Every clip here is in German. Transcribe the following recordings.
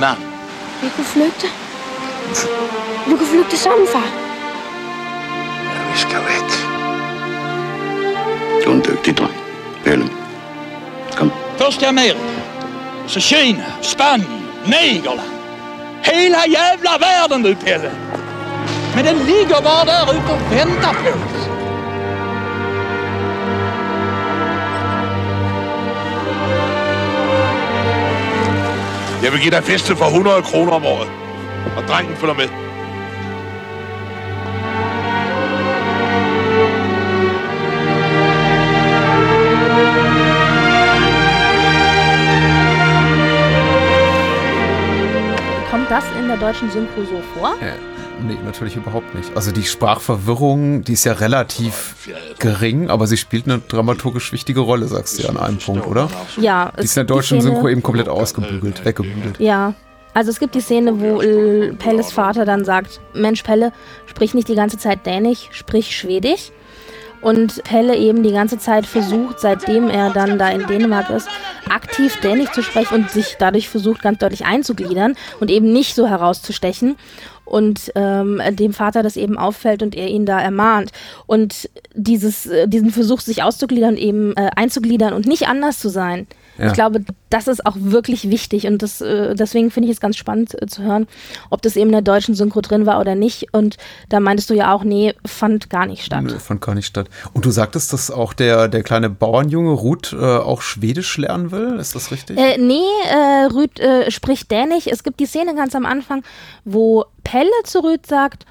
innan. Wir geflügte? Wir geflügte Sanfa. Vi ska väck. Du är en duktig dräng. Pelum. Kom. Först till Amerika. Så Kina, Spanien, Negerland. Hela jävla världen du Pelle. Men den ligger bara där ute och väntar på dig. Jeg vil give dig feste for 100 kroner om året. Og drengen følger med. Kommt das in der deutschen Synchro so vor? Äh, nee, natürlich überhaupt nicht. Also die Sprachverwirrung, die ist ja relativ gering, aber sie spielt eine dramaturgisch wichtige Rolle, sagst du ja an einem Punkt, oder? Ja. Die ist in der deutschen Synchro eben komplett ausgebügelt, weggebügelt. Ja. Also es gibt die Szene, wo Pelles Vater dann sagt, Mensch Pelle, sprich nicht die ganze Zeit Dänisch, sprich Schwedisch. Und Pelle eben die ganze Zeit versucht, seitdem er dann da in Dänemark ist, aktiv Dänisch zu sprechen und sich dadurch versucht, ganz deutlich einzugliedern und eben nicht so herauszustechen. Und ähm, dem Vater das eben auffällt und er ihn da ermahnt. Und dieses, äh, diesen Versuch, sich auszugliedern, eben äh, einzugliedern und nicht anders zu sein. Ja. Ich glaube, das ist auch wirklich wichtig und das, äh, deswegen finde ich es ganz spannend äh, zu hören, ob das eben in der deutschen Synchro drin war oder nicht. Und da meintest du ja auch, nee, fand gar nicht statt. Nö, fand gar nicht statt. Und du sagtest, dass auch der, der kleine Bauernjunge Ruth äh, auch Schwedisch lernen will, ist das richtig? Äh, nee, äh, Rüd äh, spricht Dänisch. Es gibt die Szene ganz am Anfang, wo Pelle zu Rüd sagt,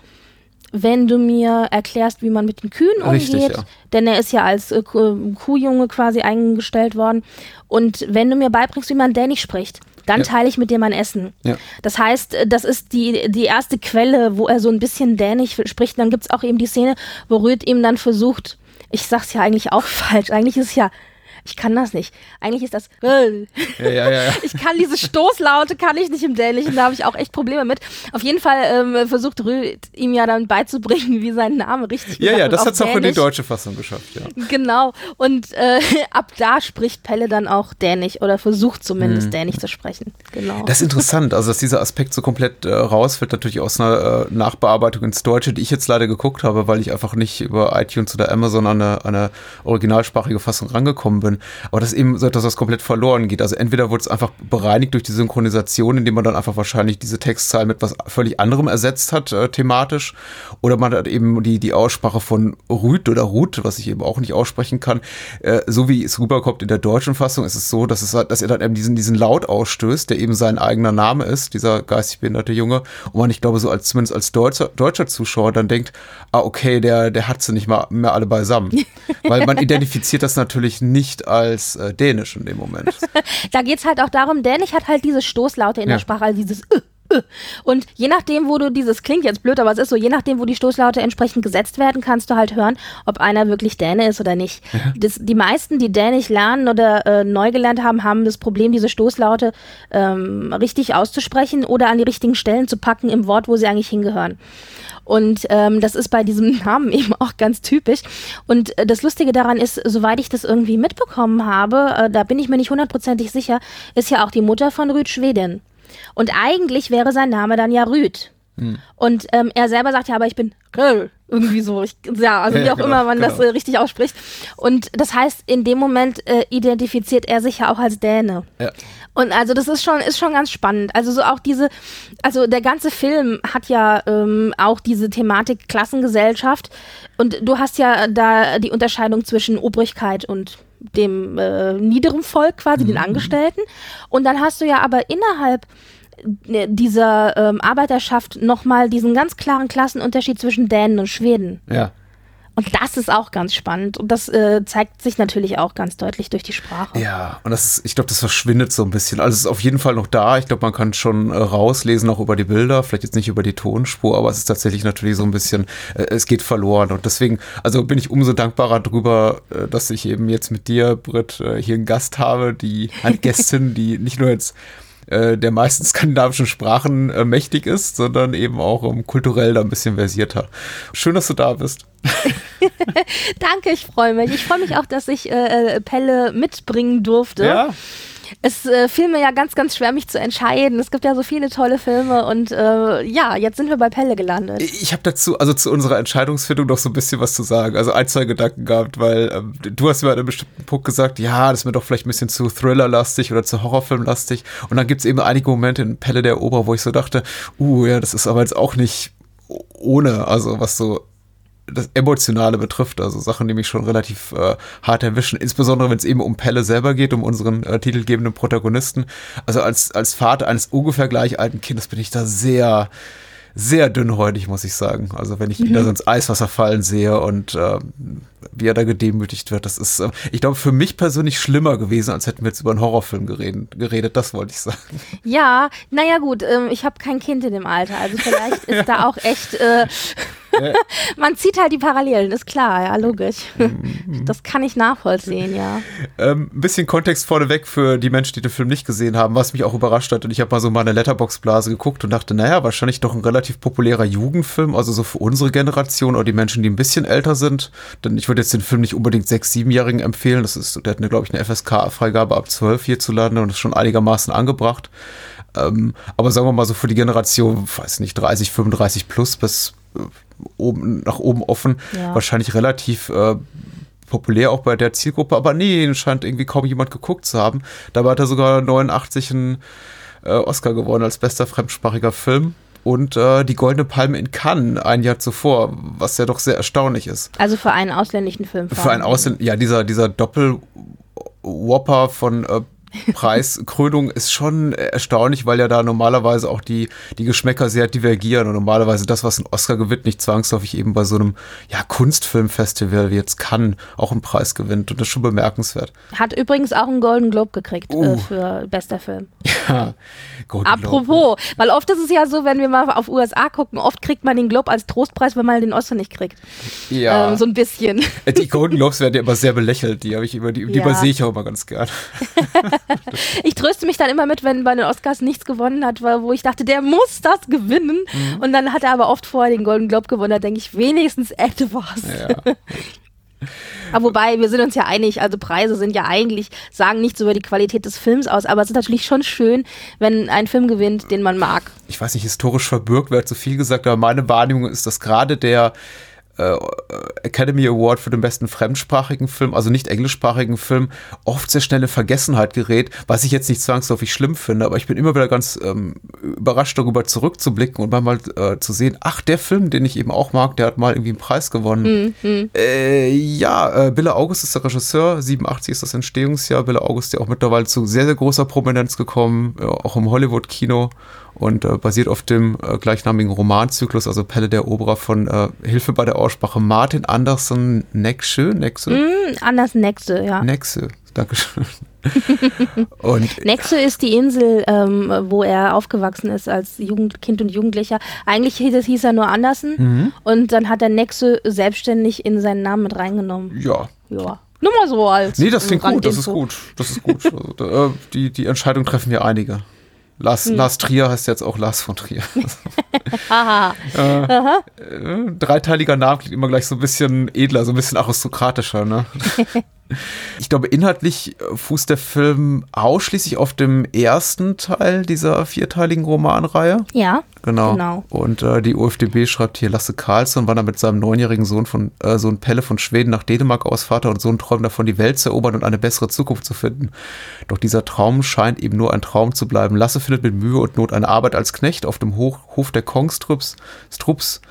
wenn du mir erklärst, wie man mit den Kühen Richtig, umgeht, ja. denn er ist ja als äh, Kuh- Kuhjunge quasi eingestellt worden. Und wenn du mir beibringst, wie man Dänisch spricht, dann Ja. teile ich mit dir mein Essen. Ja. Das heißt, äh, das ist die, die erste Quelle, wo er so ein bisschen Dänisch spricht. Dann gibt's auch eben die Szene, wo Rüd ihm dann versucht, ich sag's ja eigentlich auch falsch, eigentlich ist es ja, ich kann das nicht. Eigentlich ist das Ja, ja, ja. ich kann diese Stoßlaute kann ich nicht im Dänischen, da habe ich auch echt Probleme mit. Auf jeden Fall ähm, versucht Rüd ihm ja dann beizubringen, wie sein Name richtig Ja, ja, das hat es auch in die deutsche Fassung geschafft, ja. Genau. Und äh, ab da spricht Pelle dann auch Dänisch oder versucht zumindest Mhm. Dänisch zu sprechen. Genau. Das ist interessant, also dass dieser Aspekt so komplett äh, rausfällt, natürlich aus einer äh, Nachbearbeitung ins Deutsche, die ich jetzt leider geguckt habe, weil ich einfach nicht über iTunes oder Amazon an eine, an eine originalsprachige Fassung rangekommen bin. Aber das ist eben so etwas, was komplett verloren geht. Also entweder wurde es einfach bereinigt durch die Synchronisation, indem man dann einfach wahrscheinlich diese Textzeilen mit was völlig anderem ersetzt hat, äh, thematisch, oder man hat eben die, die Aussprache von Rüd oder Ruth, was ich eben auch nicht aussprechen kann, äh, so wie es rüberkommt in der deutschen Fassung, ist es so, dass, es, dass er dann eben diesen, diesen Laut ausstößt, der eben sein eigener Name ist, dieser geistig behinderte Junge. Und man, ich glaube, so als zumindest als deutscher, deutscher Zuschauer dann denkt, ah, okay, der, der hat sie nicht mal mehr alle beisammen. Weil man identifiziert das natürlich nicht als äh, Dänisch in dem Moment. da geht's halt auch darum, Dänisch hat halt diese Stoßlaute in Ja. der Sprache, also dieses äh. Und je nachdem, wo du dieses klingt jetzt blöd, aber es ist so, je nachdem, wo die Stoßlaute entsprechend gesetzt werden, kannst du halt hören, ob einer wirklich Däne ist oder nicht. Das, die meisten, die Dänisch lernen oder äh, neu gelernt haben, haben das Problem, diese Stoßlaute ähm, richtig auszusprechen oder an die richtigen Stellen zu packen im Wort, wo sie eigentlich hingehören. Und ähm, das ist bei diesem Namen eben auch ganz typisch. Und äh, das Lustige daran ist, soweit ich das irgendwie mitbekommen habe, äh, da bin ich mir nicht hundertprozentig sicher, ist ja auch die Mutter von Rüd Schwedin. Und eigentlich wäre sein Name dann ja Rüd. Und ähm, er selber sagt ja, aber ich bin Köll. Irgendwie so. Ich, ja, also Ja, wie auch genau, immer man das genau. äh, richtig ausspricht. Und das heißt, in dem Moment äh, identifiziert er sich ja auch als Däne. Ja. Und also das ist schon, ist schon ganz spannend. Also so auch diese, also der ganze Film hat ja ähm, auch diese Thematik Klassengesellschaft. Und du hast ja da die Unterscheidung zwischen Obrigkeit und dem äh, niederen Volk quasi, den Angestellten. Und dann hast du ja aber innerhalb dieser ähm, Arbeiterschaft nochmal diesen ganz klaren Klassenunterschied zwischen Dänen und Schweden. Ja. Und das ist auch ganz spannend. Und das äh, zeigt sich natürlich auch ganz deutlich durch die Sprache. Ja, und das ist, ich glaube, das verschwindet so ein bisschen. Also es ist auf jeden Fall noch da. Ich glaube, man kann schon äh, rauslesen, auch über die Bilder, vielleicht jetzt nicht über die Tonspur, aber es ist tatsächlich natürlich so ein bisschen, äh, es geht verloren. Und deswegen, also bin ich umso dankbarer drüber, äh, dass ich eben jetzt mit dir, Britt, äh, hier einen Gast habe, die, eine Gästin, die nicht nur jetzt äh, der meisten skandinavischen Sprachen äh, mächtig ist, sondern eben auch um, kulturell da ein bisschen versierter. Schön, dass du da bist. Danke, ich freue mich. Ich freue mich auch, dass ich äh, äh, Pelle mitbringen durfte. Es äh, fiel mir ja ganz, ganz schwer, mich zu entscheiden. Es gibt ja so viele tolle Filme und äh, ja, jetzt sind wir bei Pelle gelandet. Ich habe dazu, also zu unserer Entscheidungsfindung noch so ein bisschen was zu sagen. Also ein, zwei Gedanken gehabt, weil ähm, du hast mir an einem bestimmten Punkt gesagt, ja, das ist mir doch vielleicht ein bisschen zu Thriller-lastig oder zu Horrorfilm-lastig. Und dann gibt es eben einige Momente in Pelle der Ober, wo ich so dachte, uh, ja, das ist aber jetzt auch nicht ohne, also was so das Emotionale betrifft, also Sachen, die mich schon relativ äh, hart erwischen, insbesondere wenn es eben um Pelle selber geht, um unseren äh, titelgebenden Protagonisten. Also als, als Vater eines ungefähr gleich alten Kindes bin ich da sehr, sehr dünnhäutig, muss ich sagen. Also wenn ich ihn da so ins Eiswasser fallen sehe und äh, wie er da gedemütigt wird, das ist, äh, ich glaube, für mich persönlich schlimmer gewesen, als hätten wir jetzt über einen Horrorfilm geredet, geredet das wollte ich sagen. Ja, naja gut, ähm, ich habe kein Kind in dem Alter, also vielleicht ist da auch echt, äh, man zieht halt die Parallelen, ist klar, ja, logisch. Das kann ich nachvollziehen, ja. Ähm, ein bisschen Kontext vorneweg für die Menschen, die den Film nicht gesehen haben, was mich auch überrascht hat. Und ich habe mal so meine Letterbox-Blase geguckt und dachte, naja, wahrscheinlich doch ein relativ populärer Jugendfilm, also so für unsere Generation oder die Menschen, die ein bisschen älter sind. Denn ich würde jetzt den Film nicht unbedingt sechs-, siebenjährigen empfehlen. Das ist, der hat, eine, glaube ich, eine FSK-Freigabe ab zwölf hierzulande und ist schon einigermaßen angebracht. Ähm, aber sagen wir mal so für die Generation, weiß nicht, 30, 35 plus bis äh, oben, nach oben offen, Ja. wahrscheinlich relativ äh, populär auch bei der Zielgruppe, aber nee, ihn scheint irgendwie kaum jemand geguckt zu haben. Dabei hat er sogar 89 einen äh, Oscar gewonnen als bester fremdsprachiger Film und äh, die Goldene Palme in Cannes ein Jahr zuvor, was ja doch sehr erstaunlich ist. Also für einen ausländischen Film. Für einen Ausländer, ja, dieser, dieser Doppel-Whopper von äh, Preiskrönung ist schon erstaunlich, weil ja da normalerweise auch die, die Geschmäcker sehr divergieren und normalerweise das, was ein Oscar gewinnt, nicht zwangsläufig eben bei so einem ja, Kunstfilmfestival wie jetzt Cannes auch einen Preis gewinnt und das ist schon bemerkenswert. Hat übrigens auch einen Golden Globe gekriegt äh, Uh. für bester Film. Ja, Golden Globe. Apropos, weil oft ist es ja so, wenn wir mal auf USA gucken, oft kriegt man den Globe als Trostpreis, wenn man den Oscar nicht kriegt. Ja, Ähm, so ein bisschen. die Golden Globes werden ja immer sehr belächelt, die habe ich immer, die, die Ja. übersehe ich auch immer ganz gern. Ich tröste mich dann immer mit, wenn bei den Oscars nichts gewonnen hat, weil- wo ich dachte, der muss das gewinnen. Mhm. Und dann hat er aber oft vorher den Golden Globe gewonnen. Da denke ich, wenigstens etwas. Ja. Aber wobei, wir sind uns ja einig, also Preise sind ja eigentlich, sagen nichts über die Qualität des Films aus, aber es ist natürlich schon schön, wenn ein Film gewinnt, den man mag. ich weiß nicht, historisch verbürgt wird zu viel gesagt, aber meine Wahrnehmung ist, dass gerade der Academy Award für den besten fremdsprachigen Film, also nicht englischsprachigen Film, oft sehr schnell in Vergessenheit gerät, was ich jetzt nicht zwangsläufig schlimm finde, aber ich bin immer wieder ganz ähm, überrascht darüber zurückzublicken und mal äh, zu sehen, ach, der Film, den ich eben auch mag, der hat mal irgendwie einen Preis gewonnen. Äh, ja, äh, Bille August ist der Regisseur, 87 ist das Entstehungsjahr, Bille August ja auch mittlerweile zu sehr, sehr großer Prominenz gekommen, äh, auch im Hollywood-Kino und äh, basiert auf dem äh, gleichnamigen Romanzyklus, also Pelle der Oberer von äh, Hilfe bei der Aussprache Martin Andersen Nexö, Nexö, Hm, anders Nexe, ja. Nexö, Dankeschön. und Nexe ist die Insel, ähm, wo er aufgewachsen ist als Jugend, Kind und Jugendlicher. Eigentlich hieß, hieß er nur Andersen Mhm. und dann hat er Nexe selbstständig in seinen Namen mit reingenommen. ja, Ja. Nur mal so als. nee, das klingt gut, das ist gut, das ist gut. Also, da, äh, die, die Entscheidung treffen ja einige. Lars, Lars Trier heißt jetzt auch Lars von Trier. Haha. Äh, dreiteiliger Name klingt immer gleich so ein bisschen edler, so ein bisschen aristokratischer, ne? ich glaube, inhaltlich äh, fußt der Film ausschließlich auf dem ersten Teil dieser vierteiligen Romanreihe. Ja. Genau. Genau. Und äh, die UFDB schreibt hier, Lasse Karlsson wandert mit seinem neunjährigen Sohn von äh, Sohn Pelle von Schweden nach Dänemark aus. Vater und Sohn träumen davon, die Welt zu erobern und eine bessere Zukunft zu finden. Doch dieser Traum scheint eben nur ein Traum zu bleiben. Lasse findet mit Mühe und Not eine Arbeit als Knecht auf dem Hoch Hof der Kongstrups. Strups.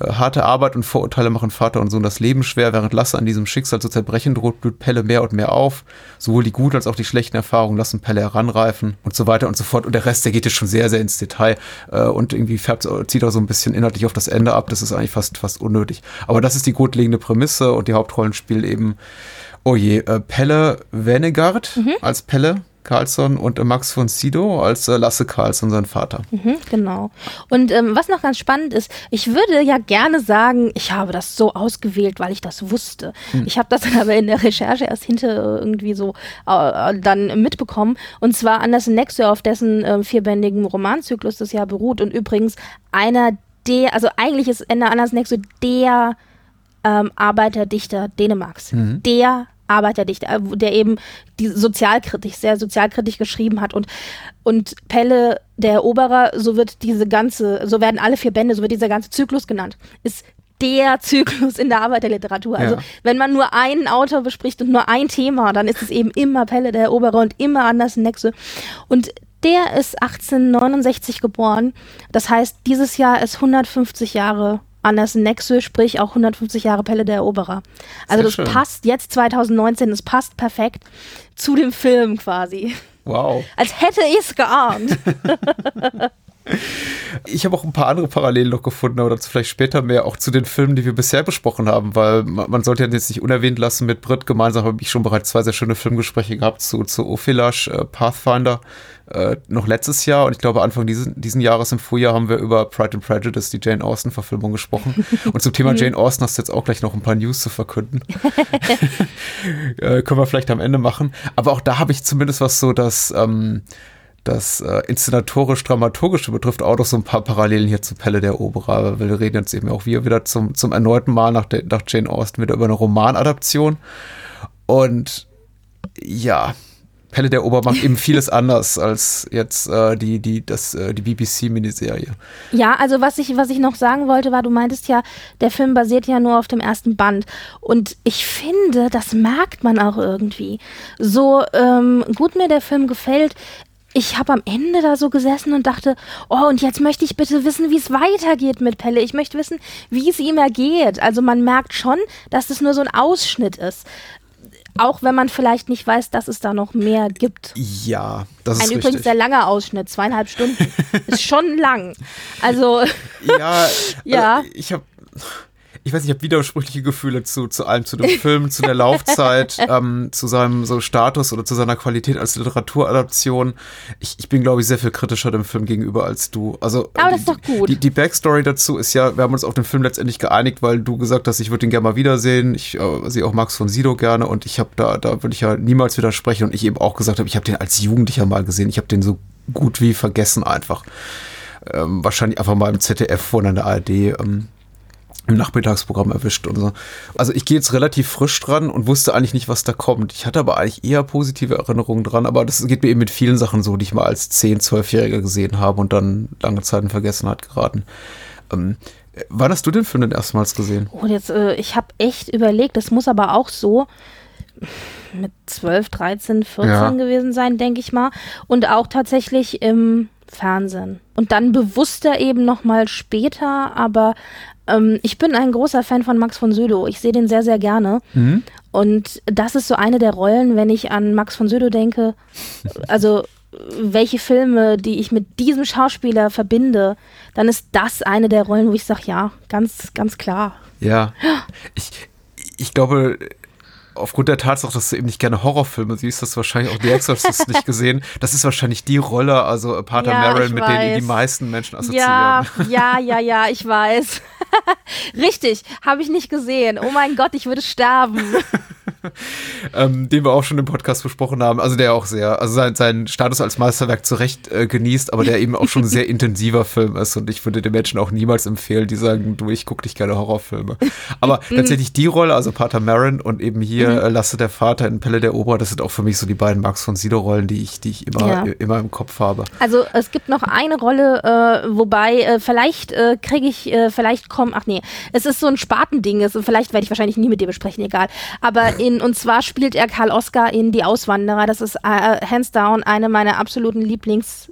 Äh, harte Arbeit und Vorurteile machen Vater und Sohn das Leben schwer. Während Lasse an diesem Schicksal zu zerbrechen droht, blüht Pelle mehr und mehr auf. Sowohl die guten als auch die schlechten Erfahrungen lassen Pelle heranreifen und so weiter und so fort. Und der Rest, der geht jetzt schon sehr, sehr ins Detail äh, und irgendwie färbt, zieht auch so ein bisschen inhaltlich auf das Ende ab. Das ist eigentlich fast, fast unnötig. Aber das ist die grundlegende Prämisse und die Hauptrollen spielen eben, oh je, äh, Pelle Wenegard als Pelle Carlsson und äh, Max von Sydow als äh, Lasse Carlsson, sein Vater. Mhm, genau. Und ähm, was noch ganz spannend ist, ich würde ja gerne sagen, ich habe das so ausgewählt, weil ich das wusste. Ich habe das dann aber in der Recherche erst hinter irgendwie so äh, dann mitbekommen. Und zwar Anders Nexo, auf dessen äh, vierbändigen Romanzyklus das ja beruht. Und übrigens einer der, also eigentlich ist Ende Anders Nexo der ähm, Arbeiterdichter Dänemarks. Der Arbeiterdichter, der eben die sozialkritisch, sehr sozialkritisch geschrieben hat und, und Pelle, der Eroberer, so wird diese ganze, so werden alle vier Bände, so wird dieser ganze Zyklus genannt, ist der Zyklus in der Arbeiterliteratur. Also Ja. wenn man nur einen Autor bespricht und nur ein Thema, dann ist es eben immer Pelle der Eroberer und immer Andersen Nexe. Und der ist 1869 geboren. Das heißt, dieses Jahr ist 150 Jahre Andersen Nexe, sprich auch 150 Jahre Pelle der Eroberer. Also Sehr das schön. passt jetzt 2019, es passt perfekt zu dem Film quasi. Wow. Als hätte ich es geahnt. Ich habe auch ein paar andere Parallelen noch gefunden, aber dazu vielleicht später mehr, auch zu den Filmen, die wir bisher besprochen haben, weil man sollte jetzt nicht unerwähnt lassen, mit Brit gemeinsam habe ich schon bereits zwei sehr schöne Filmgespräche gehabt zu, zu Ophilash, äh, Pathfinder, äh, noch letztes Jahr und ich glaube Anfang diesen, diesen Jahres im Frühjahr haben wir über Pride and Prejudice, die Jane Austen-Verfilmung gesprochen. Und zum Thema Jane Austen hast du jetzt auch gleich noch ein paar News zu verkünden. äh, können wir vielleicht am Ende machen. Aber auch da habe ich zumindest was so, dass ähm, das äh, inszenatorisch-dramaturgische betrifft auch noch so ein paar Parallelen hier zu Pelle der Eroberer, weil wir reden jetzt eben auch wieder zum, zum erneuten Mal nach, der, nach Jane Austen wieder über eine Romanadaption. Und ja, Pelle der Eroberer macht eben vieles anders als jetzt äh, die, die, das, äh, die BBC-Miniserie. Ja, also was ich, was ich noch sagen wollte, war, du meintest ja, der Film basiert ja nur auf dem ersten Band. Und ich finde, das merkt man auch irgendwie. So ähm, gut mir der Film gefällt, ich habe am Ende da so gesessen und dachte, oh, und jetzt möchte ich bitte wissen, wie es weitergeht mit Pelle. Ich möchte wissen, wie es ihm ergeht. Also man merkt schon, dass das nur so ein Ausschnitt ist. Auch wenn man vielleicht nicht weiß, dass es da noch mehr gibt. Ja, das ist Ein richtig. übrigens sehr langer Ausschnitt, zweieinhalb Stunden. ist schon lang. Also, Ja, Ja. Also ich habe, ich weiß nicht, ich habe widersprüchliche Gefühle zu, zu allem, zu dem Film, zu der Laufzeit, ähm, zu seinem so Status oder zu seiner Qualität als Literaturadaption. Ich, ich bin, glaube ich, sehr viel kritischer dem Film gegenüber als du. Also, Aber die, das ist doch gut. Die, die Backstory dazu ist ja, wir haben uns auf den Film letztendlich geeinigt, weil du gesagt hast, ich würde ihn gerne mal wiedersehen. Ich äh, sehe auch Max von Sido gerne und ich habe da, da würde ich ja niemals widersprechen und ich eben auch gesagt habe, ich habe den als Jugendlicher mal gesehen. Ich habe den so gut wie vergessen einfach ähm, wahrscheinlich einfach mal im ZDF oder in der ARD ähm, im Nachmittagsprogramm erwischt und so. Also ich gehe jetzt relativ frisch dran und wusste eigentlich nicht, was da kommt. Ich hatte aber eigentlich eher positive Erinnerungen dran, aber das geht mir eben mit vielen Sachen so, die ich mal als 10-, 12-Jähriger gesehen habe und dann lange Zeit in Vergessenheit geraten. Ähm, wann hast du den Film denn erstmals gesehen? oh, jetzt, äh, ich habe echt überlegt, das muss aber auch so mit 12, 13, 14 Ja. gewesen sein, denke ich mal. Und auch tatsächlich im Fernsehen. Und dann bewusster eben nochmal später, aber ähm, ich bin ein großer Fan von Max von Sydow. Ich sehe den sehr, sehr gerne. Und das ist so eine der Rollen, wenn ich an Max von Sydow denke, also welche Filme, die ich mit diesem Schauspieler verbinde, dann ist das eine der Rollen, wo ich sage, ja, ganz, ganz klar. Ja. Ich, ich glaube, aufgrund der Tatsache, dass du eben nicht gerne Horrorfilme siehst, hast du wahrscheinlich auch The Exorcist nicht gesehen. Das ist wahrscheinlich die Rolle, also Pater Ja, Merrill, mit denen ihn die weiß. meisten Menschen assoziieren. Ja, ja, ja, ja, ich weiß. Richtig, habe ich nicht gesehen. Oh mein Gott, ich würde sterben. ähm, den wir auch schon im Podcast besprochen haben. Also der auch sehr, also sein, seinen Status als Meisterwerk zu Recht äh, genießt, aber der eben auch schon ein sehr intensiver Film ist und ich würde den Menschen auch niemals empfehlen, die sagen, du, ich gucke nicht gerne Horrorfilme. Aber tatsächlich die Rolle, also Pater Marin und eben hier äh, Lasse der Vater in Pelle der Ober, das sind auch für mich so die beiden Max von Sido Rollen, die ich, die ich immer, Ja. immer im Kopf habe. Also es gibt noch eine Rolle, äh, wobei äh, vielleicht äh, kriege ich, äh, vielleicht kommen, ach nee, es ist so ein Spartending, es, vielleicht werde ich wahrscheinlich nie mit dir besprechen, egal. Aber in, und zwar spielt er Karl Oskar in Die Auswanderer. Das ist äh, hands down eine meiner absoluten Lieblingsstoffe.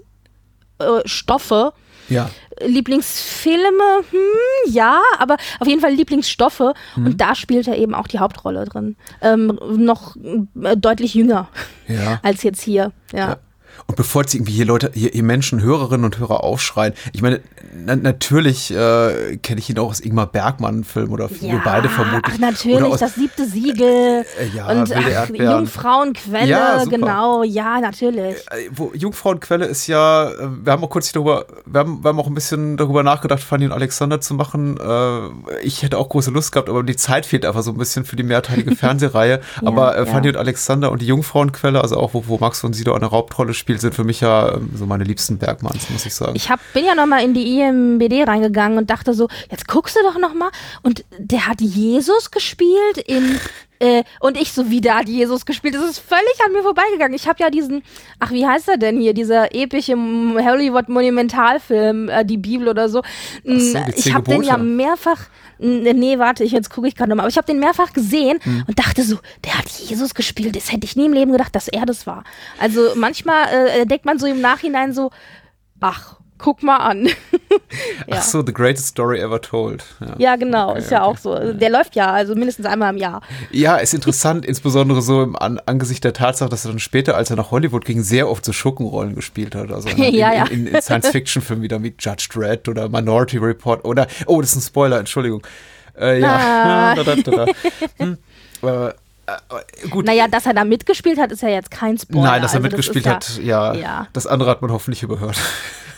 Äh, Stoffe. Ja. Lieblingsfilme, hm, ja, aber auf jeden Fall Lieblingsstoffe. Mhm. Und da spielt er eben auch die Hauptrolle drin. Ähm, noch äh, deutlich jünger Ja. als jetzt hier. Ja. Ja. Und bevor jetzt irgendwie hier Leute, hier, hier Menschen, Hörerinnen und Hörer aufschreien, ich meine, na, natürlich äh, kenne ich ihn auch aus Ingmar Bergmann-Film oder wir beide vermutlich. Ach, natürlich, aus, das siebte Siegel. Äh, ja, und ach. Jungfrauenquelle, Ja, genau, ja, natürlich. äh, wo, Jungfrauenquelle ist ja, äh, wir haben auch kurz darüber, wir haben, wir haben auch ein bisschen darüber nachgedacht, Fanny und Alexander zu machen. Äh, ich hätte auch große Lust gehabt, aber die Zeit fehlt einfach so ein bisschen für die mehrteilige Fernsehreihe. aber äh, ja. Fanny und Alexander und die Jungfrauenquelle, also auch wo, wo Max von Sido eine Hauptrolle spielt, sind für mich ja ähm, so meine liebsten Bergmanns, muss ich sagen. Ich hab, bin ja nochmal in die IMBD reingegangen und dachte so, jetzt guckst du doch nochmal. Und der hat Jesus gespielt in Äh, und ich so, wie da hat Jesus gespielt. Das ist völlig an mir vorbeigegangen. Ich habe ja diesen, ach, wie heißt er denn hier, dieser epische Hollywood-Monumentalfilm, äh, die Bibel oder so. so, die ich habe den ja mehrfach, nee, warte, ich, jetzt gucke ich gerade nochmal, aber ich habe den mehrfach gesehen und dachte so, der hat Jesus gespielt. Das hätte ich nie im Leben gedacht, dass er das war. Also manchmal äh, denkt man so im Nachhinein so, ach, guck mal an. ja. Ach so, The Greatest Story Ever Told. Ja, Ja, genau, Okay, ist ja okay. auch so. Der läuft ja, also mindestens einmal im Jahr. Ja, ist interessant, insbesondere so im An Angesicht der Tatsache, dass er dann später, als er nach Hollywood ging, sehr oft so Schurkenrollen gespielt hat. Also in, Ja, in, in, in Science-Fiction-Filmen wieder wie Judge Dredd oder Minority Report oder, oh, das ist ein Spoiler, Entschuldigung. Äh, ja. Ah. da, da, da. Hm. Äh, äh, gut. Naja, dass er da mitgespielt hat, ist ja jetzt kein Spoiler. Nein, dass er Also das mitgespielt ist hat, ja, ja. Das andere hat man hoffentlich überhört.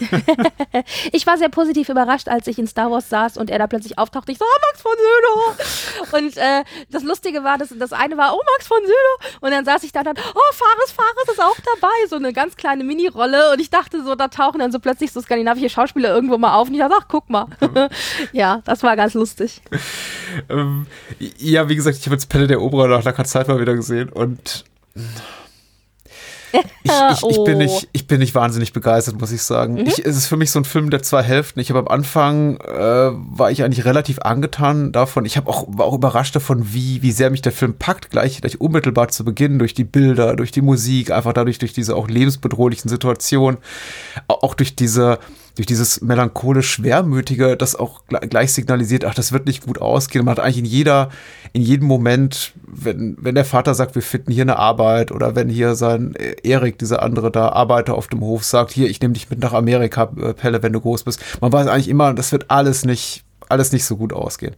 Ich war sehr positiv überrascht, als ich in Star Wars saß und er da plötzlich auftauchte. Ich so, oh, Max von Sydow. Und äh, das Lustige war, dass das eine war, oh, Max von Sydow. Und dann saß ich da dann, oh, Fares, Fares ist auch dabei. So eine ganz kleine Mini-Rolle. Und ich dachte so, da tauchen dann so plötzlich so skandinavische Schauspieler irgendwo mal auf. Und ich dachte, ach, guck mal. ja, das war ganz lustig. ähm, ja, wie gesagt, ich habe jetzt Pelle der Oberer nach langer Zeit mal wieder gesehen und ich, ich, ich, bin Oh. nicht, ich bin nicht wahnsinnig begeistert, muss ich sagen. Ich, es ist für mich so ein Film der zwei Hälften. Ich habe am Anfang, äh, war ich eigentlich relativ angetan davon. Ich habe auch, war auch überrascht davon, wie, wie sehr mich der Film packt, gleich, gleich unmittelbar zu Beginn, durch die Bilder, durch die Musik, einfach dadurch, durch diese auch lebensbedrohlichen Situationen, Au- auch durch diese, durch dieses melancholisch Schwermütige, das auch gle- gleich signalisiert, ach, das wird nicht gut ausgehen. Man hat eigentlich in jeder, in jedem Moment, wenn, wenn der Vater sagt, wir finden hier eine Arbeit oder wenn hier sein äh, Erik, dieser andere da, Arbeiter auf dem Hof, sagt, hier, ich nehme dich mit nach Amerika, äh, Pelle, wenn du groß bist. Man weiß eigentlich immer, das wird alles nicht, alles nicht so gut ausgehen.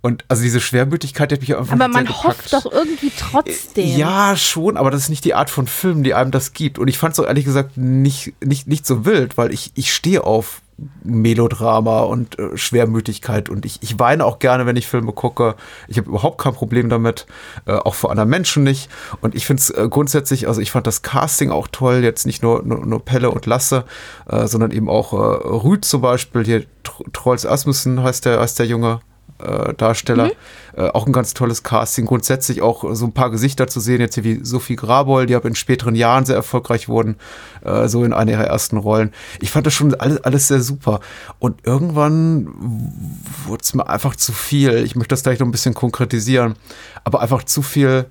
Und also diese Schwermütigkeit, die hat mich einfach Aber man hofft doch irgendwie trotzdem. Ja, schon, aber das ist nicht die Art von Film, die einem das gibt. Und ich fand es auch ehrlich gesagt nicht, nicht, nicht so wild, weil ich, ich stehe auf Melodrama und äh, Schwermütigkeit und ich, ich weine auch gerne, wenn ich Filme gucke. Ich habe überhaupt kein Problem damit, äh, auch vor anderen Menschen nicht. Und ich finde es äh, grundsätzlich, also ich fand das Casting auch toll, jetzt nicht nur, nur, nur Pelle und Lasse, äh, sondern eben auch äh, Rüd zum Beispiel, hier Tr- Trolls Asmussen heißt der, heißt der Junge äh, Darsteller. Äh, auch ein ganz tolles Casting. Grundsätzlich auch so ein paar Gesichter zu sehen, jetzt hier wie Sophie Grabol, die aber in späteren Jahren sehr erfolgreich wurden, äh, so in einer ihrer ersten Rollen. Ich fand das schon alles, alles sehr super. Und irgendwann wurde es mir einfach zu viel. Ich möchte das gleich noch ein bisschen konkretisieren, aber einfach zu viel.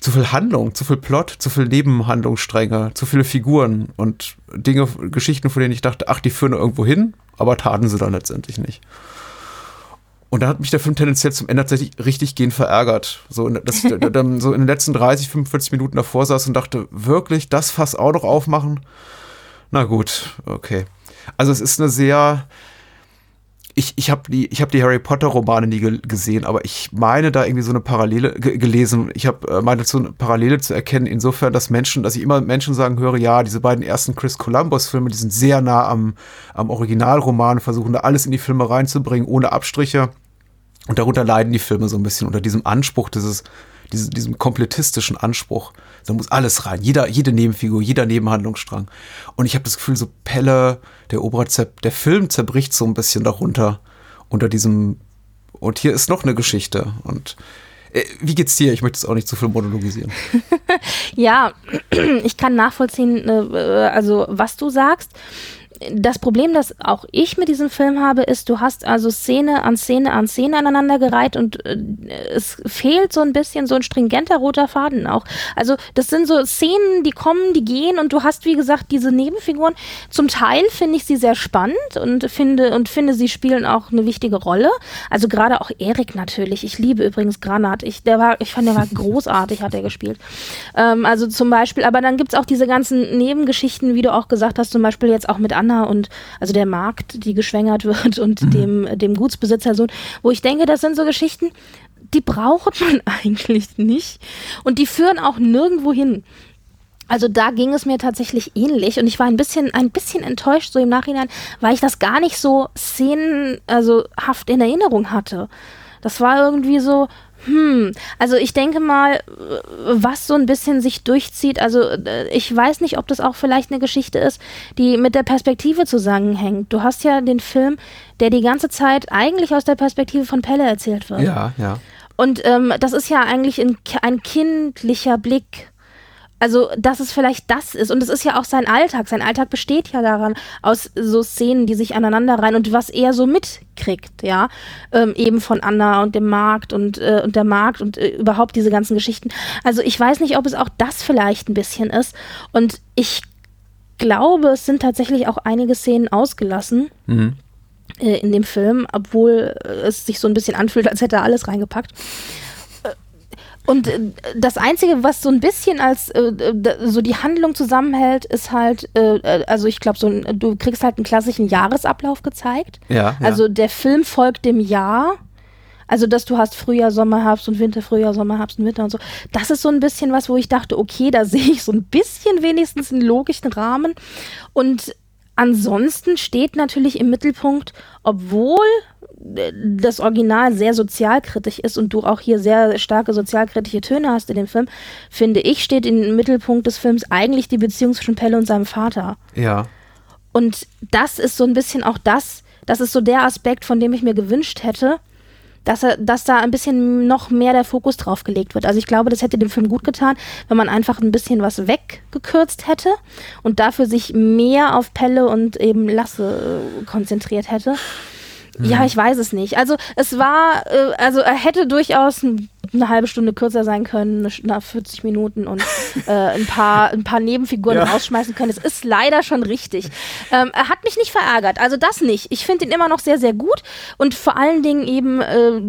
Zu viel Handlung, zu viel Plot, zu viel Nebenhandlungsstränge, zu viele Figuren und Dinge, Geschichten, von denen ich dachte, ach, die führen irgendwo hin, aber taten sie dann letztendlich nicht. Und dann hat mich der Film tendenziell zum Ende tatsächlich richtig gehend verärgert. So, in- ich dann so in den letzten 30, 45 Minuten davor saß und dachte, wirklich, das Fass auch noch aufmachen? Na gut, okay. Also es ist eine sehr. Ich, ich habe die, ich hab die Harry Potter Romane nie ge gesehen, aber ich meine da irgendwie so eine Parallele ge gelesen. Ich habe äh, meine so eine Parallele zu erkennen, insofern, dass Menschen, dass ich immer Menschen sagen höre, ja, diese beiden ersten Chris Columbus Filme, die sind sehr nah am, am Originalroman, versuchen da alles in die Filme reinzubringen, ohne Abstriche. Und darunter leiden die Filme so ein bisschen unter diesem Anspruch, dieses, diesem, diesem komplettistischen Anspruch. Da muss alles rein, jeder, jede Nebenfigur, jeder Nebenhandlungsstrang. Und ich habe das Gefühl, so Pelle, der Oberer, zer- der Film zerbricht so ein bisschen darunter, unter diesem. Und hier ist noch eine Geschichte. Und äh, wie geht's dir? Ich möchte es auch nicht zu viel monologisieren. Ja, ich kann nachvollziehen, äh, also was du sagst. Das Problem, das auch ich mit diesem Film habe, ist, du hast also Szene an Szene an Szene aneinandergereiht und äh, es fehlt so ein bisschen so ein stringenter roter Faden auch. Also das sind so Szenen, die kommen, die gehen und du hast, wie gesagt, diese Nebenfiguren. Zum Teil finde ich sie sehr spannend und finde und finde, sie spielen auch eine wichtige Rolle. Also gerade auch Erik natürlich. Ich liebe übrigens Granat. Ich, der war, ich fand, der war großartig, hat er gespielt. Ähm, also zum Beispiel, aber dann gibt's auch diese ganzen Nebengeschichten, wie du auch gesagt hast, zum Beispiel jetzt auch mit Anna und also der Markt, die geschwängert wird und dem, dem Gutsbesitzersohn, wo ich denke, das sind so Geschichten, die braucht man eigentlich nicht. Und die führen auch nirgendwo hin. Also da ging es mir tatsächlich ähnlich und ich war ein bisschen, ein bisschen enttäuscht so im Nachhinein, weil ich das gar nicht so Szenen, also in Erinnerung hatte. Das war irgendwie so, hm, also ich denke mal, äh, was so ein bisschen sich durchzieht, also äh, ich weiß nicht, ob das auch vielleicht eine Geschichte ist, die mit der Perspektive zusammenhängt. Du hast ja den Film, der die ganze Zeit eigentlich aus der Perspektive von Pelle erzählt wird. Ja, ja. Und ähm, das ist ja eigentlich ein, ein kindlicher Blick also, dass es vielleicht das ist. Und es ist ja auch sein Alltag. Sein Alltag besteht ja daran, aus so Szenen, die sich aneinander rein und was er so mitkriegt, ja. Ähm, eben von Anna und dem Markt und, äh, und der Markt und äh, überhaupt diese ganzen Geschichten. Also, ich weiß nicht, ob es auch das vielleicht ein bisschen ist. Und ich glaube, es sind tatsächlich auch einige Szenen ausgelassen. Mhm. Äh, in dem Film, obwohl äh, es sich so ein bisschen anfühlt, als hätte er alles reingepackt. Und äh, das Einzige, was so ein bisschen als äh, so die Handlung zusammenhält, ist halt, äh, äh also ich glaube, so ein, du kriegst halt einen klassischen Jahresablauf gezeigt. Ja, ja. Also der Film folgt dem Jahr. Also, dass du hast Frühjahr, Sommer, Herbst und Winter, Frühjahr, Sommer, Herbst und Winter und so. Das ist so ein bisschen was, wo ich dachte, okay, da sehe ich so ein bisschen wenigstens einen logischen Rahmen. Und ansonsten steht natürlich im Mittelpunkt, obwohl das Original sehr sozialkritisch ist und du auch hier sehr starke sozialkritische Töne hast in dem Film, finde ich, steht im Mittelpunkt des Films eigentlich die Beziehung zwischen Pelle und seinem Vater. Ja. Und das ist so ein bisschen auch das, das ist so der Aspekt, von dem ich mir gewünscht hätte, dass, er, dass da ein bisschen noch mehr der Fokus drauf gelegt wird. Also ich glaube, das hätte dem Film gut getan, wenn man einfach ein bisschen was weggekürzt hätte und dafür sich mehr auf Pelle und eben Lasse konzentriert hätte. Ja, mhm. ich weiß es nicht. Also es war, äh, also er hätte durchaus ein eine halbe Stunde kürzer sein können, nach 40 Minuten und äh, ein, paar, ein paar Nebenfiguren ja. rausschmeißen können. Es ist leider schon richtig. Ähm, er hat mich nicht verärgert, also das nicht. Ich finde ihn immer noch sehr, sehr gut und vor allen Dingen eben äh,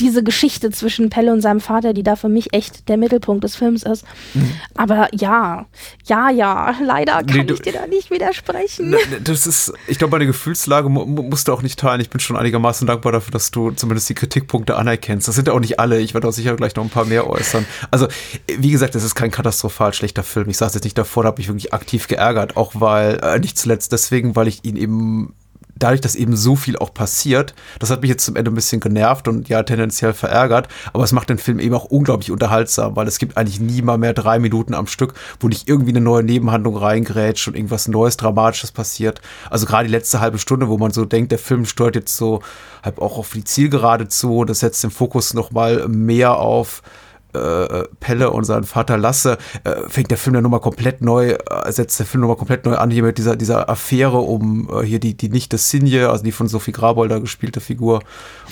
diese Geschichte zwischen Pelle und seinem Vater, die da für mich echt der Mittelpunkt des Films ist. Mhm. Aber ja, ja, ja, leider kann nee, du, ich dir da nicht widersprechen. Ne, das ist, ich glaube, meine Gefühlslage mu musst du auch nicht teilen. Ich bin schon einigermaßen dankbar dafür, dass du zumindest die Kritikpunkte anerkennst. Das sind ja auch nicht alle. Ich werde auch sicher gleich noch ein paar mehr äußern. Also, wie gesagt, es ist kein katastrophal schlechter Film. Ich es jetzt nicht davor, da habe ich wirklich aktiv geärgert, auch weil, äh, nicht zuletzt deswegen, weil ich ihn eben dadurch, dass eben so viel auch passiert, das hat mich jetzt zum Ende ein bisschen genervt und ja tendenziell verärgert, aber es macht den Film eben auch unglaublich unterhaltsam, weil es gibt eigentlich nie mal mehr drei Minuten am Stück, wo nicht irgendwie eine neue Nebenhandlung reingrätscht und irgendwas Neues, Dramatisches passiert. Also gerade die letzte halbe Stunde, wo man so denkt, der Film steuert jetzt so halb auch auf die Zielgerade zu, das setzt den Fokus nochmal mehr auf äh, Pelle und seinen Vater Lasse, äh, fängt der Film dann nochmal komplett neu, äh, setzt der Film nochmal komplett neu an, hier mit dieser, dieser Affäre um äh, hier die, die Nichte Sinje, also die von Sophie Grabolder gespielte Figur.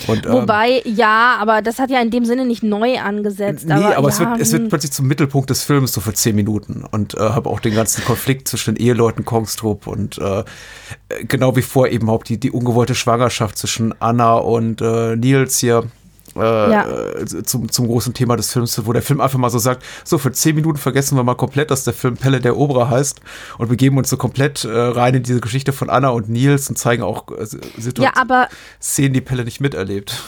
Und, ähm, Wobei, ja, aber das hat ja in dem Sinne nicht neu angesetzt. Nee, aber, aber ja, es, wird, es wird hm. plötzlich zum Mittelpunkt des Films so für zehn Minuten und äh, habe auch den ganzen Konflikt zwischen den Eheleuten Kongstrup und äh, genau wie vor eben auch die, die ungewollte Schwangerschaft zwischen Anna und äh, Nils hier äh, ja. zum, zum großen Thema des Films, wo der Film einfach mal so sagt, so für zehn Minuten vergessen wir mal komplett, dass der Film Pelle der Oberer heißt und wir geben uns so komplett äh, rein in diese Geschichte von Anna und Nils und zeigen auch äh, Situationen, ja, aber Szenen, die Pelle nicht miterlebt.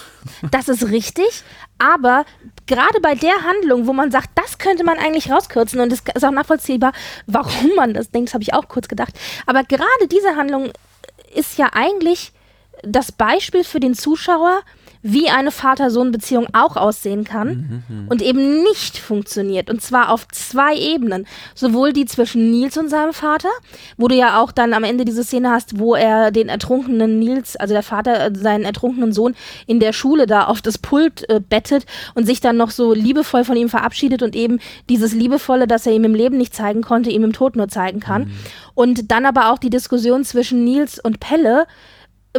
Das ist richtig, aber gerade bei der Handlung, wo man sagt, das könnte man eigentlich rauskürzen und es ist auch nachvollziehbar, warum man das denkt, das habe ich auch kurz gedacht. Aber gerade diese Handlung ist ja eigentlich das Beispiel für den Zuschauer, wie eine Vater-Sohn-Beziehung auch aussehen kann mhm, und eben nicht funktioniert. Und zwar auf zwei Ebenen. Sowohl die zwischen Nils und seinem Vater, wo du ja auch dann am Ende diese Szene hast, wo er den ertrunkenen Nils, also der Vater, äh, seinen ertrunkenen Sohn in der Schule da auf das Pult äh, bettet und sich dann noch so liebevoll von ihm verabschiedet und eben dieses Liebevolle, das er ihm im Leben nicht zeigen konnte, ihm im Tod nur zeigen kann. Mhm. Und dann aber auch die Diskussion zwischen Nils und Pelle,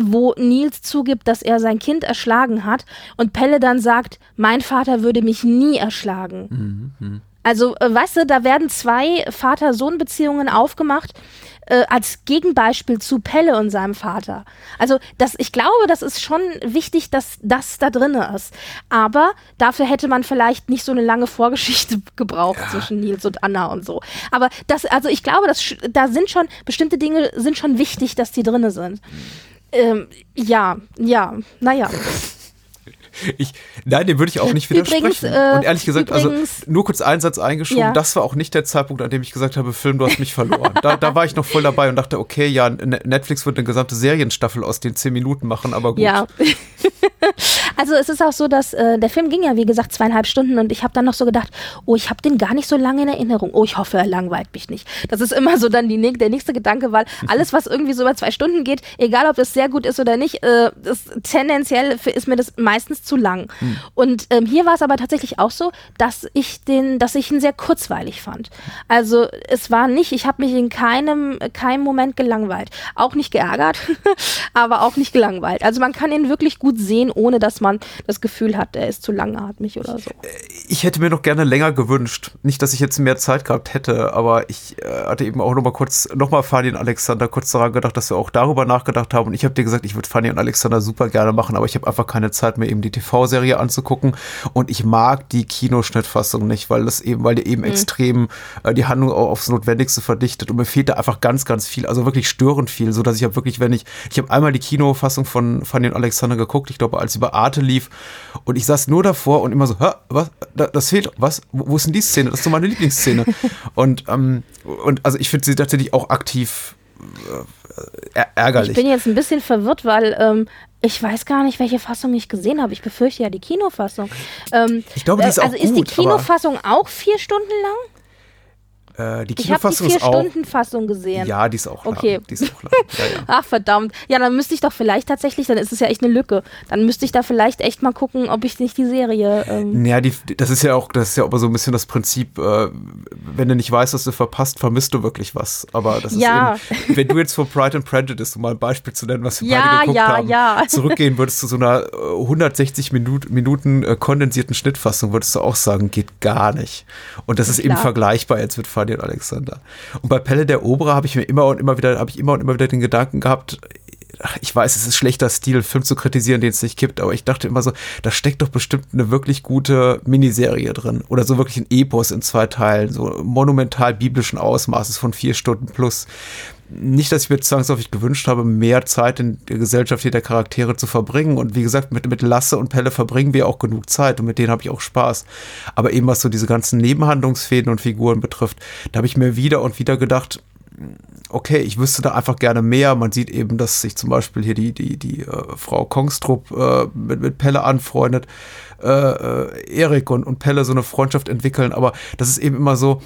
wo Nils zugibt, dass er sein Kind erschlagen hat und Pelle dann sagt, mein Vater würde mich nie erschlagen. Mhm. Also, äh, weißt du, da werden zwei Vater-Sohn-Beziehungen aufgemacht äh, als Gegenbeispiel zu Pelle und seinem Vater. Also, das, ich glaube, das ist schon wichtig, dass das da drin ist. Aber dafür hätte man vielleicht nicht so eine lange Vorgeschichte gebraucht ja. zwischen Nils und Anna und so. Aber das, also ich glaube, dass da sind schon bestimmte Dinge sind schon wichtig, dass die drin sind. Ähm, ja, ja, naja. Ich, nein, dem würde ich auch nicht widersprechen. Übrigens, äh, und ehrlich gesagt, also nur kurz einen Satz eingeschoben, ja. das war auch nicht der Zeitpunkt, an dem ich gesagt habe, Film, du hast mich verloren. da, da war ich noch voll dabei und dachte, okay, ja, Netflix wird eine gesamte Serienstaffel aus den zehn Minuten machen, aber gut. Ja. Also es ist auch so, dass äh, der Film ging ja wie gesagt zweieinhalb Stunden und ich habe dann noch so gedacht, oh, ich habe den gar nicht so lange in Erinnerung. Oh, ich hoffe, er langweilt mich nicht. Das ist immer so dann die, der nächste Gedanke, weil alles, was irgendwie so über zwei Stunden geht, egal ob das sehr gut ist oder nicht, äh, das, tendenziell ist mir das meistens zu lang. Hm. Und ähm, hier war es aber tatsächlich auch so, dass ich den, dass ich ihn sehr kurzweilig fand. Also es war nicht, ich habe mich in keinem, keinem Moment gelangweilt. Auch nicht geärgert, aber auch nicht gelangweilt. Also man kann ihn wirklich gut sehen, ohne dass man das Gefühl hat, er ist zu langatmig oder so. Ich hätte mir noch gerne länger gewünscht. Nicht, dass ich jetzt mehr Zeit gehabt hätte, aber ich äh, hatte eben auch noch mal kurz, noch mal Fanny und Alexander kurz daran gedacht, dass wir auch darüber nachgedacht haben. Und ich habe dir gesagt, ich würde Fanny und Alexander super gerne machen, aber ich habe einfach keine Zeit mehr, eben die TV-Serie anzugucken. Und ich mag die Kinoschnittfassung nicht, weil das eben, weil die eben mhm. extrem äh, die Handlung auch aufs Notwendigste verdichtet. Und mir fehlt da einfach ganz, ganz viel, also wirklich störend viel, so dass ich habe wirklich, wenn ich, ich habe einmal die Kinofassung von Fanny und Alexander geguckt, ich glaube, als über Arte lief. Und ich saß nur davor und immer so, Hä, was, das fehlt, was, wo, wo ist denn die Szene? Das ist so meine Lieblingsszene. und, ähm, und also ich finde sie tatsächlich auch aktiv äh, ärgerlich. Ich bin jetzt ein bisschen verwirrt, weil ähm, ich weiß gar nicht, welche Fassung ich gesehen habe. Ich befürchte ja die Kinofassung. Ähm, ich glaube, die ist äh, also auch ist gut, die Kinofassung auch vier Stunden lang? Äh, die ich habe die vier Stunden Fassung gesehen. Ja, die ist auch lang. Okay. Die ist auch lang. Ja, ja. Ach verdammt. Ja, dann müsste ich doch vielleicht tatsächlich, dann ist es ja echt eine Lücke. Dann müsste ich da vielleicht echt mal gucken, ob ich nicht die Serie. Ähm ja, die, das ist ja auch, das ist ja aber so ein bisschen das Prinzip, äh, wenn du nicht weißt, was du verpasst, vermisst du wirklich was. Aber das ist ja. eben, wenn du jetzt vor Pride and Prejudice, um mal ein Beispiel zu nennen, was wir ja, beide geguckt ja, haben, ja. zurückgehen würdest zu so einer 160 Minuten, Minuten äh, kondensierten Schnittfassung, würdest du auch sagen, geht gar nicht. Und das ist Klar. eben vergleichbar jetzt mit Fanny und Alexander. Und bei Pelle der Oberer habe ich mir immer und immer wieder, habe ich immer und immer wieder den Gedanken gehabt, ich weiß, es ist schlechter Stil, Film zu kritisieren, den es nicht gibt, aber ich dachte immer so, da steckt doch bestimmt eine wirklich gute Miniserie drin oder so wirklich ein Epos in zwei Teilen, so monumental biblischen Ausmaßes von vier Stunden plus. Nicht, dass ich mir zwangsläufig gewünscht habe, mehr Zeit in der Gesellschaft jeder Charaktere zu verbringen. Und wie gesagt, mit, mit Lasse und Pelle verbringen wir auch genug Zeit und mit denen habe ich auch Spaß. Aber eben was so diese ganzen Nebenhandlungsfäden und Figuren betrifft, da habe ich mir wieder und wieder gedacht, okay, ich wüsste da einfach gerne mehr. Man sieht eben, dass sich zum Beispiel hier die, die, die äh, Frau Kongstrup äh, mit, mit Pelle anfreundet, äh, äh, Erik und, und Pelle so eine Freundschaft entwickeln, aber das ist eben immer so,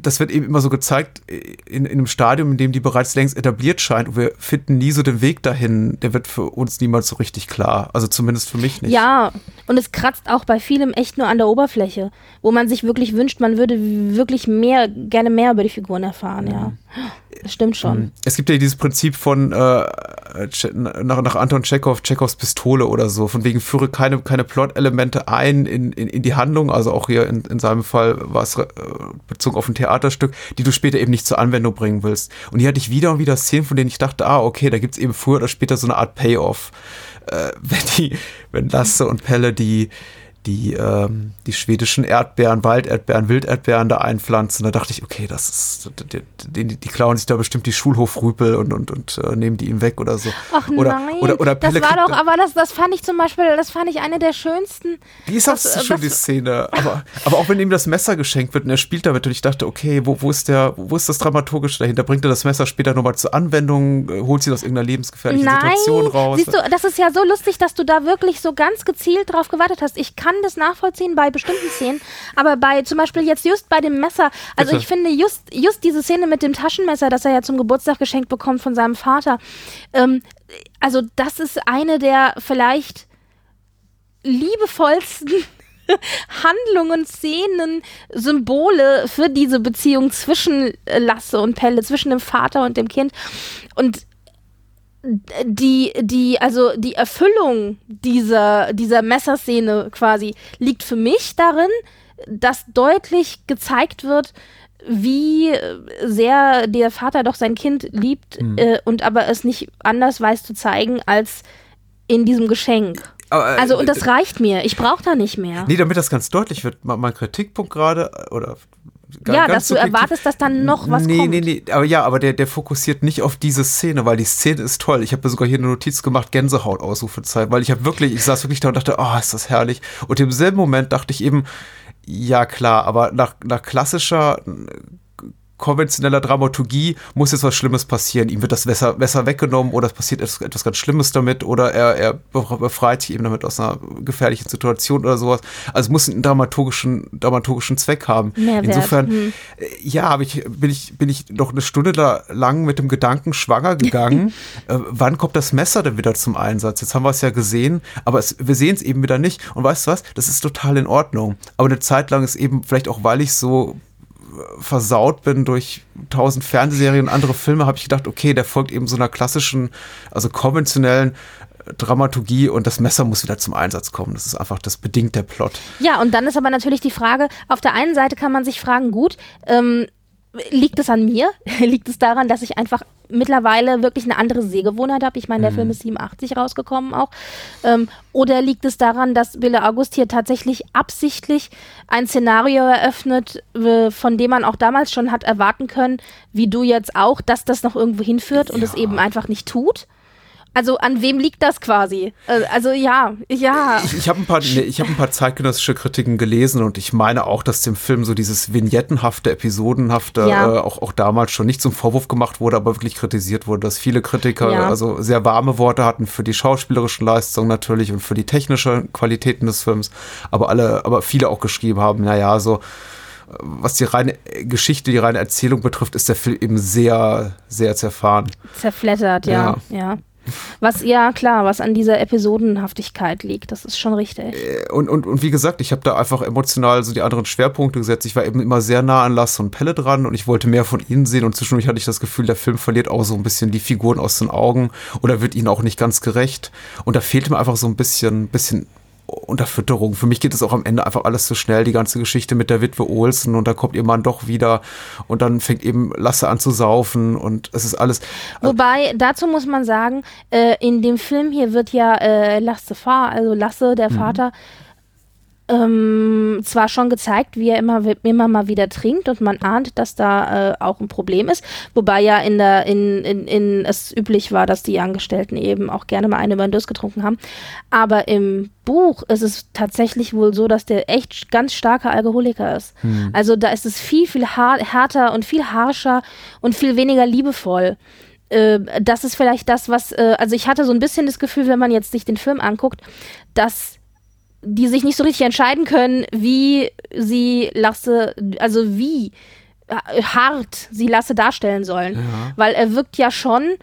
das wird eben immer so gezeigt in, in einem Stadium, in dem die bereits längst etabliert scheint und wir finden nie so den Weg dahin. Der wird für uns niemals so richtig klar. Also zumindest für mich nicht. Ja, und es kratzt auch bei vielem echt nur an der Oberfläche, wo man sich wirklich wünscht, man würde wirklich mehr, gerne mehr über die Figuren erfahren, ja. Das stimmt schon. Mhm. Es gibt ja dieses Prinzip von äh, nach, nach Anton Tschechow, Tschechows Pistole oder so, von wegen führe keine, keine Plot-Elemente ein in, in, in die Handlung, also auch hier in, in seinem Fall war es äh, bezogen auf ein Theaterstück, die du später eben nicht zur Anwendung bringen willst. Und hier hatte ich wieder und wieder Szenen, von denen ich dachte, ah, okay, da gibt es eben früher oder später so eine Art Payoff. Äh, wenn die, wenn Lasse und Pelle die die, ähm, die schwedischen Erdbeeren, Walderdbeeren, Wilderdbeeren da einpflanzen. Da dachte ich, okay, das ist, die, die, die klauen sich da bestimmt die Schulhofrüpel und, und, und äh, nehmen die ihm weg oder so. Ach oder, nein, oder, oder das war doch, aber das, das fand ich zum Beispiel, das fand ich eine der schönsten. Die ist auch das, schon das, die Szene. Aber, aber auch wenn ihm das Messer geschenkt wird und er spielt damit und ich dachte, okay, wo, wo ist der, wo ist das Dramaturgische dahinter? Bringt er das Messer später nochmal zur Anwendung? Äh, holt sie das aus irgendeiner lebensgefährlichen nein, Situation raus? Siehst du, das ist ja so lustig, dass du da wirklich so ganz gezielt drauf gewartet hast. Ich kann das nachvollziehen bei bestimmten Szenen, aber bei zum Beispiel jetzt just bei dem Messer, also Bitte. ich finde just, just diese Szene mit dem Taschenmesser, das er ja zum Geburtstag geschenkt bekommt von seinem Vater, ähm, also das ist eine der vielleicht liebevollsten Handlungen, Szenen, Symbole für diese Beziehung zwischen Lasse und Pelle, zwischen dem Vater und dem Kind. Und die, die, also die Erfüllung dieser, dieser Messerszene quasi liegt für mich darin, dass deutlich gezeigt wird, wie sehr der Vater doch sein Kind liebt Mhm. äh, und aber es nicht anders weiß zu zeigen als in diesem Geschenk. Aber, äh, Also und das reicht mir. Ich brauche da nicht mehr. Nee, damit das ganz deutlich wird, mein Kritikpunkt gerade, oder ga- ja, dass du erwartest, dass dann noch was nee, kommt. Nee, nee, aber ja, aber der, der fokussiert nicht auf diese Szene, weil die Szene ist toll. Ich habe mir sogar hier eine Notiz gemacht, Gänsehaut, Ausrufezeit, weil ich habe wirklich, ich saß wirklich da und dachte, oh, ist das herrlich. Und im selben Moment dachte ich eben, ja klar, aber nach, nach klassischer konventioneller Dramaturgie muss jetzt was Schlimmes passieren. Ihm wird das Messer, Messer weggenommen oder es passiert etwas, etwas ganz Schlimmes damit oder er, er befreit sich eben damit aus einer gefährlichen Situation oder sowas. Also es muss einen dramaturgischen, dramaturgischen Zweck haben. Mehrwert. Insofern, Hm. äh, ja, hab ich, bin, ich, bin ich noch eine Stunde da lang mit dem Gedanken schwanger gegangen, äh, wann kommt das Messer denn wieder zum Einsatz? Jetzt haben wir es ja gesehen, aber es, wir sehen es eben wieder nicht. Und weißt du was? Das ist total in Ordnung. Aber eine Zeit lang ist eben, vielleicht auch weil ich so versaut bin durch tausend Fernsehserien und andere Filme, habe ich gedacht, okay, der folgt eben so einer klassischen, also konventionellen Dramaturgie und das Messer muss wieder zum Einsatz kommen. Das ist einfach, das bedingt der Plot. Ja, und dann ist aber natürlich die Frage, auf der einen Seite kann man sich fragen, gut, ähm, liegt es an mir? liegt es daran, dass ich einfach mittlerweile wirklich eine andere Sehgewohnheit habe? Ich meine, der Film ist 87 rausgekommen auch. Ähm, oder liegt es daran, dass Bille August hier tatsächlich absichtlich ein Szenario eröffnet, von dem man auch damals schon hat erwarten können, wie du jetzt auch, dass das noch irgendwo hinführt und es eben einfach nicht tut? Also an wem liegt das quasi? Äh, Also ja, ja. Ich, ich habe ein, paar- nee, ich hab ein paar zeitgenössische Kritiken gelesen und ich meine auch, dass dem Film so dieses vignettenhafte, episodenhafte Ja. äh, auch, auch damals schon nicht zum Vorwurf gemacht wurde, aber wirklich kritisiert wurde, dass viele Kritiker Ja. also sehr warme Worte hatten für die schauspielerischen Leistungen natürlich und für die technischen Qualitäten des Films, aber alle, aber viele auch geschrieben haben, naja, so äh, was die reine Geschichte, die reine Erzählung betrifft, ist der Film eben sehr, sehr zerfahren. Zerflettert, ja, ja. Was, ja, klar, was an dieser Episodenhaftigkeit liegt, das ist schon richtig. und, und, und wie gesagt, ich habe da einfach emotional so die anderen Schwerpunkte gesetzt. Ich war eben immer sehr nah an Lasse und Pelle dran und ich wollte mehr von ihnen sehen und zwischendurch hatte ich das Gefühl, der Film verliert auch so ein bisschen die Figuren aus den Augen oder wird ihnen auch nicht ganz gerecht. Und da fehlt mir einfach so ein bisschen, bisschen Unterfütterung. Für mich geht es auch am Ende einfach alles zu schnell, die ganze Geschichte mit der Witwe Olsen und da kommt ihr Mann doch wieder und dann fängt eben Lasse an zu saufen und es ist alles. Wobei, dazu muss man sagen, äh, in dem Film hier wird ja äh, Lasse Fahr, also Lasse, der Vater, ähm, zwar schon gezeigt, wie er immer, immer mal wieder trinkt und man ahnt, dass da äh, auch ein Problem ist, wobei ja in der, in, in, in es üblich war, dass die Angestellten eben auch gerne mal eine über den Durst getrunken haben. Aber im Buch ist es tatsächlich wohl so, dass der echt ganz starker Alkoholiker ist. Also da ist es viel, viel härter und viel harscher und viel weniger liebevoll äh, das ist vielleicht das, was, äh, also ich hatte so ein bisschen das Gefühl, wenn man jetzt sich den Film anguckt, dass die sich nicht so richtig entscheiden können, wie sie Lasse, also wie hart sie Lasse darstellen sollen. Weil er wirkt ja schon,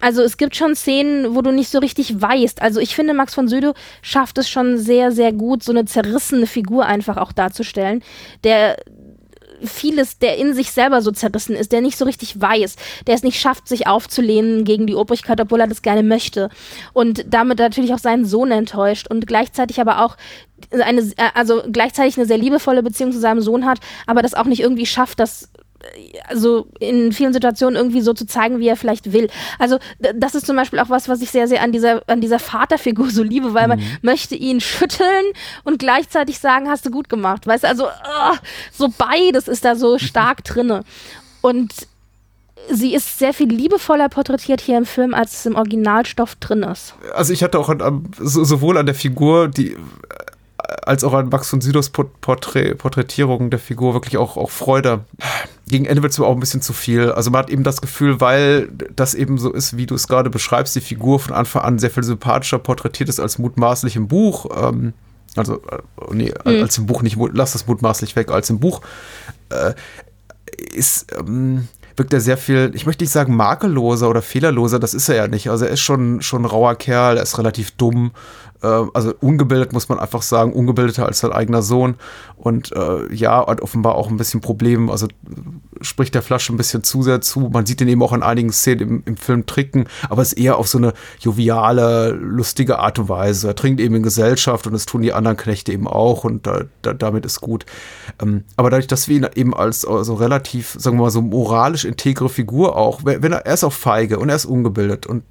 also es gibt schon Szenen, wo du nicht so richtig weißt. Also ich finde, Max von Sydow schafft es schon sehr, sehr gut, so eine zerrissene Figur einfach auch darzustellen, der vieles, der in sich selber so zerrissen ist, der nicht so richtig weiß, der es nicht schafft, sich aufzulehnen gegen die Obrigkeit, obwohl er das gerne möchte. Und damit natürlich auch seinen Sohn enttäuscht und gleichzeitig aber auch eine, also gleichzeitig eine sehr liebevolle Beziehung zu seinem Sohn hat, aber das auch nicht irgendwie schafft, das also in vielen Situationen irgendwie so zu zeigen, wie er vielleicht will. Also das ist zum Beispiel auch was, was ich sehr, sehr an dieser, an dieser Vaterfigur so liebe, weil man möchte ihn schütteln und gleichzeitig sagen, hast du gut gemacht. Weißt du, also ah, so beides ist da so stark drinne. Und sie ist sehr viel liebevoller porträtiert hier im Film, als es im Originalstoff drin ist. also ich hatte auch an, an, so, sowohl an der Figur, die als auch an Max von Sydows Port- Porträt, Porträtierung der Figur wirklich auch, auch Freude. Gegen Ende wird es aber auch ein bisschen zu viel. Also man hat eben das Gefühl, weil das eben so ist, wie du es gerade beschreibst, die Figur von Anfang an sehr viel sympathischer porträtiert ist als mutmaßlich im Buch. Ähm, also, äh, nee, als im Buch nicht, lass das mutmaßlich weg, als im Buch äh, ist, ähm, wirkt er sehr viel, ich möchte nicht sagen makelloser oder fehlerloser, das ist er ja nicht. Also er ist schon, schon ein rauer Kerl, er ist relativ dumm, also ungebildet muss man einfach sagen, ungebildeter als sein eigener Sohn und äh, ja, hat offenbar auch ein bisschen Problem, also spricht der Flasche ein bisschen zu sehr zu. Man sieht ihn eben auch in einigen Szenen im, im Film trinken, aber es ist eher auf so eine joviale, lustige Art und Weise. Er trinkt eben in Gesellschaft und das tun die anderen Knechte eben auch und da, da, damit ist gut. Ähm, aber dadurch, dass wir ihn eben als also relativ, sagen wir mal so moralisch moralisch integre Figur auch. Wenn er, er ist auch feige und er ist ungebildet und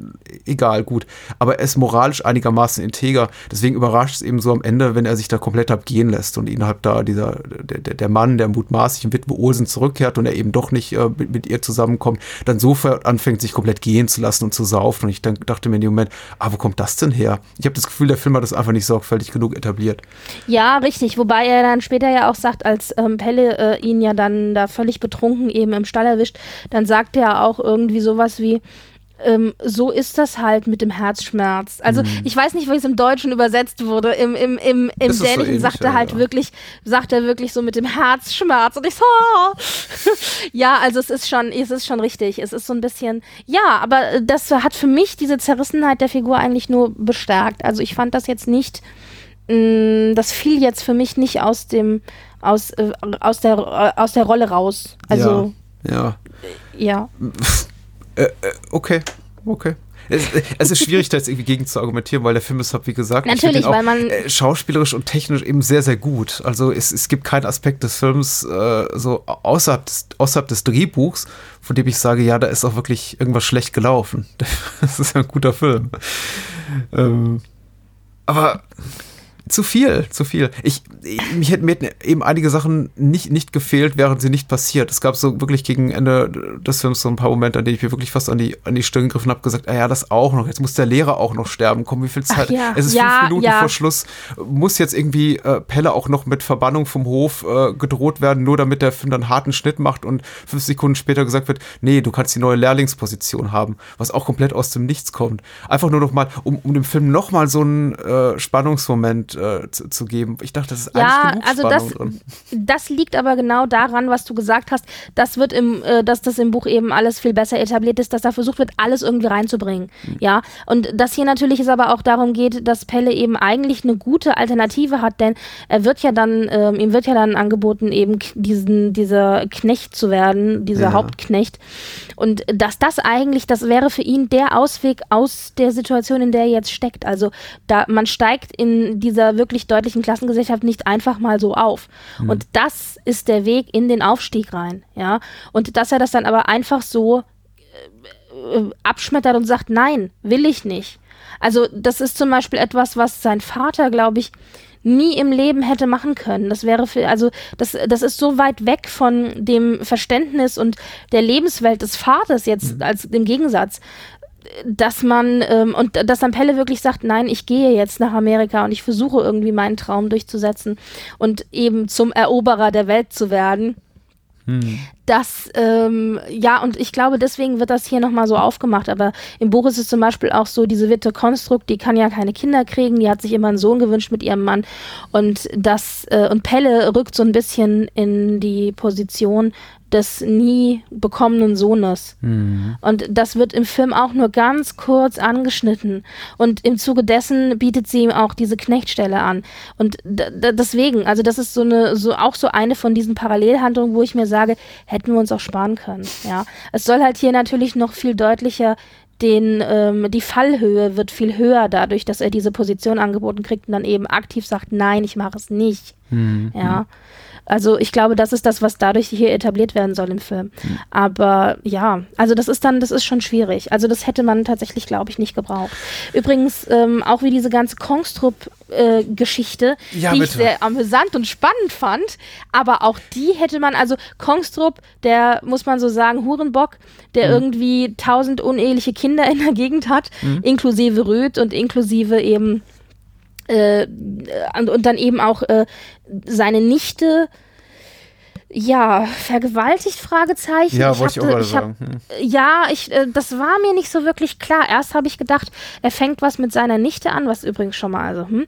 egal, gut. Aber er ist moralisch einigermaßen integer. Deswegen überrascht es eben so am Ende, wenn er sich da komplett abgehen lässt und innerhalb da dieser, der, der Mann, der mutmaßlichen Witwe Olsen zurückkehrt und er eben doch nicht äh, mit, mit, ihr zusammenkommt, dann sofort anfängt, sich komplett gehen zu lassen und zu saufen. Und ich dann, dachte mir in dem Moment, ah, wo kommt das denn her? Ich habe das Gefühl, der Film hat das einfach nicht sorgfältig genug etabliert. Ja, richtig. Wobei er dann später ja auch sagt, als ähm, Pelle äh, ihn ja dann da völlig betrunken eben im Stall erwischt, dann sagt er auch irgendwie sowas wie, ähm, so ist das halt mit dem Herzschmerz. Also mhm. ich weiß nicht, wie es im Deutschen übersetzt wurde. Im, im, im, im Dänischen so sagt er halt ja. wirklich, sagt er wirklich so mit dem Herzschmerz und ich so, ja, also es ist schon, es ist schon richtig. Es ist so ein bisschen, ja, aber das hat für mich diese Zerrissenheit der Figur eigentlich nur bestärkt. Also ich fand das jetzt nicht, mh, mm, das fiel jetzt für mich nicht aus dem, aus, äh, aus der, äh, aus der Rolle raus. Also. Ja. Ja. Äh, äh, okay, okay. Es, es, ist schwierig, da jetzt irgendwie gegen zu argumentieren, weil der Film ist, wie gesagt, Natürlich, auch, weil man äh, schauspielerisch und technisch eben sehr, sehr gut. Also es, es gibt keinen Aspekt des Films äh, so außerhalb des, außerhalb des Drehbuchs, von dem ich sage, ja, da ist auch wirklich irgendwas schlecht gelaufen. Das ist ein guter Film. Ähm, aber zu viel, zu viel. Ich, mich hätten mir eben einige Sachen nicht, nicht gefehlt, während sie nicht passiert. Es gab so wirklich gegen Ende des Films so ein paar Momente, an denen ich mir wirklich fast an die, an die Stirn gegriffen habe, gesagt, ah ja, das auch noch. Jetzt muss der Lehrer auch noch sterben. Komm, wie viel Zeit? Ja, es ist ja, fünf Minuten ja. vor Schluss. Muss jetzt irgendwie äh, Pelle auch noch mit Verbannung vom Hof äh, gedroht werden, nur damit der Film dann harten Schnitt macht und fünf Sekunden später gesagt wird, nee, du kannst die neue Lehrlingsposition haben, was auch komplett aus dem Nichts kommt. Einfach nur noch mal, um, um dem Film noch mal so einen äh, Spannungsmoment äh, zu, zu, geben. Ich dachte, das ist ja, eigentlich genug also Spannung das, drin. das liegt aber genau daran, was du gesagt hast. Das wird im, äh, dass das im Buch eben alles viel besser etabliert ist, dass da versucht wird, alles irgendwie reinzubringen. Mhm. Ja, und das hier natürlich ist aber auch darum geht, dass Pelle eben eigentlich eine gute Alternative hat, denn er wird ja dann, ähm, ihm wird ja dann angeboten, eben diesen, dieser Knecht zu werden, dieser Ja. Hauptknecht. Und dass das eigentlich, das wäre für ihn der Ausweg aus der Situation, in der er jetzt steckt. Also da man steigt in dieser wirklich deutlichen Klassengesellschaft nicht einfach mal so auf. Und das ist der Weg in den Aufstieg rein, ja. Und dass er das dann aber einfach so äh, äh, abschmettert und sagt, nein, will ich nicht. Also das ist zum Beispiel etwas, was sein Vater, glaube ich, nie im Leben hätte machen können. Das wäre für, also das, das ist so weit weg von dem Verständnis und der Lebenswelt des Vaters jetzt als im Gegensatz, dass man ähm, und dass dann Pelle wirklich sagt, nein, ich gehe jetzt nach Amerika und ich versuche irgendwie meinen Traum durchzusetzen und eben zum Eroberer der Welt zu werden. Das, ähm, ja, und ich glaube, deswegen wird das hier nochmal so aufgemacht. Aber im Buch ist es zum Beispiel auch so, diese Witte Konstrukt, die kann ja keine Kinder kriegen, die hat sich immer einen Sohn gewünscht mit ihrem Mann. Und das, äh, und Pelle rückt so ein bisschen in die Position des nie bekommenen Sohnes. Und das wird im Film auch nur ganz kurz angeschnitten. Und im Zuge dessen bietet sie ihm auch diese Knechtstelle an. Und deswegen, also das ist so eine, so auch so eine von diesen Parallelhandlungen, wo ich mir sage, hätten wir uns auch sparen können. Ja, es soll halt hier natürlich noch viel deutlicher den, ähm, die Fallhöhe wird viel höher dadurch, dass er diese Position angeboten kriegt und dann eben aktiv sagt, nein, ich mache es nicht. Ja. Also ich glaube, das ist das, was dadurch hier etabliert werden soll im Film. Aber ja, also das ist dann, das ist schon schwierig. Also das hätte man tatsächlich, glaube ich, nicht gebraucht. Übrigens, ähm, auch wie diese ganze Kongstrup-Geschichte, Ja, die bitte. ich sehr amüsant und spannend fand, aber auch die hätte man, also Kongstrup, der, muss man so sagen, Hurenbock, der Mhm. irgendwie tausend uneheliche Kinder in der Gegend hat, Mhm. inklusive Röth und inklusive eben äh, und, und dann eben auch äh, seine Nichte ja, vergewaltigt, Fragezeichen. Ja, wollte ich auch gerade ich hab- sagen. Hm. Ja, ich, äh, das war mir nicht so wirklich klar. Erst habe ich gedacht, er fängt was mit seiner Nichte an, was übrigens schon mal, also, hm.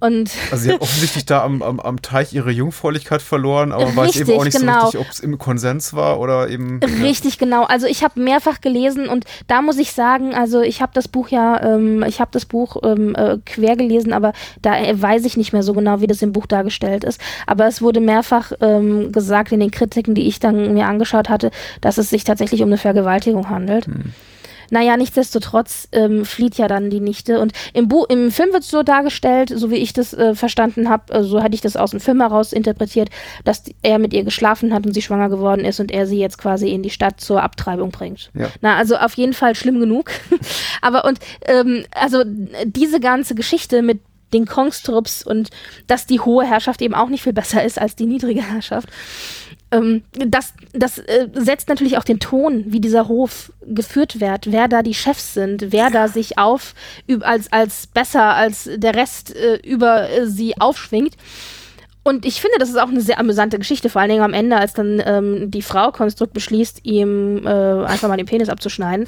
Und Also sie hat offensichtlich da am, am, am Teich ihre Jungfräulichkeit verloren, aber weiß eben Richtig, auch nicht genau. so richtig, ob es im Konsens war oder eben. Richtig, genau. Also ich habe mehrfach gelesen und da muss ich sagen, also ich habe das Buch ja, ähm, ich habe das Buch ähm, äh, quer gelesen, aber da äh, weiß ich nicht mehr so genau, wie das im Buch dargestellt ist. Aber es wurde mehrfach ähm, gesagt in den Kritiken, die ich dann mir angeschaut hatte, dass es sich tatsächlich um eine Vergewaltigung handelt. naja, nichtsdestotrotz ähm, flieht ja dann die Nichte. Und im, Bu im Film wird es so dargestellt, so wie ich das äh, verstanden habe, äh, so hatte ich das aus dem Film heraus interpretiert, dass er mit ihr geschlafen hat und sie schwanger geworden ist und er sie jetzt quasi in die Stadt zur Abtreibung bringt. Ja. Na, also auf jeden Fall schlimm genug. Aber und ähm, also diese ganze Geschichte mit den Kongstrups und dass die hohe Herrschaft eben auch nicht viel besser ist als die niedrige Herrschaft. Ähm, das das äh, setzt natürlich auch den Ton, wie dieser Hof geführt wird, wer da die Chefs sind, wer da sich auf als, als besser als der Rest äh, über äh, sie aufschwingt. Und ich finde, das ist auch eine sehr amüsante Geschichte, vor allen Dingen am Ende, als dann ähm, die Frau Konstrukt beschließt, ihm äh, einfach mal den Penis abzuschneiden.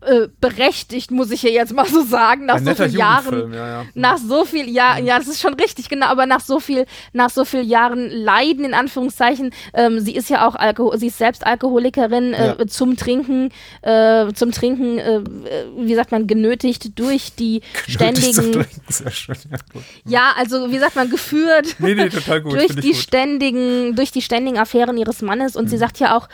Äh, berechtigt, muss ich hier jetzt mal so sagen, nach Ein so vielen Jahren ja, ja. nach so viel Jahren, ja, das ist schon richtig, genau, aber nach so viel, nach so viel Jahren Leiden, in Anführungszeichen, ähm, sie ist ja auch Alkohol, sie ist selbst Alkoholikerin, äh, Ja. zum Trinken, äh, zum Trinken, äh, äh, wie sagt man, genötigt durch die Nötig zu ständigen, Sehr schön, ja, ja, also wie sagt man, geführt Nee, nee, total gut. durch die gut. ständigen, durch die ständigen Affären ihres Mannes und sie Mhm. sagt ja auch,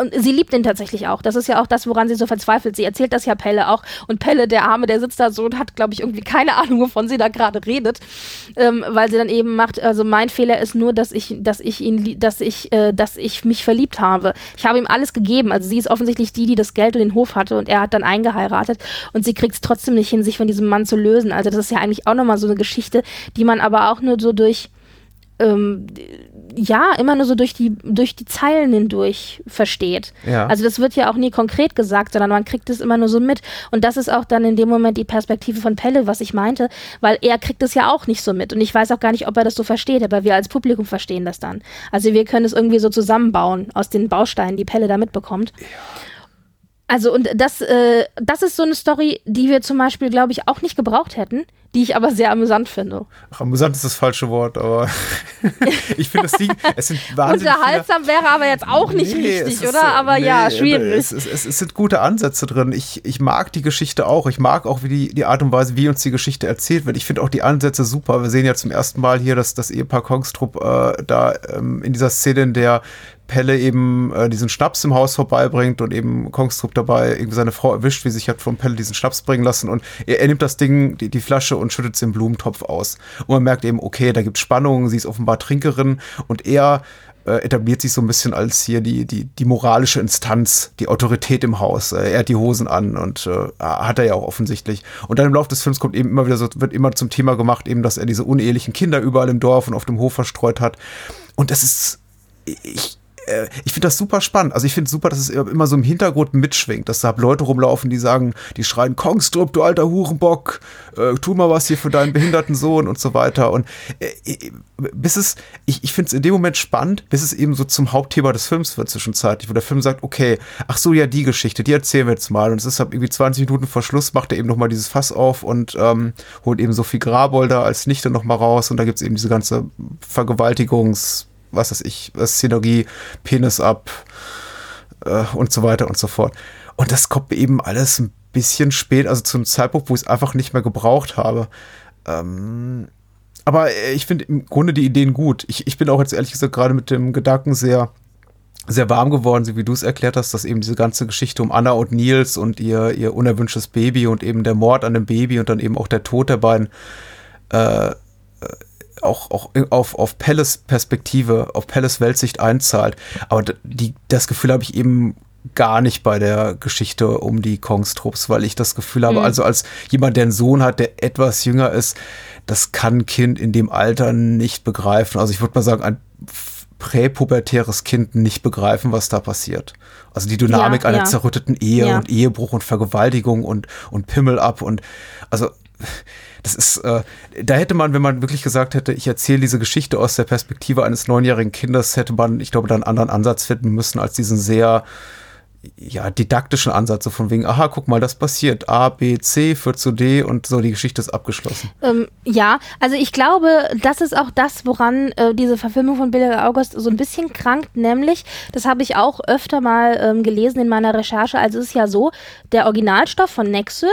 und sie liebt ihn tatsächlich auch. Das ist ja auch das, woran sie so verzweifelt. Sie erzählt das ja Pelle auch. Und Pelle, der Arme, der sitzt da so und hat, glaube ich, irgendwie keine Ahnung, wovon sie da gerade redet. Ähm, weil sie dann eben macht, also mein Fehler ist nur, dass ich, dass ich ihn, dass ich, äh, dass ich mich verliebt habe. Ich habe ihm alles gegeben. Also sie ist offensichtlich die, die das Geld und den Hof hatte und er hat dann eingeheiratet und sie kriegt es trotzdem nicht hin, sich von diesem Mann zu lösen. Also das ist ja eigentlich auch nochmal so eine Geschichte, die man aber auch nur so durch ähm, ja, immer nur so durch die, durch die Zeilen hindurch versteht. Ja. Also das wird ja auch nie konkret gesagt, sondern man kriegt es immer nur so mit. Und das ist auch dann in dem Moment die Perspektive von Pelle, was ich meinte, weil er kriegt es ja auch nicht so mit. Und ich weiß auch gar nicht, ob er das so versteht, aber wir als Publikum verstehen das dann. Also wir können es irgendwie so zusammenbauen aus den Bausteinen, die Pelle da mitbekommt. Also und das, äh, das ist so eine Story, die wir zum Beispiel, glaube ich, auch nicht gebraucht hätten, die ich aber sehr amüsant finde. Ach, amüsant ist das falsche Wort, aber ich finde, es, liegen- es sind wahnsinnig Unterhaltsam wäre aber jetzt auch nicht Nee, richtig, ist, oder? äh, Aber nee, ja, schwierig. Es, es, es, es sind gute Ansätze drin. Ich, ich mag die Geschichte auch. Ich mag auch wie die, die Art und Weise, wie uns die Geschichte erzählt wird. Ich finde auch die Ansätze super. Wir sehen ja zum ersten Mal hier, dass das Ehepaar Kongstrup äh, da ähm, in dieser Szene, in der Pelle eben äh, diesen Schnaps im Haus vorbeibringt und eben Kongstrup dabei irgendwie seine Frau erwischt, wie sich hat von Pelle diesen Schnaps bringen lassen und er, er nimmt das Ding, die, die Flasche und schüttet sie im Blumentopf aus. Und man merkt eben, okay, da gibt Spannung, sie ist offenbar Trinkerin und er äh, etabliert sich so ein bisschen als hier die, die, die moralische Instanz, die Autorität im Haus. Äh, er hat die Hosen an und äh, hat er ja auch offensichtlich. Und dann im Laufe des Films kommt eben immer wieder so, wird immer zum Thema gemacht, eben, dass er diese unehelichen Kinder überall im Dorf und auf dem Hof verstreut hat. Und das ist, ich, äh, ich finde das super spannend. Also ich finde super, dass es immer so im Hintergrund mitschwingt, dass da Leute rumlaufen, die sagen, die schreien, Kongstrup, du alter Hurenbock, äh, tu mal was hier für deinen behinderten Sohn und so weiter. Und äh, äh, bis es, ich, ich finde es in dem Moment spannend, bis es eben so zum Hauptthema des Films wird zwischenzeitlich, wo der Film sagt, okay, ach so, ja, die Geschichte, die erzählen wir jetzt mal. Und es ist halt irgendwie 20 Minuten vor Schluss, macht er eben nochmal dieses Fass auf und ähm, holt eben Sophie Grabolder als Nichte nochmal raus. Und da gibt es eben diese ganze Vergewaltigungs- was weiß ich, Szenerie, Penis ab äh, und so weiter und so fort. Und das kommt eben alles ein bisschen spät, also zum Zeitpunkt, wo ich es einfach nicht mehr gebraucht habe. Ähm, aber äh, ich finde im Grunde die Ideen gut. Ich, ich bin auch jetzt ehrlich gesagt gerade mit dem Gedanken sehr, sehr warm geworden, so wie du es erklärt hast, dass eben diese ganze Geschichte um Anna und Nils und ihr, ihr unerwünschtes Baby und eben der Mord an dem Baby und dann eben auch der Tod der beiden äh, auch, auch auf, auf Pelles Perspektive, auf Pelles Weltsicht einzahlt. Aber die, das Gefühl habe ich eben gar nicht bei der Geschichte um die Kongstrupps, weil ich das Gefühl habe, Mhm. also als jemand, der einen Sohn hat, der etwas jünger ist, das kann ein Kind in dem Alter nicht begreifen. Also ich würde mal sagen, ein präpubertäres Kind nicht begreifen, was da passiert. Also die Dynamik Ja, einer ja. zerrütteten Ehe Ja. und Ehebruch und Vergewaltigung und, und Pimmel ab und also das ist, äh, da hätte man, wenn man wirklich gesagt hätte, ich erzähle diese Geschichte aus der Perspektive eines neunjährigen Kindes, hätte man, ich glaube, da einen anderen Ansatz finden müssen als diesen sehr ja, didaktischen Ansatz, so von wegen, aha, guck mal, das passiert. A, B, C führt zu D und so, die Geschichte ist abgeschlossen. Ähm, ja, also ich glaube, das ist auch das, woran äh, diese Verfilmung von Billy August so ein bisschen krankt, nämlich, das habe ich auch öfter mal ähm, gelesen in meiner Recherche, also es ist ja so, der Originalstoff von Nexe,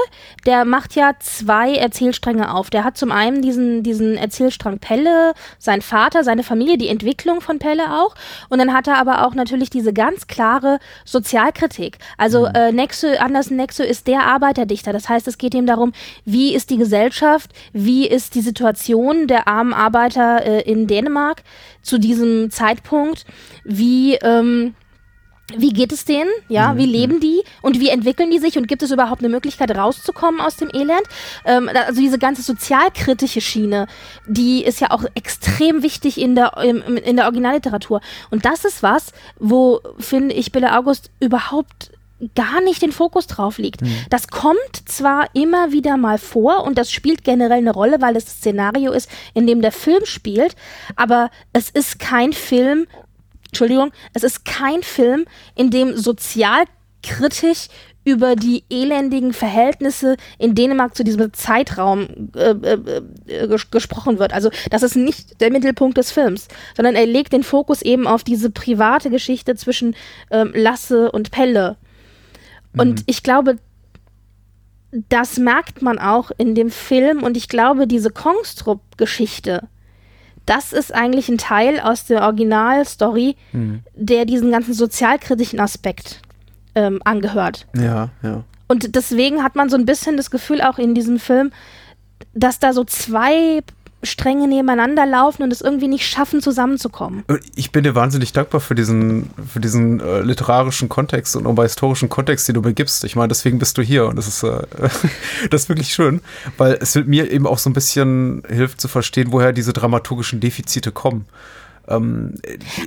der macht ja zwei Erzählstränge auf. Der hat zum einen diesen, diesen Erzählstrang Pelle, sein Vater, seine Familie, die Entwicklung von Pelle auch und dann hat er aber auch natürlich diese ganz klare Sozialkritik. Also Mhm. äh, Nexo, Andersen Nexo ist der Arbeiterdichter. Das heißt, es geht ihm darum, wie ist die Gesellschaft, wie ist die Situation der armen Arbeiter äh, in Dänemark zu diesem Zeitpunkt, wie ähm, wie geht es denen? Ja, wie leben die und wie entwickeln die sich und gibt es überhaupt eine Möglichkeit rauszukommen aus dem Elend? Ähm, also diese ganze sozialkritische Schiene, die ist ja auch extrem wichtig in der im- in der Originalliteratur und das ist was, wo finde ich Bille August überhaupt gar nicht den Fokus drauf liegt. Das kommt zwar immer wieder mal vor und das spielt generell eine Rolle, weil es das Szenario ist, in dem der Film spielt, aber es ist kein Film, Entschuldigung, es ist kein Film, in dem sozialkritisch über die elendigen Verhältnisse in Dänemark zu diesem Zeitraum äh, äh, äh, ges gesprochen wird. Also das ist nicht der Mittelpunkt des Films, sondern er legt den Fokus eben auf diese private Geschichte zwischen ähm, Lasse und Pelle. Und ich glaube, das merkt man auch in dem Film und ich glaube, diese Kongstrup-Geschichte, das ist eigentlich ein Teil aus der Originalstory, der diesen ganzen sozialkritischen Aspekt ähm, angehört. Ja, ja. Und deswegen hat man so ein bisschen das Gefühl auch in diesem Film, dass da so zwei Stränge nebeneinander laufen und es irgendwie nicht schaffen, zusammenzukommen. Ich bin dir wahnsinnig dankbar für diesen, für diesen äh, literarischen Kontext und auch historischen Kontext, den du mir gibst. Ich meine, deswegen bist du hier und das ist, äh, das ist wirklich schön, weil es mir eben auch so ein bisschen hilft zu verstehen, woher diese dramaturgischen Defizite kommen. Ähm,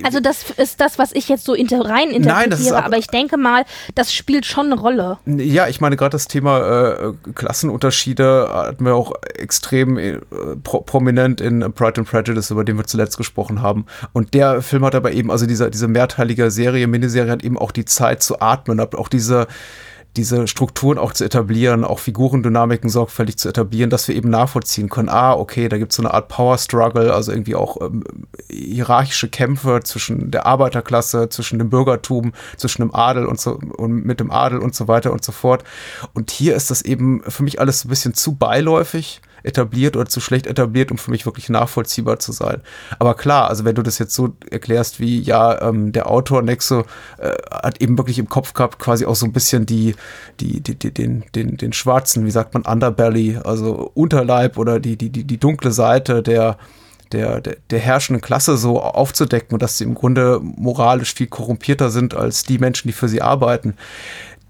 Also das ist das, was ich jetzt so inter rein interpretiere, Nein, das ist ab- aber ich denke mal, das spielt schon eine Rolle. Ja, ich meine, gerade das Thema äh, Klassenunterschiede hatten wir auch extrem äh, pro prominent in Pride and Prejudice, über den wir zuletzt gesprochen haben. Und der Film hat aber eben, also diese, diese mehrteilige Serie, Miniserie hat eben auch die Zeit zu atmen, hat auch diese diese Strukturen auch zu etablieren, auch Figurendynamiken sorgfältig zu etablieren, dass wir eben nachvollziehen können, ah, okay, da gibt es so eine Art Power Struggle, also irgendwie auch ähm, hierarchische Kämpfe zwischen der Arbeiterklasse, zwischen dem Bürgertum, zwischen dem Adel und so und mit dem Adel und so weiter und so fort. Und hier ist das eben für mich alles ein bisschen zu beiläufig etabliert oder zu schlecht etabliert, um für mich wirklich nachvollziehbar zu sein. Aber klar, also wenn du das jetzt so erklärst, wie ja, ähm, der Autor Nexo äh, hat eben wirklich im Kopf gehabt, quasi auch so ein bisschen die, die, die, die den, den, den schwarzen, wie sagt man, Underbelly, also Unterleib oder die, die, die, die dunkle Seite der, der, der, der herrschenden Klasse so aufzudecken und dass sie im Grunde moralisch viel korrumpierter sind als die Menschen, die für sie arbeiten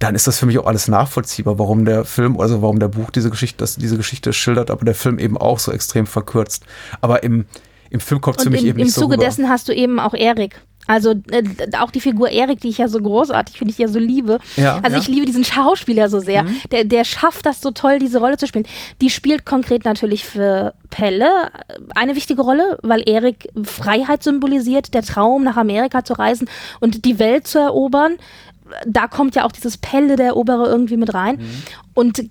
dann ist das für mich auch alles nachvollziehbar, warum der Film, also warum der Buch diese Geschichte, das, diese Geschichte schildert, aber der Film eben auch so extrem verkürzt. Aber im, im Film kommt es für mich im, eben im nicht so Zuge rüber. dessen hast du eben auch Erik. Also äh, auch die Figur Erik, die ich ja so großartig finde, ich ja so liebe. Ja, also ja. ich liebe diesen Schauspieler so sehr. Mhm. Der, der schafft das so toll, diese Rolle zu spielen. Die spielt konkret natürlich für Pelle äh, eine wichtige Rolle, weil Erik Freiheit symbolisiert, der Traum nach Amerika zu reisen und die Welt zu erobern. Da kommt ja auch dieses Pelle der Eroberer irgendwie mit rein. Mhm. Und,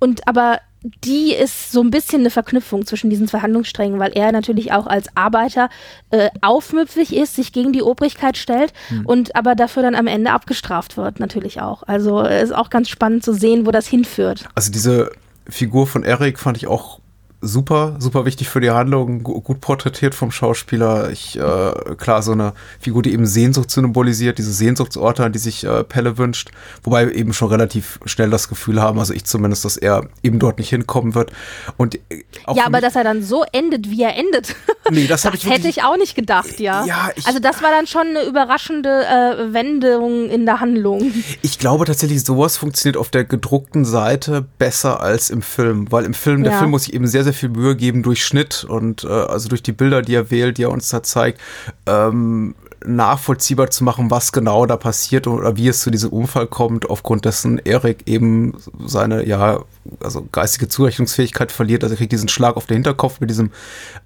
und aber die ist so ein bisschen eine Verknüpfung zwischen diesen Verhandlungssträngen, weil er natürlich auch als Arbeiter äh, aufmüpfig ist, sich gegen die Obrigkeit stellt und aber dafür dann am Ende abgestraft wird, natürlich auch. Also ist auch ganz spannend zu sehen, wo das hinführt. Also diese Figur von Eric fand ich auch super, super wichtig für die Handlung, gu- gut porträtiert vom Schauspieler. Ich, äh, klar, so eine Figur, die eben Sehnsucht symbolisiert, diese Sehnsuchtsorte, an die sich äh, Pelle wünscht, wobei wir eben schon relativ schnell das Gefühl haben, also ich zumindest, dass er eben dort nicht hinkommen wird. Und äh, ja, aber dass er dann so endet, wie er endet. Nee, das hab ich hätte ich auch nicht gedacht, ja. Ja, ich- also das war dann schon eine überraschende äh, Wendung in der Handlung. Ich glaube tatsächlich, sowas funktioniert auf der gedruckten Seite besser als im Film, weil im Film, der Ja. Film muss sich eben sehr, sehr viel Mühe geben durch Schnitt und äh, also durch die Bilder, die er wählt, die er uns da zeigt, ähm, nachvollziehbar zu machen, was genau da passiert oder wie es zu diesem Unfall kommt, aufgrund dessen Erik eben seine, ja, also geistige Zurechnungsfähigkeit verliert. Also er kriegt diesen Schlag auf den Hinterkopf mit diesem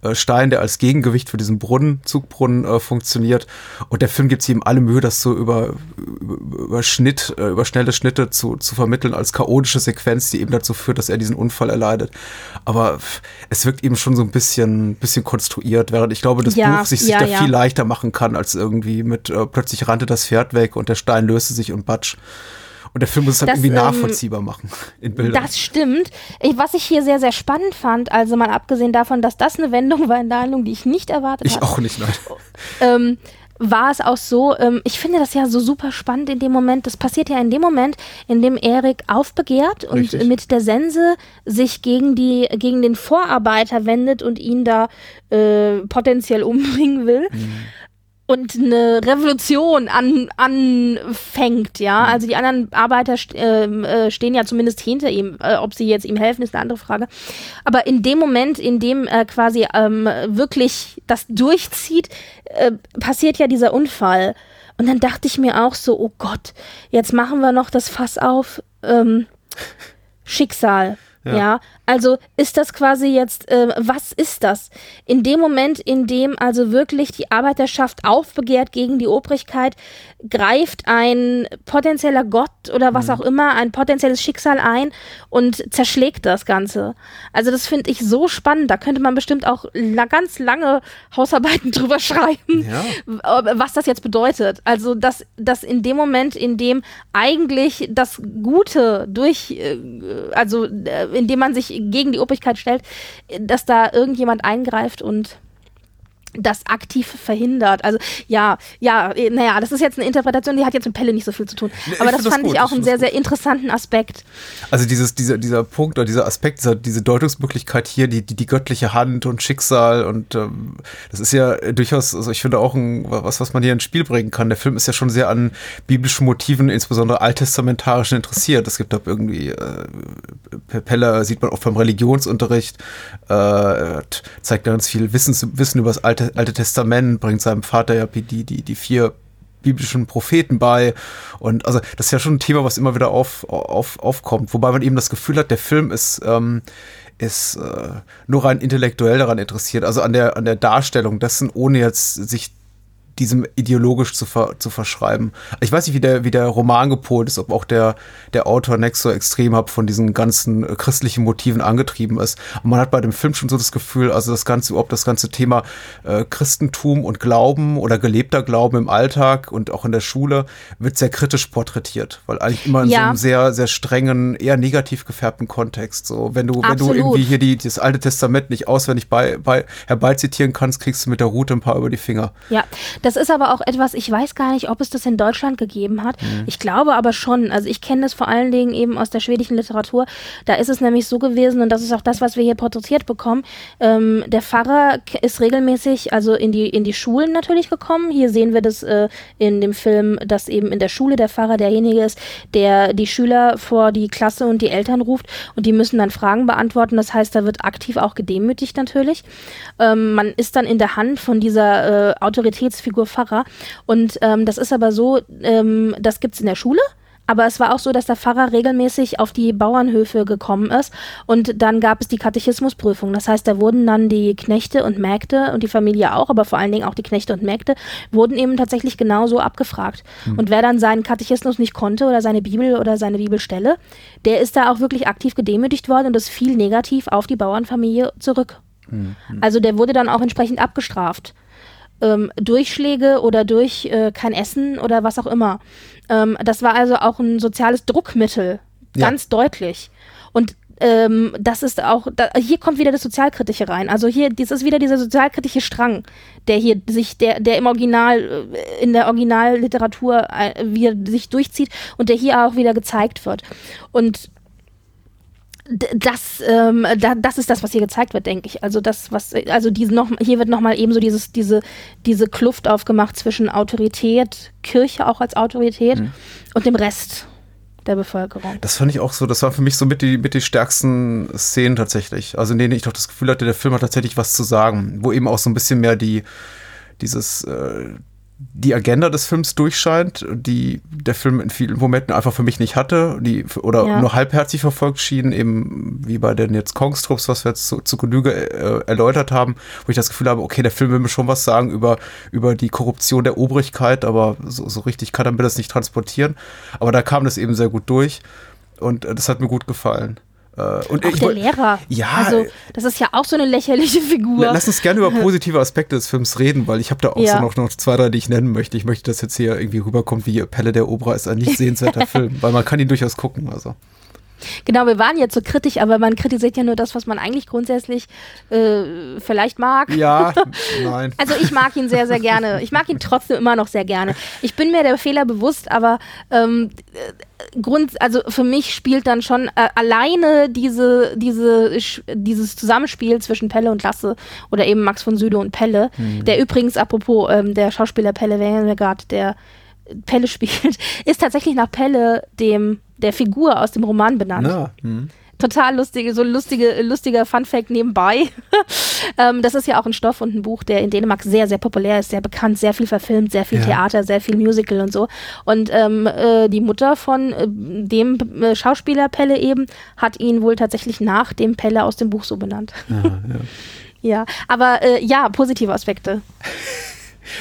äh, Stein, der als Gegengewicht für diesen Brunnen, Zugbrunnen äh, funktioniert. Und der Film gibt eben alle Mühe, das so über, über, über Schnitt, äh, über schnelle Schnitte zu, zu vermitteln als chaotische Sequenz, die eben dazu führt, dass er diesen Unfall erleidet. Aber es wirkt eben schon so ein bisschen, bisschen konstruiert, während ich glaube, das Ja, Buch sich, sich ja, da ja. viel leichter machen kann, als irgendwie mit äh, plötzlich rannte das Pferd weg und der Stein löste sich und batsch. Und der Film muss es halt Das, irgendwie ähm, nachvollziehbar machen in Bildern. Das stimmt. Ich, was ich hier sehr, sehr spannend fand, also mal abgesehen davon, dass das eine Wendung war in der Handlung, die ich nicht erwartet ich habe. auch nicht, nein. ähm, war es auch so, ähm, ich finde das ja so super spannend in dem Moment. Das passiert ja in dem Moment, in dem Erik aufbegehrt und Richtig. mit der Sense sich gegen, die, gegen den Vorarbeiter wendet und ihn da äh, potenziell umbringen will. Und eine Revolution an, anfängt, ja. Also die anderen Arbeiter st ähm, äh, stehen ja zumindest hinter ihm. Äh, ob sie jetzt ihm helfen, ist eine andere Frage. Aber in dem Moment, in dem er quasi ähm, wirklich das durchzieht, äh, passiert ja dieser Unfall. Und dann dachte ich mir auch so, oh Gott, jetzt machen wir noch das Fass auf. Ähm, Schicksal. Ja. Also ist das quasi jetzt, äh, was ist das? In dem Moment, in dem also wirklich die Arbeiterschaft aufbegehrt gegen die Obrigkeit, greift ein potenzieller Gott oder was auch immer, ein potenzielles Schicksal ein und zerschlägt das Ganze. Also das finde ich so spannend. Da könnte man bestimmt auch la ganz lange Hausarbeiten drüber schreiben, Ja. was das jetzt bedeutet. Also dass, dass in dem Moment, in dem eigentlich das Gute durch, äh, also äh, in dem man sich gegen die Obrigkeit stellt, dass da irgendjemand eingreift und das aktiv verhindert. Also ja, ja, äh, naja, das ist jetzt eine Interpretation, die hat jetzt mit Pelle nicht so viel zu tun. Nee, ich Aber das das fand gut, ich auch einen sehr, das sehr interessanten Aspekt. Also dieses, dieser, dieser Punkt oder dieser Aspekt, dieser, diese Deutungsmöglichkeit hier, die, die, die göttliche Hand und Schicksal und ähm, das ist ja durchaus, also ich finde auch ein, was, was man hier ins Spiel bringen kann. Der Film ist ja schon sehr an biblischen Motiven, insbesondere alttestamentarischen interessiert. Es gibt da irgendwie, äh, Pelle sieht man auch beim Religionsunterricht, äh, zeigt ganz viel Wissens, Wissen über das Alte, Alte Testament, bringt seinem Vater ja die, die, die vier biblischen Propheten bei. Und also das ist ja schon ein Thema, was immer wieder auf, auf, aufkommt. Wobei man eben das Gefühl hat, der Film ist, ähm, ist äh, nur rein intellektuell daran interessiert, also an der, an der Darstellung dessen, ohne jetzt sich diesem ideologisch zu, ver, zu verschreiben. Ich weiß nicht, wie der, wie der Roman gepolt ist, ob auch der, der Autor Next so extrem hab von diesen ganzen äh, christlichen Motiven angetrieben ist. Und man hat bei dem Film schon so das Gefühl, also das ganze, ob das ganze Thema äh, Christentum und Glauben oder gelebter Glauben im Alltag und auch in der Schule wird sehr kritisch porträtiert, weil eigentlich immer in so Ja. einem sehr, sehr strengen, eher negativ gefärbten Kontext. So, wenn du, wenn du irgendwie hier die, das Alte Testament nicht auswendig bei, bei, herbeizitieren kannst, kriegst du mit der Route ein paar über die Finger. Ja, das ist aber auch etwas, ich weiß gar nicht, ob es das in Deutschland gegeben hat. Ich glaube aber schon. Also ich kenne das vor allen Dingen eben aus der schwedischen Literatur. Da ist es nämlich so gewesen, und das ist auch das, was wir hier porträtiert bekommen. Ähm, der Pfarrer ist regelmäßig, also in die, in die Schulen natürlich gekommen. Hier sehen wir das äh, in dem Film, dass eben in der Schule der Pfarrer derjenige ist, der die Schüler vor die Klasse und die Eltern ruft und die müssen dann Fragen beantworten. Das heißt, da wird aktiv auch gedemütigt natürlich. Ähm, man ist dann in der Hand von dieser äh, Autoritätsfigur Pfarrer. Und ähm, das ist aber so, ähm, das gibt's in der Schule. Aber es war auch so, dass der Pfarrer regelmäßig auf die Bauernhöfe gekommen ist und dann gab es die Katechismusprüfung. Das heißt, da wurden dann die Knechte und Mägde und die Familie auch, aber vor allen Dingen auch die Knechte und Mägde, wurden eben tatsächlich genauso abgefragt. Und wer dann seinen Katechismus nicht konnte oder seine Bibel oder seine Bibelstelle, der ist da auch wirklich aktiv gedemütigt worden und das fiel negativ auf die Bauernfamilie zurück. Also der wurde dann auch entsprechend abgestraft. Ähm, Durchschläge oder durch äh, kein Essen oder was auch immer. Ähm, das war also auch ein soziales Druckmittel, Ja. ganz deutlich. Und ähm, das ist auch, da, hier kommt wieder das Sozialkritische rein. Also hier, das ist wieder dieser sozialkritische Strang, der hier sich, der, der im Original, äh, in der Originalliteratur äh, wie er sich durchzieht und der hier auch wieder gezeigt wird. Und das, ähm, da, das ist das, was hier gezeigt wird, denke ich. Also das, was, also diese noch, hier wird nochmal eben so dieses, diese, diese Kluft aufgemacht zwischen Autorität, Kirche auch als Autorität und dem Rest der Bevölkerung. Das fand ich auch so, das war für mich so mit die, mit die stärksten Szenen tatsächlich. Also in denen ich doch das Gefühl hatte, der Film hat tatsächlich was zu sagen, wo eben auch so ein bisschen mehr die, dieses, äh, die Agenda des Films durchscheint, die der Film in vielen Momenten einfach für mich nicht hatte, die oder Ja. nur halbherzig verfolgt schien, eben wie bei den jetzt Kongstrupps, was wir jetzt zu, zu Genüge äh, erläutert haben, wo ich das Gefühl habe, okay, der Film will mir schon was sagen über, über die Korruption der Obrigkeit, aber so, so richtig kann er mir das nicht transportieren. Aber da kam das eben sehr gut durch und äh, das hat mir gut gefallen. Äh, und Auch der Lehrer. Ja, Also, das ist ja auch so eine lächerliche Figur. Lass uns gerne über positive Aspekte des Films reden, weil ich habe da auch Ja. so noch, noch zwei, drei, die ich nennen möchte. Ich möchte, dass jetzt hier irgendwie rüberkommt, wie Pelle der Obra ist ein nicht sehenswerter Film, weil man kann ihn durchaus gucken. Also. Genau, wir waren jetzt so kritisch, aber man kritisiert ja nur das, was man eigentlich grundsätzlich äh, vielleicht mag. Ja, nein. Also ich mag ihn sehr, sehr gerne. Ich mag ihn trotzdem immer noch sehr gerne. Ich bin mir der Fehler bewusst, aber ähm, äh, Grund, also für mich spielt dann schon äh, alleine diese, diese, dieses Zusammenspiel zwischen Pelle und Lasse oder eben Max von Süde und Pelle, mhm. der übrigens, apropos ähm, der Schauspieler Pelle Wengergard, der Pelle spielt, ist tatsächlich nach Pelle, dem der Figur aus dem Roman benannt. Ja. Hm. Total lustige, so lustige, lustiger Funfact nebenbei. ähm, das ist ja auch ein Stoff und ein Buch, der in Dänemark sehr, sehr populär ist, sehr bekannt, sehr viel verfilmt, sehr viel ja. Theater, sehr viel Musical und so. Und ähm, äh, die Mutter von äh, dem äh, Schauspieler Pelle eben hat ihn wohl tatsächlich nach dem Pelle aus dem Buch so benannt. Ja, ja. ja. aber äh, ja, positive Aspekte.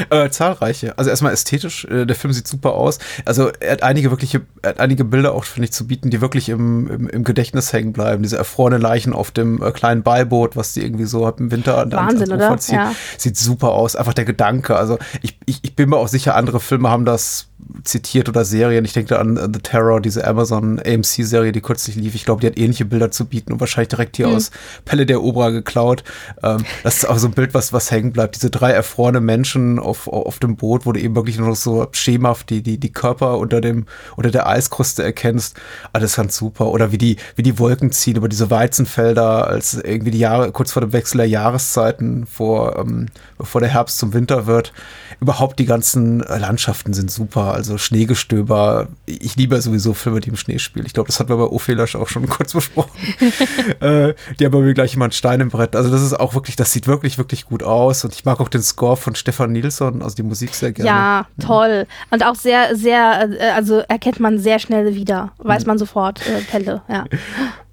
Äh, zahlreiche. Also erstmal ästhetisch, äh, der Film sieht super aus. Also er hat einige wirkliche, er hat einige Bilder auch, finde ich, zu bieten, die wirklich im, im, im, Gedächtnis hängen bleiben. Diese erfrorene Leichen auf dem äh, kleinen Beiboot, was die irgendwie so im Winter an, Wahnsinn, ziehen. Ja. Sieht super aus. Einfach der Gedanke. Also ich, ich, ich bin mir auch sicher, andere Filme haben das zitiert oder Serien. Ich denke an The Terror, diese Amazon AMC-Serie, die kürzlich lief. Ich glaube, die hat ähnliche Bilder zu bieten und wahrscheinlich direkt hier mhm. aus Pelle der Obra geklaut. Ähm, das ist auch so ein Bild, was, was hängen bleibt. Diese drei erfrorene Menschen auf, auf dem Boot, wo du eben wirklich nur noch so schemhaft die, die, die Körper unter dem, unter der Eiskruste erkennst. Alles ganz super. Oder wie die, wie die Wolken ziehen über diese Weizenfelder, als irgendwie die Jahre, kurz vor dem Wechsel der Jahreszeiten, vor, ähm, bevor der Herbst zum Winter wird. Überhaupt die ganzen Landschaften sind super also Schneegestöber. Ich liebe sowieso Filme, die im Schnee spielen. Ich glaube, das hat wir bei Ophelasch auch schon kurz besprochen. äh, die haben bei mir gleich immer einen Stein im Brett. Also das ist auch wirklich, das sieht wirklich, wirklich gut aus. Und ich mag auch den Score von Stefan Nilsson, also die Musik sehr gerne. Ja, toll. Und auch sehr, sehr, äh, also erkennt man sehr schnell wieder. Weiß mhm. man sofort, äh, Pelle, ja.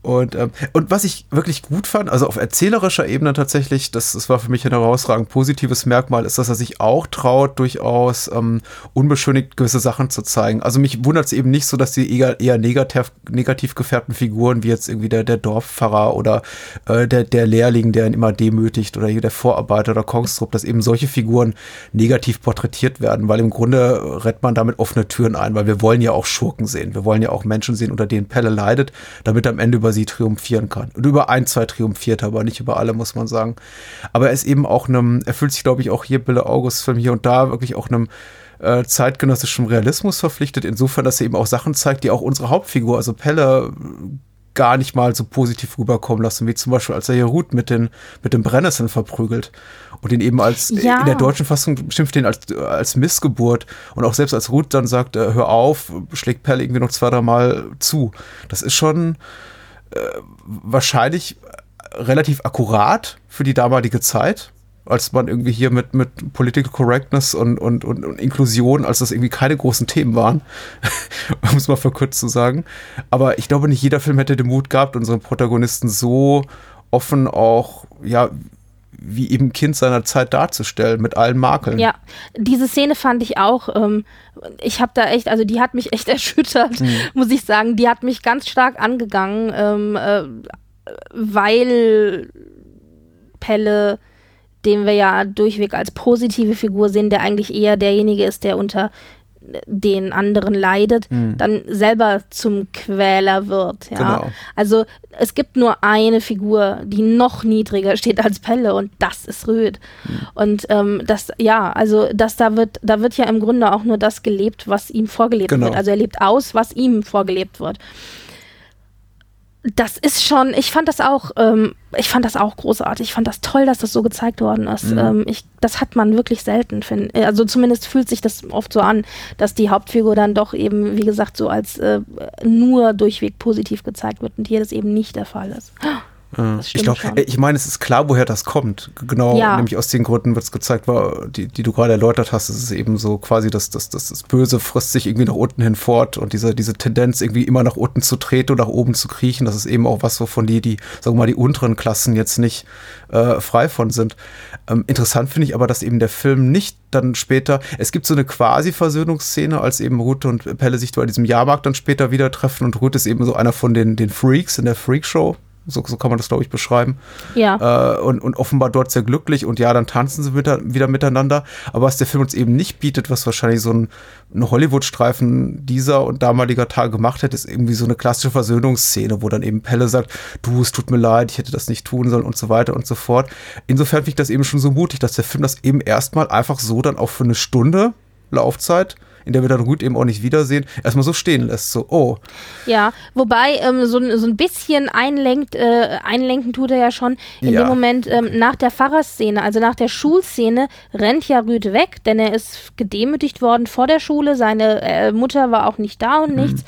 Und, ähm, und was ich wirklich gut fand, also auf erzählerischer Ebene tatsächlich, das, das war für mich ein herausragend positives Merkmal, ist, dass er sich auch traut, durchaus ähm, unbeschönigt gewisse Sachen zu zeigen. Also mich wundert es eben nicht so, dass die eher, eher negativ, negativ gefärbten Figuren, wie jetzt irgendwie der, der Dorfpfarrer oder äh, der, der Lehrling, der ihn immer demütigt oder hier der Vorarbeiter oder Kongstrup, dass eben solche Figuren negativ porträtiert werden, weil im Grunde rennt man damit offene Türen ein, weil wir wollen ja auch Schurken sehen. Wir wollen ja auch Menschen sehen, unter denen Pelle leidet, damit am Ende über sie triumphieren kann. Und über ein, zwei triumphiert, aber nicht über alle, muss man sagen. Aber er ist eben auch einem, er fühlt sich, glaube ich, auch hier Bille August Film hier und da wirklich auch einem äh, zeitgenössischem Realismus verpflichtet, insofern, dass er eben auch Sachen zeigt, die auch unsere Hauptfigur, also Pelle, gar nicht mal so positiv rüberkommen lassen, wie zum Beispiel, als er hier Ruth mit den, mit den Brennnesseln verprügelt und ihn eben als, ja. in der deutschen Fassung schimpft ihn als, als Missgeburt und auch selbst als Ruth dann sagt, äh, hör auf, schlägt Pelle irgendwie noch zwei, drei Mal zu. Das ist schon, äh, wahrscheinlich relativ akkurat für die damalige Zeit, als man irgendwie hier mit, mit Political Correctness und, und, und, und Inklusion, als das irgendwie keine großen Themen waren, um es mal verkürzt zu sagen. Aber ich glaube, nicht jeder Film hätte den Mut gehabt, unseren Protagonisten so offen auch, ja, wie eben Kind seiner Zeit darzustellen, mit allen Makeln. Ja, diese Szene fand ich auch, ähm, ich habe da echt, also die hat mich echt erschüttert, mhm. muss ich sagen. Die hat mich ganz stark angegangen, ähm, äh, weil Pelle, den wir ja durchweg als positive Figur sehen, der eigentlich eher derjenige ist, der unter den anderen leidet, mhm. dann selber zum Quäler wird. Ja? Genau. Also es gibt nur eine Figur, die noch niedriger steht als Pelle und das ist Röd. Mhm. Und ähm, das, ja, also das da wird, da wird ja im Grunde auch nur das gelebt, was ihm vorgelebt genau. wird. Also er lebt aus, was ihm vorgelebt wird das ist schon, ich fand das auch, ähm, ich fand das auch großartig. Ich fand das toll, dass das so gezeigt worden ist. Mhm. Ähm, ich, das hat man wirklich selten, finde Also zumindest fühlt sich das oft so an, dass die Hauptfigur dann doch eben, wie gesagt, so als äh, nur durchweg positiv gezeigt wird und hier das eben nicht der Fall ist. Ich glaube, ich meine, es ist klar, woher das kommt. Genau, ja. nämlich aus den Gründen wird es gezeigt, war, die, die du gerade erläutert hast. Es ist eben so quasi, dass das, das, das Böse frisst sich irgendwie nach unten hin fort und diese, diese Tendenz, irgendwie immer nach unten zu treten und nach oben zu kriechen, das ist eben auch was, wovon die, die, sagen wir mal, die unteren Klassen jetzt nicht äh, frei von sind. Ähm, interessant finde ich aber, dass eben der Film nicht dann später, es gibt so eine quasi Versöhnungsszene, als eben Ruth und Pelle sich bei diesem Jahrmarkt dann später wieder treffen und Ruth ist eben so einer von den, den Freaks in der Freakshow So, so kann man das, glaube ich, beschreiben. Ja. Äh, und, und offenbar dort sehr glücklich. Und ja, dann tanzen sie wieder, wieder miteinander. Aber was der Film uns eben nicht bietet, was wahrscheinlich so ein, ein Hollywood-Streifen dieser und damaliger Tage gemacht hätte, ist irgendwie so eine klassische Versöhnungsszene, wo dann eben Pelle sagt, du, es tut mir leid, ich hätte das nicht tun sollen und so weiter und so fort. Insofern finde ich das eben schon so mutig, dass der Film das eben erstmal einfach so dann auch für eine Stunde Laufzeit in der wir dann Ruth eben auch nicht wiedersehen, erstmal so stehen lässt. So, oh. Ja, wobei ähm, so, so ein bisschen einlenkt, äh, einlenken tut er ja schon in Ja. dem Moment ähm, nach der Pfarrerszene, also nach der Schulszene, rennt ja Rüd weg, denn er ist gedemütigt worden vor der Schule, seine äh, Mutter war auch nicht da und nichts.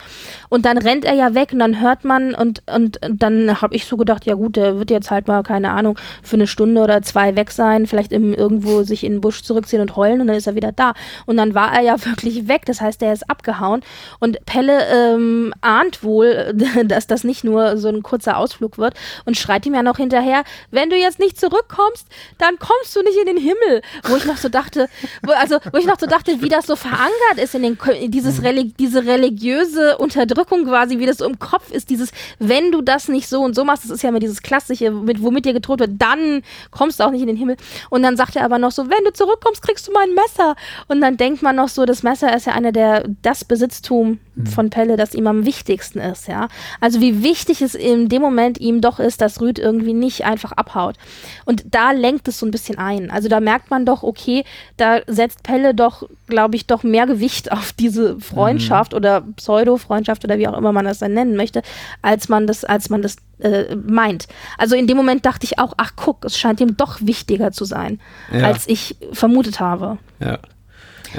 Und dann rennt er ja weg und dann hört man und, und, und dann habe ich so gedacht, ja gut, der wird jetzt halt mal, keine Ahnung, für eine Stunde oder zwei weg sein, vielleicht im, irgendwo sich in den Busch zurückziehen und heulen und dann ist er wieder da. Und dann war er ja wirklich weg, das heißt, er ist abgehauen und Pelle ähm, ahnt wohl, dass das nicht nur so ein kurzer Ausflug wird und schreit ihm ja noch hinterher, wenn du jetzt nicht zurückkommst, dann kommst du nicht in den Himmel. Wo ich noch so dachte, wo, also wo ich noch so dachte, wie das so verankert ist in den in dieses Reli diese religiöse Unterdrückung quasi, wie das so im Kopf ist, dieses, wenn du das nicht so und so machst, das ist ja immer dieses klassische, mit, womit dir gedroht wird, dann kommst du auch nicht in den Himmel. Und dann sagt er aber noch so, wenn du zurückkommst, kriegst du mein Messer. Und dann denkt man noch so, das Messer ist ja einer der, das Besitztum von Pelle, das ihm am wichtigsten ist, ja. Also wie wichtig es in dem Moment ihm doch ist, dass Rüd irgendwie nicht einfach abhaut. Und da lenkt es so ein bisschen ein. Also da merkt man doch, okay, da setzt Pelle doch, glaube ich, doch mehr Gewicht auf diese Freundschaft oder Pseudo-Freundschaft oder wie auch immer man das dann nennen möchte, als man das, als man das äh, meint. Also in dem Moment dachte ich auch, ach guck, es scheint ihm doch wichtiger zu sein, Ja. als ich vermutet habe. Ja.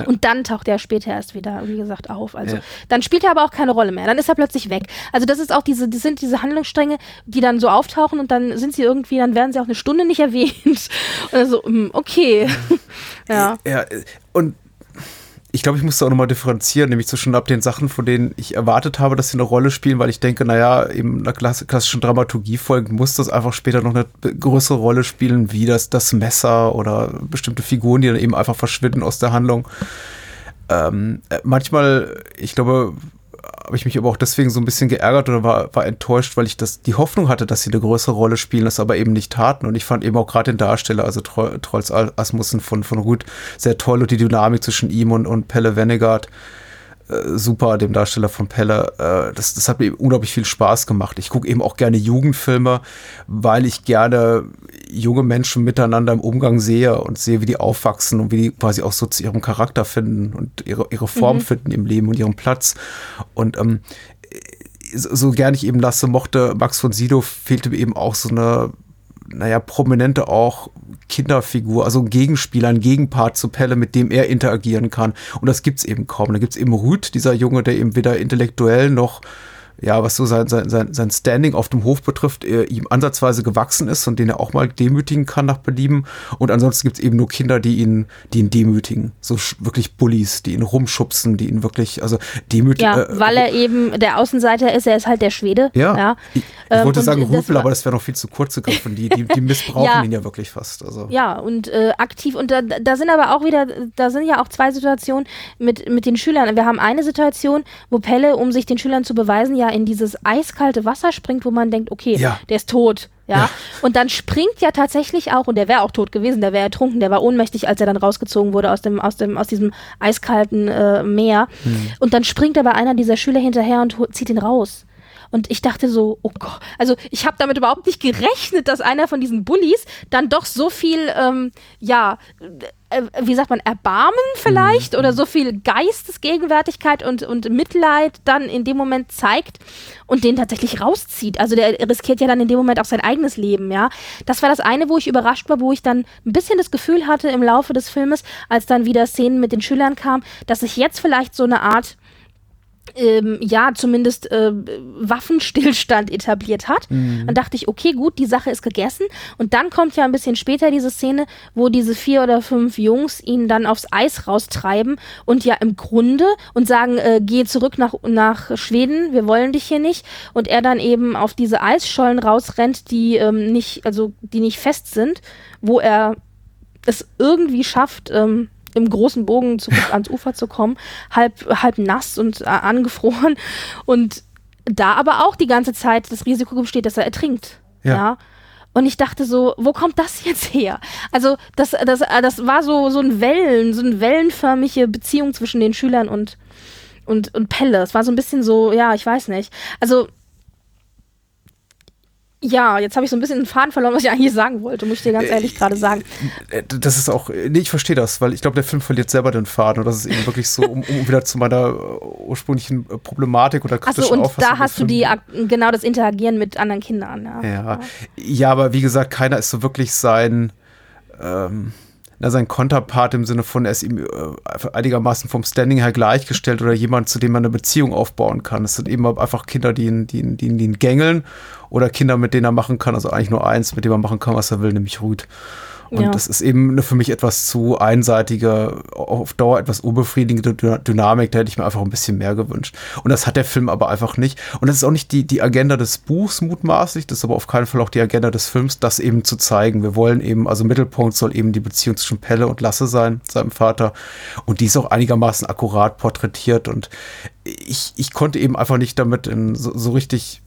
Und dann taucht er später erst wieder, wie gesagt, auf. Also Ja. dann spielt er aber auch keine Rolle mehr. Dann ist er plötzlich weg. Also das ist auch diese, das sind diese Handlungsstränge, die dann so auftauchen und dann sind sie irgendwie, dann werden sie auch eine Stunde nicht erwähnt. Dann so, hm, okay. ja. Ja, und ich glaube, ich musste auch nochmal differenzieren, nämlich zwischen ab den Sachen, von denen ich erwartet habe, dass sie eine Rolle spielen, weil ich denke, naja, eben einer klass klassischen Dramaturgie folgend muss das einfach später noch eine größere Rolle spielen, wie das, das Messer oder bestimmte Figuren, die dann eben einfach verschwinden aus der Handlung. Ähm, äh, manchmal, ich glaube, habe ich mich aber auch deswegen so ein bisschen geärgert oder war, war enttäuscht, weil ich das die Hoffnung hatte, dass sie eine größere Rolle spielen, das aber eben nicht taten. Und ich fand eben auch gerade den Darsteller, also Tro Trolls Asmussen von, von Ruth, sehr toll und die Dynamik zwischen ihm und, und Pelle Wennegard äh, super, dem Darsteller von Pelle. Äh, das, das hat mir eben unglaublich viel Spaß gemacht. Ich gucke eben auch gerne Jugendfilme, weil ich gerne junge Menschen miteinander im Umgang sehe und sehe, wie die aufwachsen und wie die quasi auch so zu ihrem Charakter finden und ihre, ihre Form finden im Leben und ihren Platz. Und ähm, so, so gern ich eben Lasse mochte, Max von Sydow fehlte mir eben auch so eine, naja, prominente auch Kinderfigur, also ein Gegenspieler, ein Gegenpart zu Pelle, mit dem er interagieren kann. Und das gibt's eben kaum. Da gibt's eben Rüd, dieser Junge, der eben weder intellektuell noch ja, was so sein, sein, sein, sein Standing auf dem Hof betrifft, äh, ihm ansatzweise gewachsen ist und den er auch mal demütigen kann nach Belieben. Und ansonsten gibt's eben nur Kinder, die ihn, die ihn demütigen. So wirklich Bullies, die ihn rumschubsen, die ihn wirklich, also demütigen. Ja, weil er eben der Außenseiter ist, er ist halt der Schwede. Ja, ja. ich, ich Ähm, wollte sagen Rüpel, aber das wäre noch viel zu kurz gegriffen. Die, die, die missbrauchen Ja. ihn ja wirklich fast. Also. Ja, und äh, aktiv. Und da, da sind aber auch wieder, da sind ja auch zwei Situationen mit, mit den Schülern. Wir haben eine Situation, wo Pelle, um sich den Schülern zu beweisen, ja in dieses eiskalte Wasser springt, wo man denkt, okay, Ja. der ist tot. Ja? Ja. Und dann springt ja tatsächlich auch, und der wäre auch tot gewesen, der wäre ertrunken, der war ohnmächtig, als er dann rausgezogen wurde aus dem, aus dem, aus diesem eiskalten äh, Meer. Und dann springt aber einer dieser Schüler hinterher und zieht ihn raus. Und ich dachte so, oh Gott, also ich habe damit überhaupt nicht gerechnet, dass einer von diesen Bullies dann doch so viel, ähm, ja, äh, wie sagt man, Erbarmen vielleicht oder so viel Geistesgegenwärtigkeit und, und Mitleid dann in dem Moment zeigt und den tatsächlich rauszieht. Also der riskiert ja dann in dem Moment auch sein eigenes Leben, ja. Das war das eine, wo ich überrascht war, wo ich dann ein bisschen das Gefühl hatte im Laufe des Filmes, als dann wieder Szenen mit den Schülern kamen, dass sich jetzt vielleicht so eine Art ähm, ja, zumindest äh, Waffenstillstand etabliert hat. Dann dachte ich, okay, gut, die Sache ist gegessen. Und dann kommt ja ein bisschen später diese Szene, wo diese vier oder fünf Jungs ihn dann aufs Eis raustreiben und ja im Grunde und sagen, äh, geh zurück nach, nach Schweden, wir wollen dich hier nicht. Und er dann eben auf diese Eisschollen rausrennt, die ähm, nicht, also die nicht fest sind, wo er es irgendwie schafft, ähm, im großen Bogen zurück ans Ufer zu kommen, halb, halb nass und äh, angefroren und da aber auch die ganze Zeit das Risiko besteht, dass er ertrinkt. Ja. Ja. Und ich dachte so, wo kommt das jetzt her? Also, das, das, das war so, so ein Wellen, so eine wellenförmige Beziehung zwischen den Schülern und, und, und Pelle. Es war so ein bisschen so, ja, ich weiß nicht. Also, ja, jetzt habe ich so ein bisschen den Faden verloren, was ich eigentlich sagen wollte, muss ich dir ganz ehrlich gerade sagen. Äh, Das ist auch, nee, ich verstehe das, weil ich glaube, der Film verliert selber den Faden. Und das ist eben wirklich so, um, um wieder zu meiner äh, ursprünglichen äh, Problematik oder kritischen Achso, und Auffassung da hast du die, genau das Interagieren mit anderen Kindern. Ja. Ja. ja, aber wie gesagt, keiner ist so wirklich sein, ähm, na, sein Konterpart im Sinne von, er ist ihm äh, einigermaßen vom Standing her gleichgestellt oder jemand, zu dem man eine Beziehung aufbauen kann. Es sind eben einfach Kinder, die ihn, die die die ihn gängeln oder Kinder, mit denen er machen kann, also eigentlich nur eins, mit dem er machen kann, was er will, nämlich Ruth. Und Ja. das ist eben eine für mich etwas zu einseitige, auf Dauer etwas unbefriedigende Dy- Dynamik. Da hätte ich mir einfach ein bisschen mehr gewünscht. Und das hat der Film aber einfach nicht. Und das ist auch nicht die, die Agenda des Buchs mutmaßlich, das ist aber auf keinen Fall auch die Agenda des Films, das eben zu zeigen. Wir wollen eben, also Mittelpunkt soll eben die Beziehung zwischen Pelle und Lasse sein, seinem Vater. Und die ist auch einigermaßen akkurat porträtiert. Und ich, ich konnte eben einfach nicht damit in so, so richtig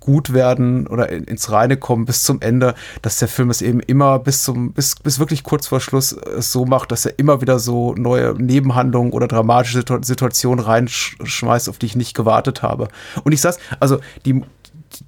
gut werden oder in, ins Reine kommen bis zum Ende, dass der Film es eben immer bis zum, bis, bis wirklich kurz vor Schluss es so macht, dass er immer wieder so neue Nebenhandlungen oder dramatische Situ Situationen reinschmeißt, auf die ich nicht gewartet habe. Und ich saß, also die,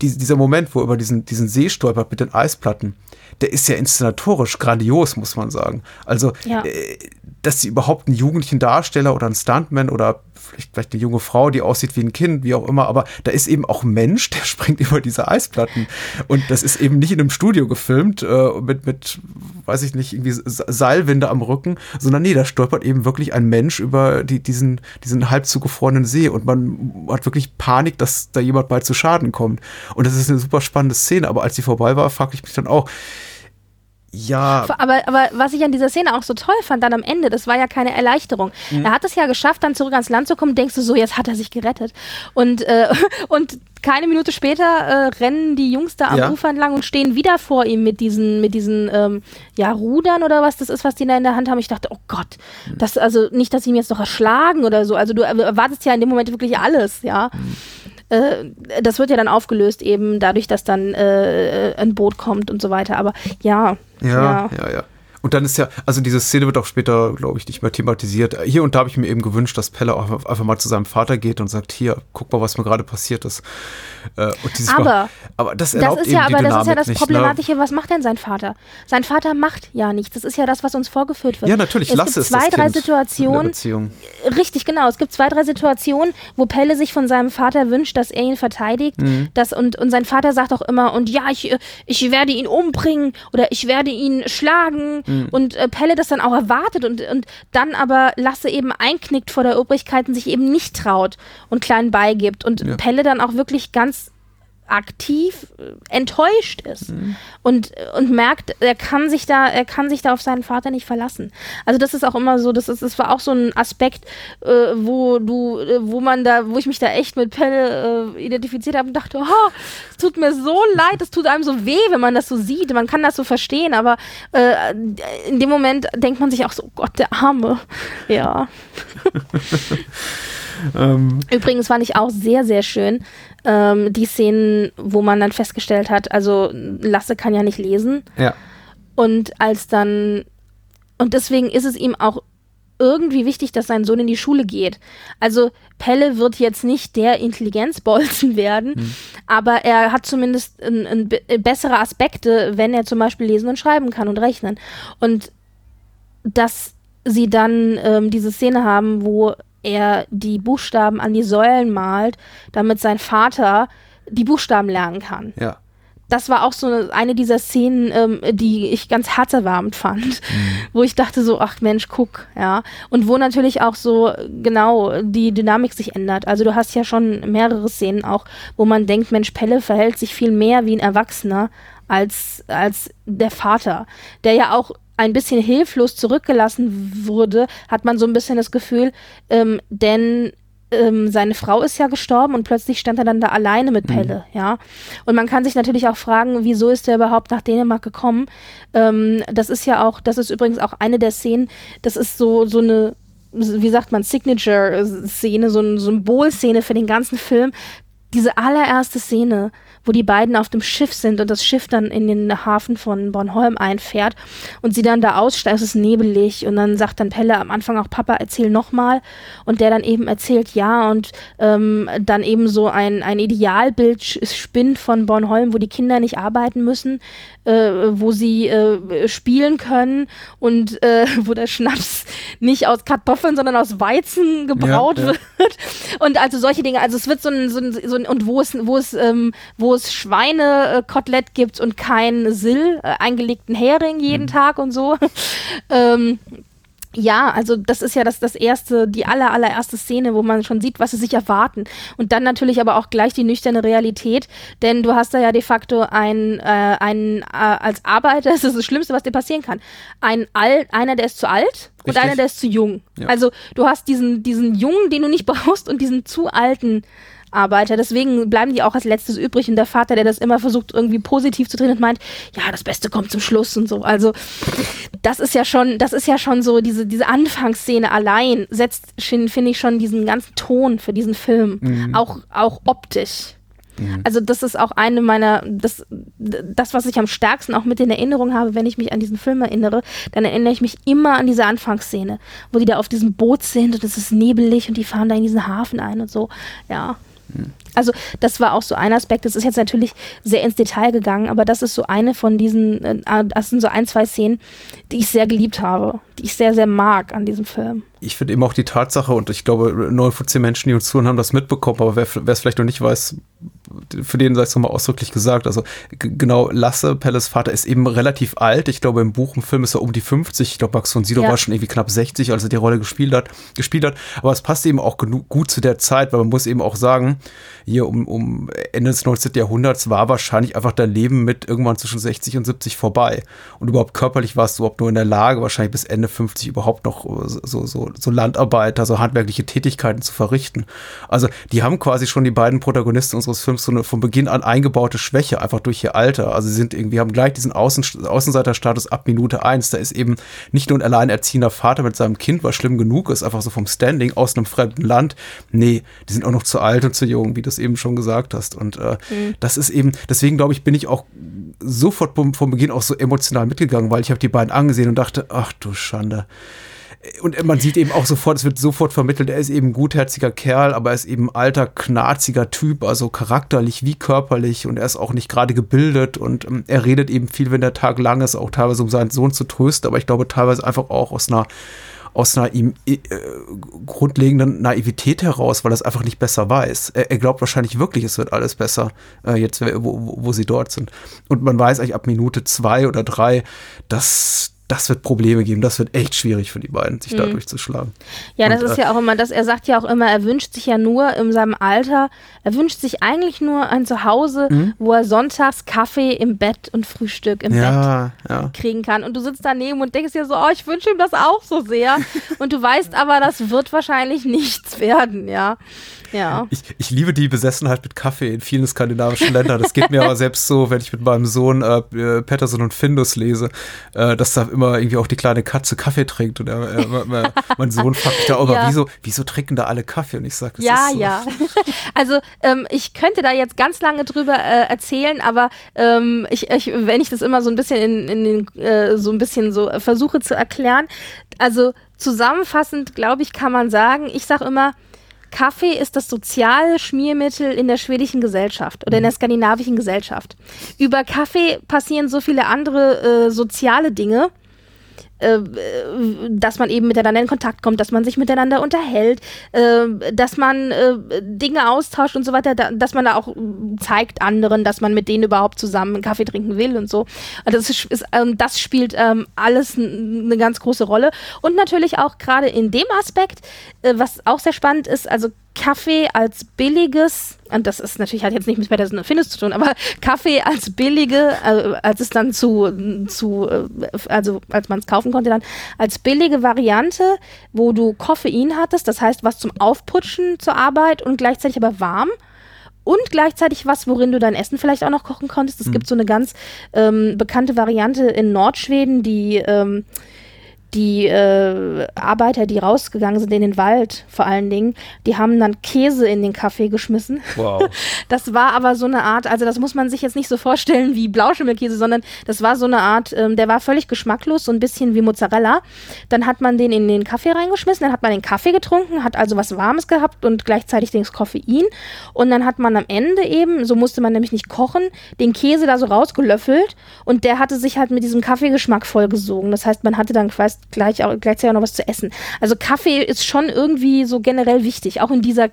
die, dieser Moment, wo er über diesen, diesen See stolpert mit den Eisplatten, der ist ja inszenatorisch grandios, muss man sagen. Also, Ja. äh, dass sie überhaupt einen jugendlichen Darsteller oder einen Stuntman oder vielleicht, vielleicht eine junge Frau, die aussieht wie ein Kind, wie auch immer, aber da ist eben auch ein Mensch, der springt über diese Eisplatten. Und das ist eben nicht in einem Studio gefilmt, äh, mit, mit, weiß ich nicht, irgendwie Se- Seilwinde am Rücken, sondern nee, da stolpert eben wirklich ein Mensch über die, diesen, diesen halb zugefrorenen See und man hat wirklich Panik, dass da jemand bald zu Schaden kommt. Und das ist eine super spannende Szene, aber als sie vorbei war, fragte ich mich dann auch, ja, Aber, aber was ich an dieser Szene auch so toll fand, dann am Ende, das war ja keine Erleichterung. Mhm. Er hat es ja geschafft, dann zurück ans Land zu kommen, denkst du so, jetzt hat er sich gerettet. Und, äh, und keine Minute später äh, rennen die Jungs da am Ja. Ufer entlang und stehen wieder vor ihm mit diesen, mit diesen ähm, ja, Rudern oder was das ist, was die da in der Hand haben. Ich dachte, oh Gott, Mhm. das, also nicht, dass sie ihn jetzt doch erschlagen oder so. Also du erwartest ja in dem Moment wirklich alles, ja. Mhm. Äh, das wird ja dann aufgelöst eben dadurch, dass dann äh, ein Boot kommt und so weiter. Aber ja, Ja, ja, ja. Und dann ist ja, also diese Szene wird auch später, glaube ich, nicht mehr thematisiert. Hier und da habe ich mir eben gewünscht, dass Pelle auch einfach mal zu seinem Vater geht und sagt, hier, guck mal, was mir gerade passiert ist. Äh, und dieses Aber aber das Das erlaubt ist eben ja, aber das Dynamik ist ja das nicht, ne? Problematische. Was macht denn sein Vater? Sein Vater macht ja nichts. Das ist ja das, was uns vorgeführt wird. Ja, natürlich, es Lasse gibt ist zwei, das drei kind Situationen. Richtig, genau. Es gibt zwei, drei Situationen, wo Pelle sich von seinem Vater wünscht, dass er ihn verteidigt. Mhm. Das, und, und sein Vater sagt auch immer, und ja, ich, ich werde ihn umbringen oder ich werde ihn schlagen. Mhm. Und äh, Pelle das dann auch erwartet und, und dann aber Lasse eben einknickt vor der Obrigkeit und sich eben nicht traut und klein beigibt. Und Ja. Pelle dann auch wirklich ganz aktiv äh, enttäuscht ist Mhm. und, und merkt, er kann sich da, er kann sich da auf seinen Vater nicht verlassen. Also das ist auch immer so, das ist, das war auch so ein Aspekt, äh, wo du, äh, wo man da, wo ich mich da echt mit Pelle äh, identifiziert habe und dachte, oh, es tut mir so leid, es tut einem so weh, wenn man das so sieht. Man kann das so verstehen, aber äh, in dem Moment denkt man sich auch so, Gott, der Arme. Ja. Ähm, Übrigens fand ich auch sehr, sehr schön ähm, die Szenen, wo man dann festgestellt hat, also Lasse kann ja nicht lesen. ja. Und als dann, und deswegen ist es ihm auch irgendwie wichtig, dass sein Sohn in die Schule geht. Also Pelle wird jetzt nicht der Intelligenzbolzen werden, aber er hat zumindest ein, ein be- bessere Aspekte, wenn er zum Beispiel lesen und schreiben kann und rechnen. Und dass sie dann ähm, diese Szene haben, wo er die Buchstaben an die Säulen malt, damit sein Vater die Buchstaben lernen kann Ja. das war auch so eine, eine dieser Szenen, ähm, die ich ganz herzerwärmend fand, wo ich dachte so, ach Mensch, guck, ja. Und wo natürlich auch so genau die Dynamik sich ändert. Also du hast ja schon mehrere Szenen auch, wo man denkt, Mensch, Pelle verhält sich viel mehr wie ein Erwachsener als, als der Vater, der ja auch ein bisschen hilflos zurückgelassen wurde, hat man so ein bisschen das Gefühl, ähm, denn ähm, seine Frau ist ja gestorben und plötzlich stand er dann da alleine mit Pelle, ja. Und man kann sich natürlich auch fragen, wieso ist er überhaupt nach Dänemark gekommen? Ähm, das ist ja auch, das ist übrigens auch eine der Szenen, das ist so, so eine, wie sagt man, Signature-Szene, so eine Symbolszene für den ganzen Film. Diese allererste Szene, wo die beiden auf dem Schiff sind und das Schiff dann in den Hafen von Bornholm einfährt und sie dann da aussteigen, es ist nebelig und dann sagt dann Pelle am Anfang auch, Papa, erzähl nochmal und der dann eben erzählt, ja und ähm, dann eben so ein, ein Idealbild spinnt von Bornholm, wo die Kinder nicht arbeiten müssen, äh, wo sie äh, spielen können und äh, wo der Schnaps nicht aus Kartoffeln, sondern aus Weizen gebraut ja, ja. wird. Und also solche Dinge. Also es wird so ein, so ein, so ein und wo es, wo es, ähm, wo es Schweinekotelett gibt und kein Sill, äh, eingelegten Hering jeden mhm. Tag und so. ähm, ja, also das ist ja das, das erste, die aller, allererste Szene, wo man schon sieht, was sie sich erwarten. Und dann natürlich aber auch gleich die nüchterne Realität, denn du hast da ja de facto ein, äh, ein äh, als Arbeiter, das ist das Schlimmste, was dir passieren kann. Ein Al einer, der ist zu alt Richtig. und einer, der ist zu jung. Ja. Also du hast diesen, diesen Jungen, den du nicht brauchst, und diesen zu alten Arbeiter. Deswegen bleiben die auch als letztes übrig. Und der Vater, der das immer versucht, irgendwie positiv zu drehen und meint, ja, das Beste kommt zum Schluss und so. Also, das ist ja schon, das ist ja schon so, diese, diese Anfangsszene allein setzt, finde ich, schon diesen ganzen Ton für diesen Film. Mhm. Auch, auch optisch. Mhm. Also das ist auch eine meiner, das, das, was ich am stärksten auch mit in Erinnerung habe, wenn ich mich an diesen Film erinnere, dann erinnere ich mich immer an diese Anfangsszene, wo die da auf diesem Boot sind und es ist nebelig und die fahren da in diesen Hafen ein und so. Ja, Mm. Also das war auch so ein Aspekt. Das ist jetzt natürlich sehr ins Detail gegangen, aber das ist so eine von diesen, äh, das sind so ein, zwei Szenen, die ich sehr geliebt habe, die ich sehr, sehr mag an diesem Film ich finde eben auch die Tatsache, und ich glaube, neun von zehn Menschen, die uns zuhören, haben das mitbekommen, aber wer es vielleicht noch nicht weiß, für den sei es nochmal ausdrücklich gesagt. Also genau, Lasse, Pelles Vater, ist eben relativ alt. Ich glaube, im Buch, im Film ist er um die 50. Ich glaube, Max von Sydow ja. war schon irgendwie knapp 60, als er die Rolle gespielt hat. Gespielt hat. Aber es passt eben auch gut zu der Zeit, weil man muss eben auch sagen, hier um, um Ende des 19. Jahrhunderts war wahrscheinlich einfach dein Leben mit irgendwann zwischen 60 und 70 vorbei. Und überhaupt körperlich warst du überhaupt nur in der Lage, wahrscheinlich bis Ende 50 überhaupt noch so, so so, Landarbeiter, so handwerkliche Tätigkeiten zu verrichten. Also die haben quasi schon die beiden Protagonisten unseres Films so eine von Beginn an eingebaute Schwäche, einfach durch ihr Alter. Also sie sind irgendwie, haben gleich diesen Außen, Außenseiterstatus ab Minute eins. Da ist eben nicht nur ein alleinerziehender Vater mit seinem Kind, was schlimm genug ist, einfach so vom Standing aus einem fremden Land. Nee, die sind auch noch zu alt und zu jung, wie du eben schon gesagt hast. Und äh, mhm. das ist eben, deswegen glaube ich, bin ich auch sofort vom, vom Beginn auch so emotional mitgegangen, weil ich habe die beiden angesehen und dachte, ach du Schande und man sieht eben auch sofort, es wird sofort vermittelt, er ist eben ein gutherziger Kerl, aber er ist eben ein alter, knarziger Typ, also charakterlich wie körperlich und er ist auch nicht gerade gebildet und ähm, er redet eben viel, wenn der Tag lang ist, auch teilweise um seinen Sohn zu trösten, aber ich glaube teilweise einfach auch aus einer aus einer äh, grundlegenden Naivität heraus, weil er es einfach nicht besser weiß. Er, er, glaubt wahrscheinlich wirklich, es wird alles besser, äh, jetzt wo, wo, wo, sie dort sind. Und man weiß eigentlich ab Minute zwei oder drei, dass das wird Probleme geben. Das wird echt schwierig für die beiden, sich mhm. da durchzuschlagen. Ja, das Und, ist äh, ja auch immer das. Er sagt ja auch immer, er wünscht sich ja nur in seinem Alter, er wünscht sich eigentlich nur ein Zuhause, mhm. wo er sonntags Kaffee im Bett und Frühstück im ja, Bett ja. kriegen kann. Und du sitzt daneben und denkst dir so, oh, ich wünsche ihm das auch so sehr. und du weißt aber, das wird wahrscheinlich nichts werden, ja. Ja. Ich, ich liebe die Besessenheit mit Kaffee in vielen skandinavischen Ländern. Das geht mir aber selbst so, wenn ich mit meinem Sohn äh, äh, Patterson und Findus lese, äh, dass da immer irgendwie auch die kleine Katze Kaffee trinkt. Und er, er, mein Sohn fragt mich da auch ja. wieso, wieso trinken da alle Kaffee? Und ich sage, ja, so. ja. Also ähm, ich könnte da jetzt ganz lange drüber äh, erzählen, aber ähm, ich, ich, wenn ich das immer so ein bisschen in, in den, äh, so ein bisschen so versuche zu erklären, also zusammenfassend, glaube ich, kann man sagen, ich sage immer, Kaffee ist das soziale Schmiermittel in der schwedischen Gesellschaft oder in der mhm. skandinavischen Gesellschaft. Über Kaffee passieren so viele andere äh, soziale Dinge, äh, dass man eben miteinander in Kontakt kommt, dass man sich miteinander unterhält, äh, dass man äh, Dinge austauscht und so weiter, dass man da auch zeigt anderen, dass man mit denen überhaupt zusammen einen Kaffee trinken will und so. Das, ist, ist, ähm, das spielt ähm, alles eine ganz große Rolle. Und natürlich auch gerade in dem Aspekt, was auch sehr spannend ist, also Kaffee als billiges, und das ist natürlich hat jetzt nicht mit Patterson Findus zu tun, aber Kaffee als billige, äh, als es dann zu, zu äh, also als man es kaufen konnte dann, als billige Variante, wo du Koffein hattest, das heißt was zum Aufputschen zur Arbeit und gleichzeitig aber warm und gleichzeitig was, worin du dein Essen vielleicht auch noch kochen konntest. Es mhm. gibt so eine ganz ähm, bekannte Variante in Nordschweden, die ähm, die äh, Arbeiter, die rausgegangen sind in den Wald, vor allen Dingen, die haben dann Käse in den Kaffee geschmissen. Wow. Das war aber so eine Art, also das muss man sich jetzt nicht so vorstellen wie Blauschimmelkäse, sondern das war so eine Art, ähm, der war völlig geschmacklos, so ein bisschen wie Mozzarella. Dann hat man den in den Kaffee reingeschmissen, dann hat man den Kaffee getrunken, hat also was Warmes gehabt und gleichzeitig das Koffein. Und dann hat man am Ende eben, so musste man nämlich nicht kochen, den Käse da so rausgelöffelt und der hatte sich halt mit diesem Kaffeegeschmack vollgesogen. Das heißt, man hatte dann quasi gleich auch, gleichzeitig auch noch was zu essen. Also Kaffee ist schon irgendwie so generell wichtig, auch in dieser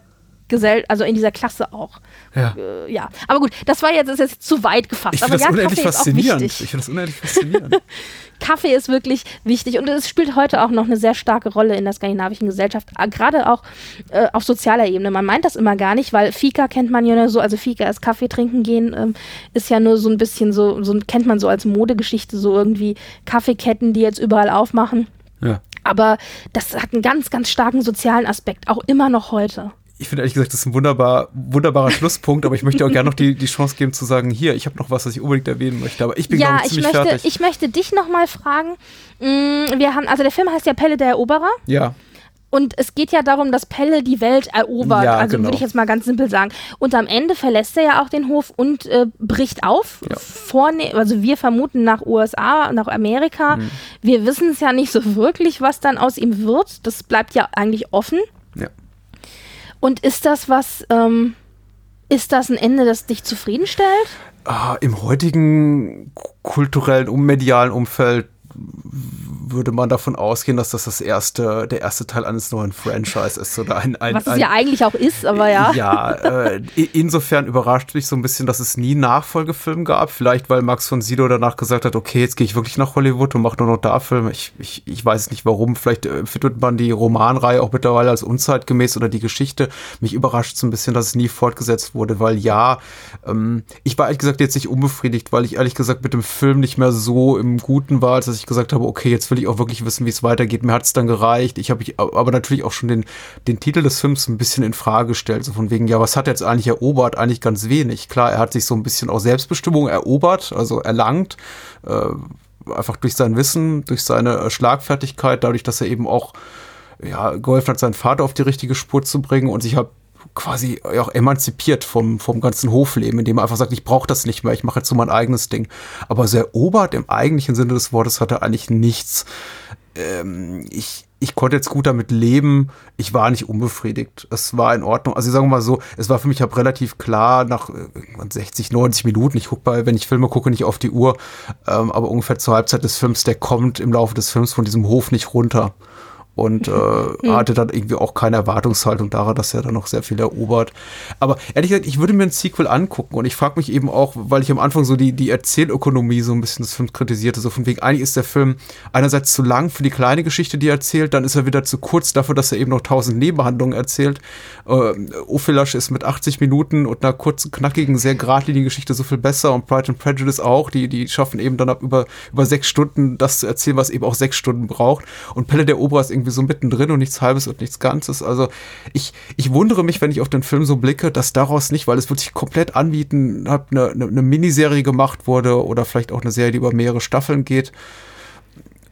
Gesell also in dieser Klasse auch. Ja. Äh, ja. Aber gut, das war jetzt, ist jetzt zu weit gefasst. Ich finde das ja, unendlich faszinierend. Ich finde das unendlich faszinierend. Kaffee ist wirklich wichtig und es spielt heute auch noch eine sehr starke Rolle in der skandinavischen Gesellschaft, äh, gerade auch äh, auf sozialer Ebene. Man meint das immer gar nicht, weil Fika kennt man ja nur so, also Fika ist Kaffee trinken gehen, ähm, ist ja nur so ein bisschen so, so kennt man so als Modegeschichte, so irgendwie Kaffeeketten, die jetzt überall aufmachen. ja. Aber das hat einen ganz, ganz starken sozialen Aspekt, auch immer noch heute. Ich finde ehrlich gesagt, das ist ein wunderbar, wunderbarer Schlusspunkt, aber ich möchte auch gerne noch die, die Chance geben zu sagen, hier, ich habe noch was, was ich unbedingt erwähnen möchte, aber ich bin ja, ich ich ziemlich möchte, fertig. ich möchte dich nochmal fragen. Mm, Wir haben, also der Film heißt ja Pelle der Eroberer. ja, Und es geht ja darum, dass Pelle die Welt erobert. Ja, also genau. würde ich jetzt mal ganz simpel sagen. Und am Ende verlässt er ja auch den Hof und äh, bricht auf. Ja. Vorne also wir vermuten nach USA, nach Amerika. Mhm. Wir wissen es ja nicht so wirklich, was dann aus ihm wird. Das bleibt ja eigentlich offen. ja. Und ist das was, ähm, ist das ein Ende, das dich zufriedenstellt? Ah, Im heutigen kulturellen, medialen Umfeld würde man davon ausgehen, dass das, das erste, der erste Teil eines neuen Franchise ist. Oder ein, ein, Was es ein, ja eigentlich auch ist, aber ja. Ja, äh, insofern überrascht mich so ein bisschen, dass es nie einen Nachfolgefilm gab. Vielleicht, weil Max von Sydow danach gesagt hat, okay, jetzt gehe ich wirklich nach Hollywood und mache nur noch da Filme. Ich, ich, ich weiß nicht warum. Vielleicht äh, findet man die Romanreihe auch mittlerweile als unzeitgemäß oder die Geschichte. Mich überrascht so ein bisschen, dass es nie fortgesetzt wurde, weil ja, ähm, ich war ehrlich gesagt jetzt nicht unbefriedigt, weil ich ehrlich gesagt mit dem Film nicht mehr so im Guten war, als dass ich gesagt habe, okay, jetzt will ich auch wirklich wissen, wie es weitergeht. Mir hat es dann gereicht. Ich habe ich aber natürlich auch schon den, den Titel des Films ein bisschen in Frage gestellt. So von wegen, ja, was hat er jetzt eigentlich erobert? Eigentlich ganz wenig. Klar, er hat sich so ein bisschen auch Selbstbestimmung erobert, also erlangt. Äh, einfach durch sein Wissen, durch seine äh, Schlagfertigkeit, dadurch, dass er eben auch ja, geholfen hat, seinen Vater auf die richtige Spur zu bringen und sich hat quasi auch emanzipiert vom, vom ganzen Hofleben, indem er einfach sagt, ich brauche das nicht mehr, ich mache jetzt so mein eigenes Ding. Aber so erobert im eigentlichen Sinne des Wortes hat er eigentlich nichts. Ähm, ich, ich konnte jetzt gut damit leben. Ich war nicht unbefriedigt. Es war in Ordnung. Also ich sage mal so, es war für mich relativ klar nach äh, irgendwann 60, 90 Minuten. Ich gucke bei, wenn ich Filme gucke, nicht auf die Uhr, ähm, aber ungefähr zur Halbzeit des Films, der kommt im Laufe des Films von diesem Hof nicht runter und äh, hatte dann irgendwie auch keine Erwartungshaltung daran, dass er dann noch sehr viel erobert. Aber ehrlich gesagt, ich würde mir ein Sequel angucken und ich frage mich eben auch, weil ich am Anfang so die, die Erzählökonomie so ein bisschen des Films kritisierte, so von wegen, eigentlich ist der Film einerseits zu lang für die kleine Geschichte, die er erzählt, dann ist er wieder zu kurz dafür, dass er eben noch tausend Nebenhandlungen erzählt. Äh, Ophilasch ist mit 80 Minuten und einer kurzen, knackigen, sehr geradlinigen Geschichte so viel besser und Pride and Prejudice auch, die, die schaffen eben dann ab über, über sechs Stunden das zu erzählen, was eben auch sechs Stunden braucht. Und Pelle der Ober ist irgendwie so mittendrin und nichts Halbes und nichts Ganzes. Also ich, ich wundere mich, wenn ich auf den Film so blicke, dass daraus nicht, weil es wird sich komplett anbieten, hat eine, eine, eine Miniserie gemacht wurde oder vielleicht auch eine Serie, die über mehrere Staffeln geht.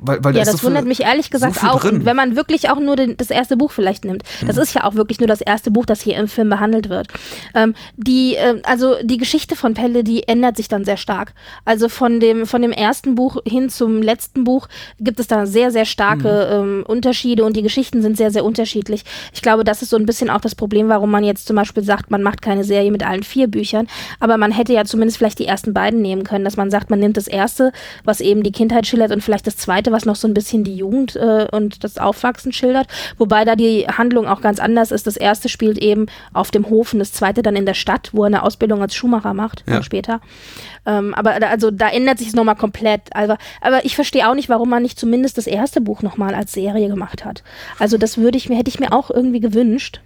Weil, weil da Ja, ist das so viel- wundert mich ehrlich gesagt so viel auch. wenn man wirklich auch nur den, das erste Buch vielleicht nimmt. Das ist ja auch wirklich nur das erste Buch, das hier im Film behandelt wird. Ähm, die, ähm, also die Geschichte von Pelle, die ändert sich dann sehr stark. Also von dem, von dem ersten Buch hin zum letzten Buch gibt es da sehr, sehr starke ähm, Unterschiede und die Geschichten sind sehr, sehr unterschiedlich. Ich glaube, das ist so ein bisschen auch das Problem, warum man jetzt zum Beispiel sagt, man macht keine Serie mit allen vier Büchern. Aber man hätte ja zumindest vielleicht die ersten beiden nehmen können, dass man sagt, man nimmt das erste, was eben die Kindheit schildert und vielleicht das zweite, was noch so ein bisschen die Jugend äh, und das Aufwachsen schildert. Wobei da die Handlung auch ganz anders ist. Das erste spielt eben auf dem Hof und das zweite dann in der Stadt, wo er eine Ausbildung als Schuhmacher macht, Ja. später. Ähm, aber da, also da ändert sich es nochmal komplett. Also, aber ich verstehe auch nicht, warum man nicht zumindest das erste Buch nochmal als Serie gemacht hat. Also das würde ich mir, hätte ich mir auch irgendwie gewünscht.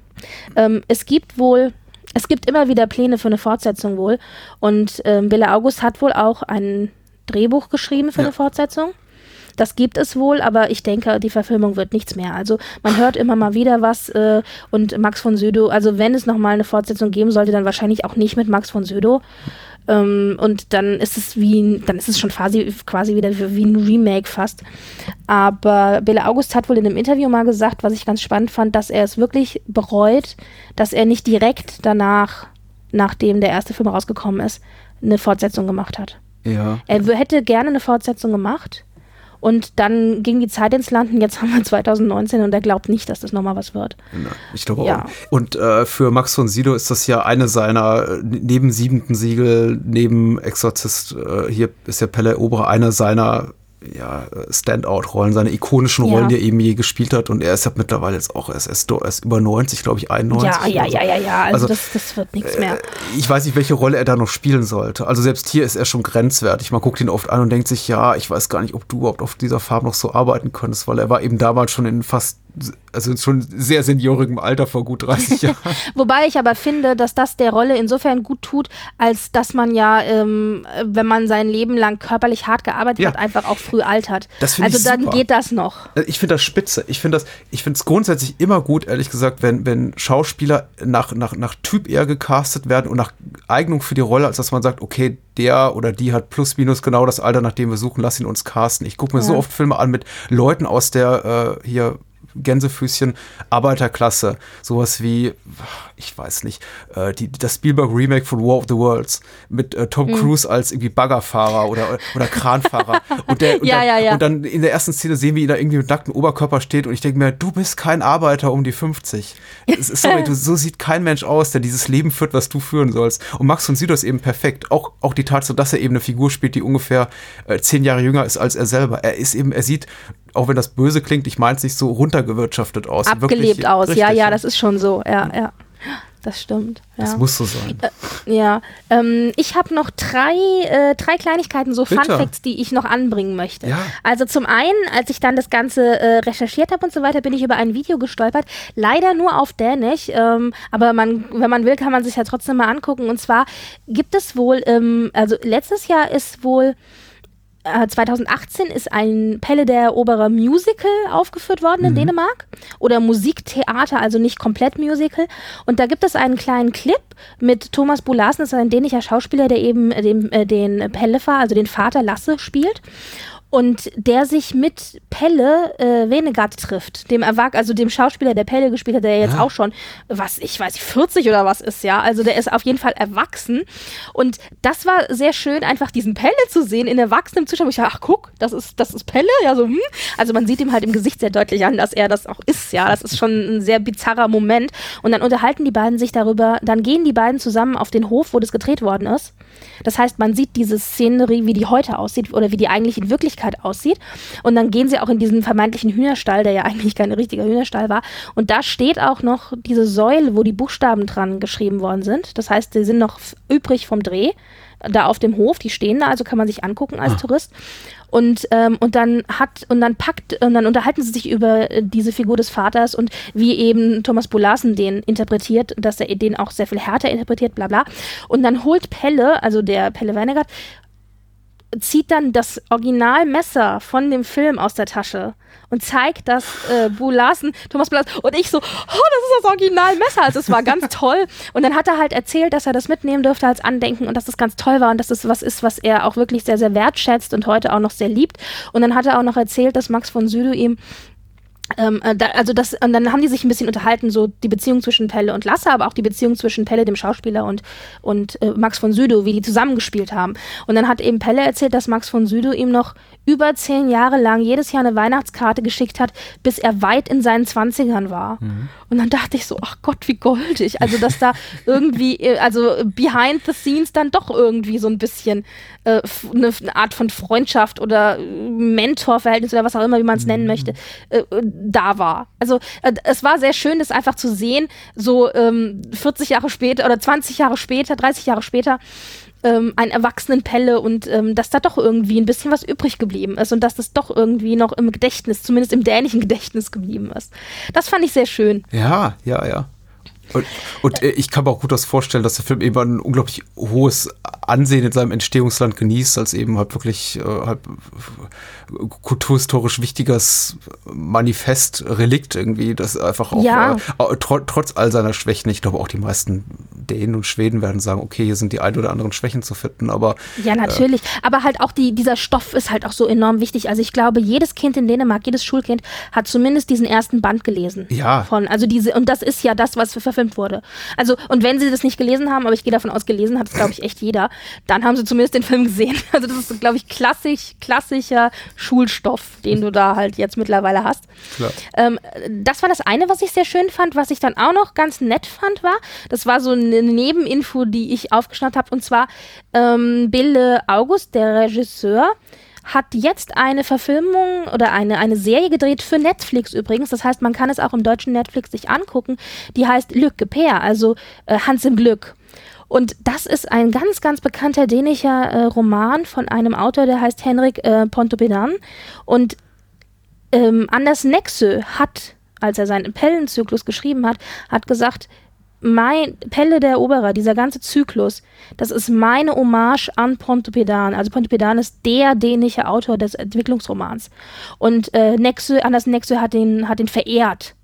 Ähm, es gibt wohl, es gibt immer wieder Pläne für eine Fortsetzung wohl. Und ähm, Wille August hat wohl auch ein Drehbuch geschrieben für Ja. eine Fortsetzung. Das gibt es wohl, aber ich denke, die Verfilmung wird nichts mehr. Also man hört immer mal wieder was äh, und Max von Sydow, also wenn es nochmal eine Fortsetzung geben sollte, dann wahrscheinlich auch nicht mit Max von Sydow. Ähm, und dann ist es wie, ein, dann ist es schon quasi, quasi wieder wie ein Remake fast. Aber Bela August hat wohl in einem Interview mal gesagt, was ich ganz spannend fand, dass er es wirklich bereut, dass er nicht direkt danach, nachdem der erste Film rausgekommen ist, eine Fortsetzung gemacht hat. Ja. Er hätte gerne eine Fortsetzung gemacht. Und dann ging die Zeit ins Land und jetzt haben wir 2019 und er glaubt nicht, dass das nochmal was wird. Ich glaube Ja. auch. Und äh, für Max von Sydow ist das ja eine seiner, neben Siebenten Siegel, neben Exorzist, äh, hier ist ja Pelle Eroberer, einer seiner ja, äh, Standout-Rollen, seine ikonischen Ja. Rollen, die er eben je gespielt hat. Und er ist ja mittlerweile jetzt auch, er ist, er ist, er über 90, glaube ich, 91. Ja, ja, so. ja, ja, ja. Also, Also, das, das wird nichts mehr. Ich weiß nicht, welche Rolle er da noch spielen sollte. Also selbst hier ist er schon grenzwertig. Man guckt ihn oft an und denkt sich, ja, ich weiß gar nicht, ob du überhaupt auf dieser Farbe noch so arbeiten könntest, weil er war eben damals schon in fast, also schon sehr seniorigem Alter vor gut 30 Jahren. Wobei ich aber finde, dass das der Rolle insofern gut tut, als dass man ja, ähm, wenn man sein Leben lang körperlich hart gearbeitet Ja. hat, einfach auch früh altert. Also dann super. geht das noch. Äh, Ich finde das spitze. Ich finde es grundsätzlich immer gut, ehrlich gesagt, wenn, wenn Schauspieler nach, nach, nach Typ eher gecastet werden und nach Eignung für die Rolle, als dass man sagt, okay, der oder die hat plus minus genau das Alter, nach dem wir suchen, lass ihn uns casten. Ich gucke mir so Ja. oft Filme an mit Leuten aus der äh, hier Gänsefüßchen Arbeiterklasse, sowas wie, ich weiß nicht, äh, die, das Spielberg Remake von War of the Worlds mit äh, Mhm. Tom Cruise als irgendwie Baggerfahrer oder, oder Kranfahrer. Und, der, und, Ja, dann, ja, ja. und dann in der ersten Szene sehen wir ihn da irgendwie mit nacktem Oberkörper steht und ich denke mir, du bist kein Arbeiter um die 50. Es ist- Sorry, du, so sieht kein Mensch aus, der dieses Leben führt, was du führen sollst. Und Max von Sydow ist eben perfekt. Auch, auch die Tatsache, dass er eben eine Figur spielt, die ungefähr äh, zehn Jahre jünger ist als er selber. Er ist eben, er sieht, auch wenn das böse klingt, ich meine es nicht so runtergewirtschaftet aus. Abgelebt Wirklich aus. ja, richtig, ja, das ist schon so. Ja, ja. Das stimmt. Ja. Das muss so sein. Ja, ähm, ich habe noch drei, äh, drei Kleinigkeiten, so Fun Bitte. Facts, die ich noch anbringen möchte. Ja. Also zum einen, als ich dann das Ganze äh, recherchiert habe und so weiter, bin ich über ein Video gestolpert, leider nur auf Dänisch, ähm, aber man, wenn man will, kann man sich ja trotzdem mal angucken. Und zwar gibt es wohl, ähm, also letztes Jahr ist wohl äh, 2018 ist ein Pelle der Eroberer Musical aufgeführt worden in Dänemark. Oder Musiktheater, also nicht komplett Musical. Und da gibt es einen kleinen Clip mit Thomas Bo Larsen, das ist ein dänischer Schauspieler, der eben äh, den, äh, den Pellefer, also den Vater Lasse, spielt. Und der sich mit Pelle äh, Venegard trifft, dem Erwach also dem Schauspieler, der Pelle gespielt hat, der jetzt auch schon, was ich weiß, 40 oder was ist, ja. Also der ist auf jeden Fall erwachsen. Und das war sehr schön, einfach diesen Pelle zu sehen in erwachsenem Zustand. wo Ich dachte, ach guck, das ist, das ist Pelle, ja so, hm. Also man sieht ihm halt im Gesicht sehr deutlich an, dass er das auch ist, ja. Das ist schon ein sehr bizarrer Moment. Und dann unterhalten die beiden sich darüber, dann gehen die beiden zusammen auf den Hof, wo das gedreht worden ist. Das heißt, man sieht diese Szenerie, wie die heute aussieht oder wie die eigentlich in Wirklichkeit aussieht. Und dann gehen sie auch in diesen vermeintlichen Hühnerstall, der ja eigentlich kein richtiger Hühnerstall war. Und da steht auch noch diese Säule, wo die Buchstaben dran geschrieben worden sind. Das heißt, die sind noch übrig vom Dreh. Da auf dem Hof, die stehen da, also kann man sich angucken als Tourist. Und, ähm, und dann hat, und dann packt, und dann unterhalten sie sich über äh, diese Figur des Vaters und wie eben Thomas Bolarsen den interpretiert, dass er den auch sehr viel härter interpretiert, bla bla. Und dann holt Pelle, also der Pelle Weinegard, zieht dann das Originalmesser von dem Film aus der Tasche und zeigt das äh, Bu Larsen, Thomas Bu Larsen, und ich so, oh, das ist das Originalmesser. Also es war ganz toll. Und dann hat er halt erzählt, dass er das mitnehmen dürfte als Andenken und dass das ganz toll war und dass das was ist, was er auch wirklich sehr, sehr wertschätzt und heute auch noch sehr liebt. Und dann hat er auch noch erzählt, dass Max von Sydow ihm ähm, äh, da, also das, und dann haben die sich ein bisschen unterhalten, so die Beziehung zwischen Pelle und Lasse, aber auch die Beziehung zwischen Pelle, dem Schauspieler, und, und äh, Max von Sydow, wie die zusammengespielt haben. Und dann hat eben Pelle erzählt, dass Max von Sydow ihm noch über zehn Jahre lang jedes Jahr eine Weihnachtskarte geschickt hat, bis er weit in seinen Zwanzigern war. Und dann dachte ich so, ach Gott, wie goldig. Also, dass da irgendwie, äh, also behind the scenes dann doch irgendwie so ein bisschen äh, eine, Art von Freundschaft oder äh, Mentorverhältnis oder was auch immer, wie man es nennen möchte, äh, da war. Also äh, es war sehr schön, das einfach zu sehen, so ähm, 40 Jahre später oder 20 Jahre später, 30 Jahre später, ähm, einen erwachsenen Pelle und ähm, dass da doch irgendwie ein bisschen was übrig geblieben ist und dass das doch irgendwie noch im Gedächtnis, zumindest im dänischen Gedächtnis geblieben ist. Das fand ich sehr schön. Ja, ja, ja. Und, und äh, ich kann mir auch gut das vorstellen, dass der Film eben ein unglaublich hohes Ansehen in seinem Entstehungsland genießt, als eben halt wirklich äh, halt kulturhistorisch wichtiges Manifest, Relikt irgendwie, das einfach auch Ja. äh, tr trotz all seiner Schwächen, ich glaube auch die meisten Dänen und Schweden werden sagen, okay, hier sind die ein oder anderen Schwächen zu finden, aber Ja, natürlich. Aber halt auch die, dieser Stoff ist halt auch so enorm wichtig. Also ich glaube, jedes Kind in Dänemark, jedes Schulkind hat zumindest diesen ersten Band gelesen. Ja. Von, also diese, und das ist ja das, was verfilmt wurde. Also, und wenn sie das nicht gelesen haben, aber ich gehe davon aus, gelesen hat es, glaube ich, echt jeder, dann haben sie zumindest den Film gesehen. Also das ist, glaube ich, klassisch, klassischer Schulstoff, den du da halt jetzt mittlerweile hast. Ähm, das war das eine, was ich sehr schön fand. Was ich dann auch noch ganz nett fand, war, das war so eine Nebeninfo, die ich aufgeschnappt habe. Und zwar ähm, Bille August, der Regisseur, hat jetzt eine Verfilmung oder eine, eine Serie gedreht für Netflix übrigens. Das heißt, man kann es auch im deutschen Netflix sich angucken. Die heißt Lücke Peer, also äh, Hans im Glück. Und das ist ein ganz, ganz bekannter dänischer äh, Roman von einem Autor, der heißt Henrik äh, Pontoppidan. Und ähm, Anders Nexö hat, als er seinen Pellenzyklus geschrieben hat, hat gesagt, mein Pelle der Eroberer, dieser ganze Zyklus, das ist meine Hommage an Pontoppidan. Also Pontoppidan ist der dänische Autor des Entwicklungsromans. Und äh, Nexö, Anders Nexö hat den, hat den verehrt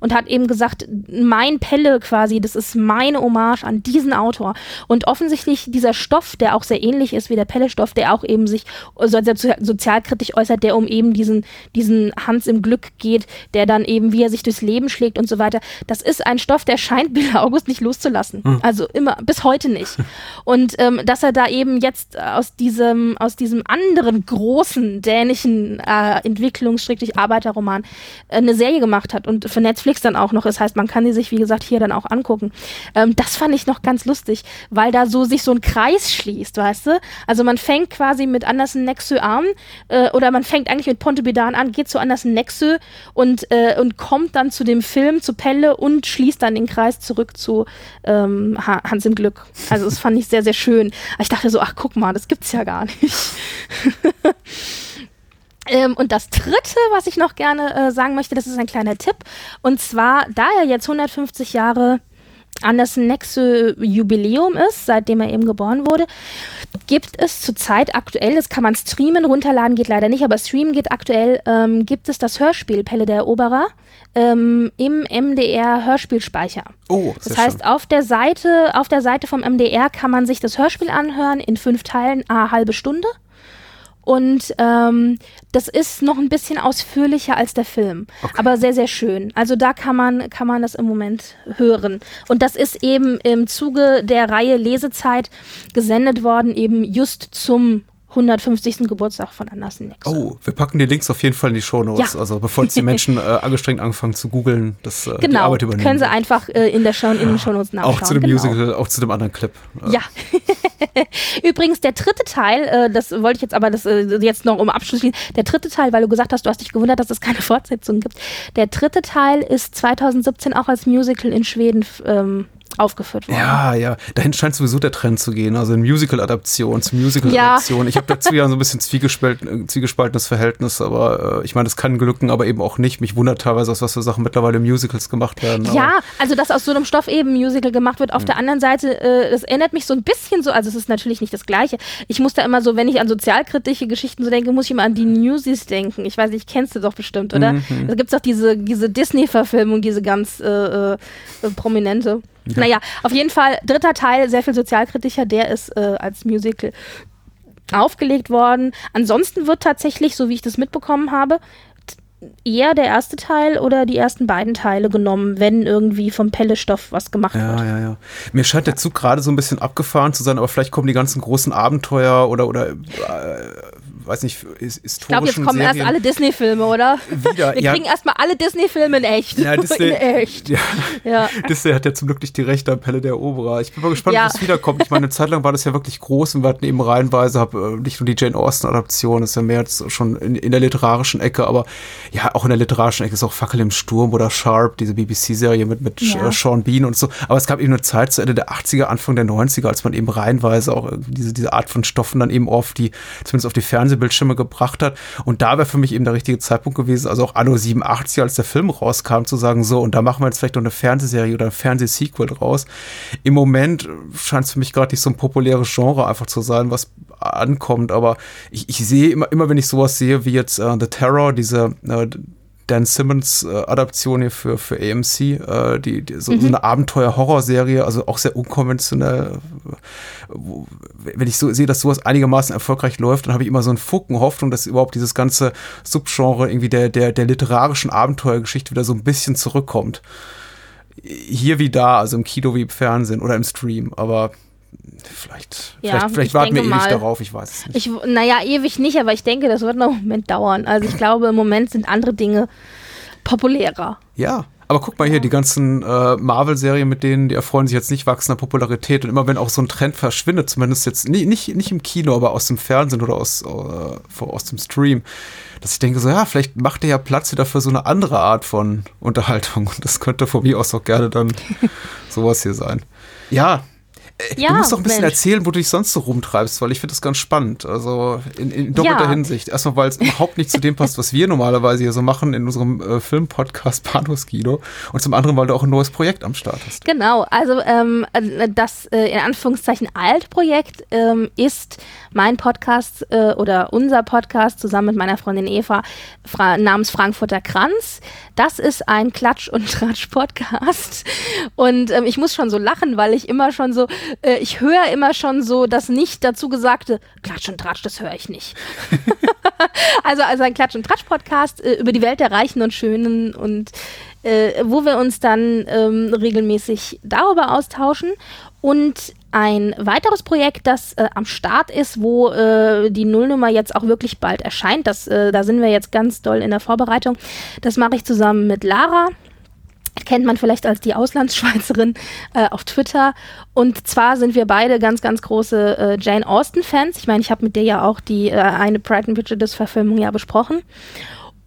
und hat eben gesagt, mein Pelle quasi, das ist meine Hommage an diesen Autor. Und offensichtlich dieser Stoff, der auch sehr ähnlich ist wie der Pelle-Stoff, der auch eben sich so so- sozialkritisch äußert, der um eben diesen, diesen Hans im Glück geht, der dann eben, wie er sich durchs Leben schlägt und so weiter. Das ist ein Stoff, der scheint Bill August nicht loszulassen. Also immer, bis heute nicht. Und ähm, dass er da eben jetzt aus diesem, aus diesem anderen großen dänischen äh, Entwicklungs-Arbeiterroman äh, eine Serie gemacht hat und für Netflix dann auch noch. Das heißt, man kann die sich, wie gesagt, hier dann auch angucken. Ähm, das fand ich noch ganz lustig, weil da so sich so ein Kreis schließt, weißt du? Also man fängt quasi mit Andersen Nexö an äh, oder man fängt eigentlich mit Pontoppidan an, geht zu Andersen Nexö und, äh, und kommt dann zu dem Film, zu Pelle und schließt dann den Kreis zurück zu ähm, Ha- Hans im Glück. Also das fand ich sehr, sehr schön. Ich dachte so, ach guck mal, das gibt's ja gar nicht. Ähm, und das dritte, was ich noch gerne äh, sagen möchte, das ist ein kleiner Tipp. Und zwar, da er jetzt 150 Jahre an das nächste Jubiläum ist, seitdem er eben geboren wurde, gibt es zurzeit aktuell, das kann man streamen, runterladen geht leider nicht, aber streamen geht aktuell, ähm, gibt es das Hörspiel Pelle der Eroberer ähm, im MDR Hörspielspeicher. Oh, Das heißt, schön. auf der Seite, auf der Seite vom MDR kann man sich das Hörspiel anhören in fünf Teilen, a halbe Stunde. Und ähm, das ist noch ein bisschen ausführlicher als der Film, aber sehr, sehr schön. Also da kann man, kann man das im Moment hören. Und das ist eben im Zuge der Reihe Lesezeit gesendet worden, eben just zum 150. Geburtstag von Andersen Nexo. Oh, wir packen die Links auf jeden Fall in die Shownotes. Ja. Also bevor jetzt die Menschen äh, angestrengt anfangen zu googeln, das äh, die Genau, Arbeit übernehmen. können Sie einfach äh, in, der Show, in den Shownotes nachschauen. auch zu dem genau. Musical, auch zu dem anderen Clip. Äh, Ja. Übrigens, der dritte Teil, äh, das wollte ich jetzt aber das, äh, jetzt noch um Abschluss schließen. Der dritte Teil, weil du gesagt hast, du hast dich gewundert, dass es keine Fortsetzung gibt. Der dritte Teil ist 2017 auch als Musical in Schweden ähm, aufgeführt worden. Ja, ja. Dahin scheint sowieso der Trend zu gehen. Also in Musical-Adaption zu Musical-Adaption. Ich habe dazu ja so ein bisschen äh, zwiegespaltenes Verhältnis, aber äh, ich meine, das kann glücken, aber eben auch nicht. Mich wundert teilweise, aus was für Sachen mittlerweile Musicals gemacht werden. Ja, also dass aus so einem Stoff eben Musical gemacht wird. Auf der anderen Seite, äh, das erinnert mich so ein bisschen so, also es ist natürlich nicht das Gleiche. Ich muss da immer so, wenn ich an sozialkritische Geschichten so denke, muss ich immer an die Newsies denken. Ich weiß nicht, kennst du doch bestimmt, oder? Da gibt's doch diese, diese Disney-Verfilmung, diese ganz äh, äh, prominente. Naja, auf jeden Fall, dritter Teil, sehr viel sozialkritischer, der ist äh, als Musical aufgelegt worden. Ansonsten wird tatsächlich, so wie ich das mitbekommen habe, eher der erste Teil oder die ersten beiden Teile genommen, wenn irgendwie vom Pelle-Stoff was gemacht Ja, wird. ja, ja. Mir scheint der Zug gerade so ein bisschen abgefahren zu sein, aber vielleicht kommen die ganzen großen Abenteuer oder, oder äh, weiß nicht, his- historischen Ich glaube, jetzt kommen Serien erst alle Disney-Filme, oder? wieder. Wir ja, kriegen erstmal alle Disney-Filme in echt. ja, Disney, in echt. Ja, Ja. Disney hat ja zum Glück nicht die Rechte an Pelle der Eroberer. Ich bin mal gespannt, Ja. ob es wiederkommt. Ich meine, eine Zeit lang war das ja wirklich groß und wir hatten eben reihenweise, hab, äh, nicht nur die Jane Austen-Adaption, ist ja mehr jetzt schon in, in der literarischen Ecke, aber ja, auch in der literarischen Ecke ist auch Fackel im Sturm oder Sharp, diese BBC-Serie mit, mit Ja. äh, Sean Bean und so. Aber es gab eben eine Zeit zu Ende der 80er, Anfang der 90er, als man eben reihenweise auch irgendwie diese, diese Art von Stoffen dann eben auf die, zumindest auf die Fernsehbildschirme gebracht hat. Und da wäre für mich eben der richtige Zeitpunkt gewesen, also auch Anno 87, als der Film rauskam, zu sagen, so, und da machen wir jetzt vielleicht noch eine Fernsehserie oder ein Fernsehsequel draus. Im Moment scheint es für mich gerade nicht so ein populäres Genre einfach zu sein, was ankommt, aber ich, ich sehe immer, immer wenn ich sowas sehe, wie jetzt äh, The Terror, diese äh, Dan Simmons äh, Adaption hier für, für AMC, äh, die, die so, mhm. so eine Abenteuer-Horror-Serie, also auch sehr unkonventionell. Wo, wenn ich so sehe, dass sowas einigermaßen erfolgreich läuft, dann habe ich immer so einen Fucken Hoffnung, dass überhaupt dieses ganze Subgenre irgendwie der, der, der literarischen Abenteuergeschichte wieder so ein bisschen zurückkommt. Hier wie da, also im Kino wie im Fernsehen oder im Stream, aber Vielleicht, ja, vielleicht, vielleicht warten wir ewig mal, darauf, ich weiß es nicht. Ich, naja, ewig nicht, aber ich denke, das wird noch einen Moment dauern. Also ich glaube, im Moment sind andere Dinge populärer. Ja, aber guck mal hier, die ganzen äh, Marvel-Serien mit denen, die erfreuen sich jetzt nicht wachsender Popularität. Und immer wenn auch so ein Trend verschwindet, zumindest jetzt nicht, nicht, nicht im Kino, aber aus dem Fernsehen oder aus, äh, aus dem Stream, dass ich denke so, ja, vielleicht macht der ja Platz wieder für so eine andere Art von Unterhaltung. Und das könnte von mir aus auch gerne dann sowas hier sein. Ja, ja, du musst doch ein bisschen Mensch. erzählen, wo du dich sonst so rumtreibst, weil ich finde das ganz spannend. Also in, in doppelter ja. Hinsicht. Erstmal, weil es überhaupt nicht zu dem passt, was wir normalerweise hier so machen in unserem äh, Filmpodcast Panos Kino. Und zum anderen, weil du auch ein neues Projekt am Start hast. Genau, also ähm, äh, das äh, in Anführungszeichen Altprojekt ähm, ist mein Podcast äh, oder unser Podcast zusammen mit meiner Freundin Eva fra namens Frankfurter Kranz. Das ist ein Klatsch- und Tratsch-Podcast. Und ähm, ich muss schon so lachen, weil ich immer schon so, äh, ich höre immer schon so das nicht dazu gesagte, Klatsch und Tratsch, das höre ich nicht. also, also ein Klatsch- und Tratsch-Podcast äh, über die Welt der Reichen und Schönen und äh, wo wir uns dann ähm, regelmäßig darüber austauschen. Und ein weiteres Projekt, das äh, am Start ist, wo äh, die Nullnummer jetzt auch wirklich bald erscheint, das, äh, da sind wir jetzt ganz doll in der Vorbereitung. Das mache ich zusammen mit Lara kennt man vielleicht als die Auslandsschweizerin äh, auf Twitter. Und zwar sind wir beide ganz, ganz große äh, Jane Austen-Fans. Ich meine, ich habe mit dir ja auch die äh, eine Pride and Prejudice-Verfilmung ja besprochen.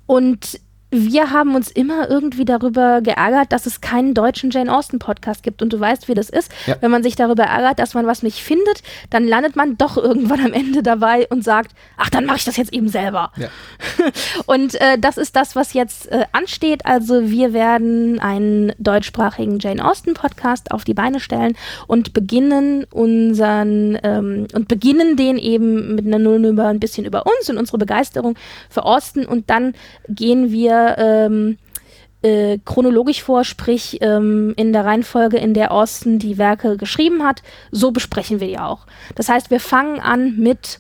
Und wir haben uns immer irgendwie darüber geärgert, dass es keinen deutschen Jane Austen Podcast gibt. Und du weißt, wie das ist. Ja. Wenn man sich darüber ärgert, dass man was nicht findet, dann landet man doch irgendwann am Ende dabei und sagt, ach, dann mache ich das jetzt eben selber. Ja. und äh, das ist das, was jetzt äh, ansteht. Also wir werden einen deutschsprachigen Jane Austen Podcast auf die Beine stellen und beginnen unseren ähm, und beginnen den eben mit einer Nullnummer ein bisschen über uns und unsere Begeisterung für Austen und dann gehen wir ähm, äh, chronologisch vor, sprich ähm, in der Reihenfolge, in der Austin die Werke geschrieben hat. So besprechen wir die auch. Das heißt, wir fangen an mit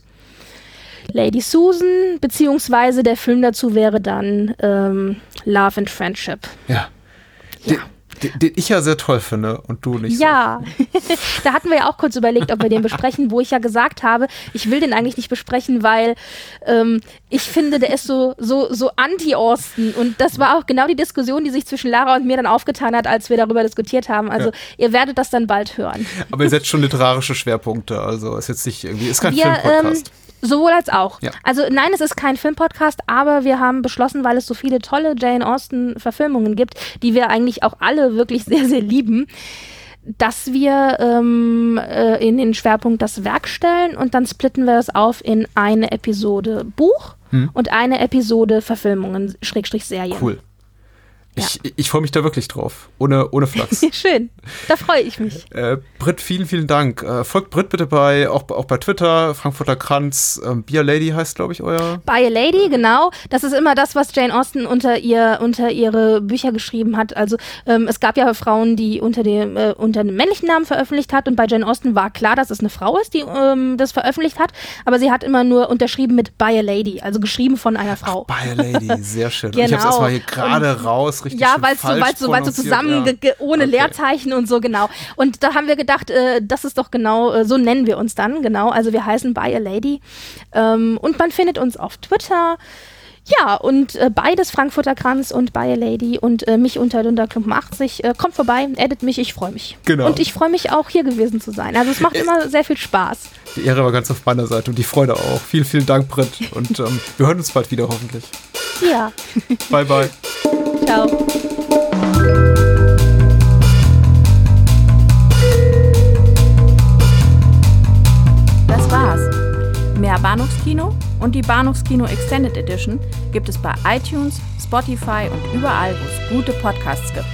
Lady Susan, beziehungsweise der Film dazu wäre dann ähm, Love and Friendship. Ja. ja den, den, ich ja sehr toll finde und du nicht. Ja, so. da hatten wir ja auch kurz überlegt, ob wir den besprechen, wo ich ja gesagt habe, ich will den eigentlich nicht besprechen, weil ähm, ich finde, der ist so, so, so anti-Austin. Und das war auch genau die Diskussion, die sich zwischen Lara und mir dann aufgetan hat, als wir darüber diskutiert haben. Also ja. ihr werdet das dann bald hören. Aber ihr setzt schon literarische Schwerpunkte, also ist jetzt nicht irgendwie, ist kein wir, Filmpodcast. Ähm, Sowohl als auch. Ja. Also nein, es ist kein Filmpodcast, aber wir haben beschlossen, weil es so viele tolle Jane Austen-Verfilmungen gibt, die wir eigentlich auch alle wirklich sehr, sehr lieben, dass wir ähm, äh, in den Schwerpunkt das Werk stellen und dann splitten wir das auf in eine Episode Buch hm. und eine Episode Verfilmungen, Schrägstrich Serien. Cool. Ich, ja. ich freue mich da wirklich drauf. Ohne, ohne Flachs. Schön. Da freue ich mich. Äh, Britt, vielen, vielen Dank. Äh, folgt Britt bitte bei, auch, auch bei Twitter, Frankfurter Kranz. Ähm, Be a Lady heißt, glaube ich, euer. By a Lady, genau. Das ist immer das, was Jane Austen unter ihr, unter ihre Bücher geschrieben hat. Also ähm, es gab ja Frauen, die unter dem, äh, unter einem männlichen Namen veröffentlicht hat und bei Jane Austen war klar, dass es eine Frau ist, die ähm, das veröffentlicht hat. Aber sie hat immer nur unterschrieben mit By a Lady, also geschrieben von einer Frau. Ach, By a Lady, sehr schön. genau. ich habe es erstmal hier gerade raus richtig Ja, weil es so, so, so zusammen, ja. ohne okay. Leerzeichen und so, genau. Und da haben wir gedacht, äh, das ist doch genau, äh, so nennen wir uns dann, genau. Also wir heißen By a Lady. Ähm, und man findet uns auf Twitter. Ja, und äh, beides Frankfurter Kranz und By a Lady und äh, mich unter Klumpen 80. Äh, kommt vorbei, edit mich, ich freue mich. Genau. Und ich freue mich auch, hier gewesen zu sein. Also es macht immer sehr viel Spaß. Die Ehre war ganz auf meiner Seite und die Freude auch. Vielen, vielen Dank, Britt. Und ähm, wir hören uns bald wieder, hoffentlich. Ja. Bye, bye. Ciao. Mehr Bahnhofskino und die Bahnhofskino Extended Edition gibt es bei iTunes, Spotify und überall, wo es gute Podcasts gibt.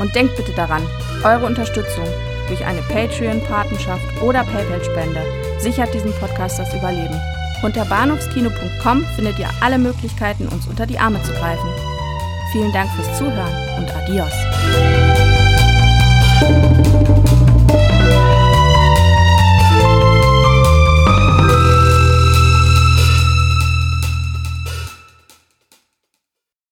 Und denkt bitte daran, eure Unterstützung durch eine Patreon-Patenschaft oder PayPal-Spende sichert diesem Podcast das Überleben. Unter bahnhofskino.com findet ihr alle Möglichkeiten, uns unter die Arme zu greifen. Vielen Dank fürs Zuhören und adios.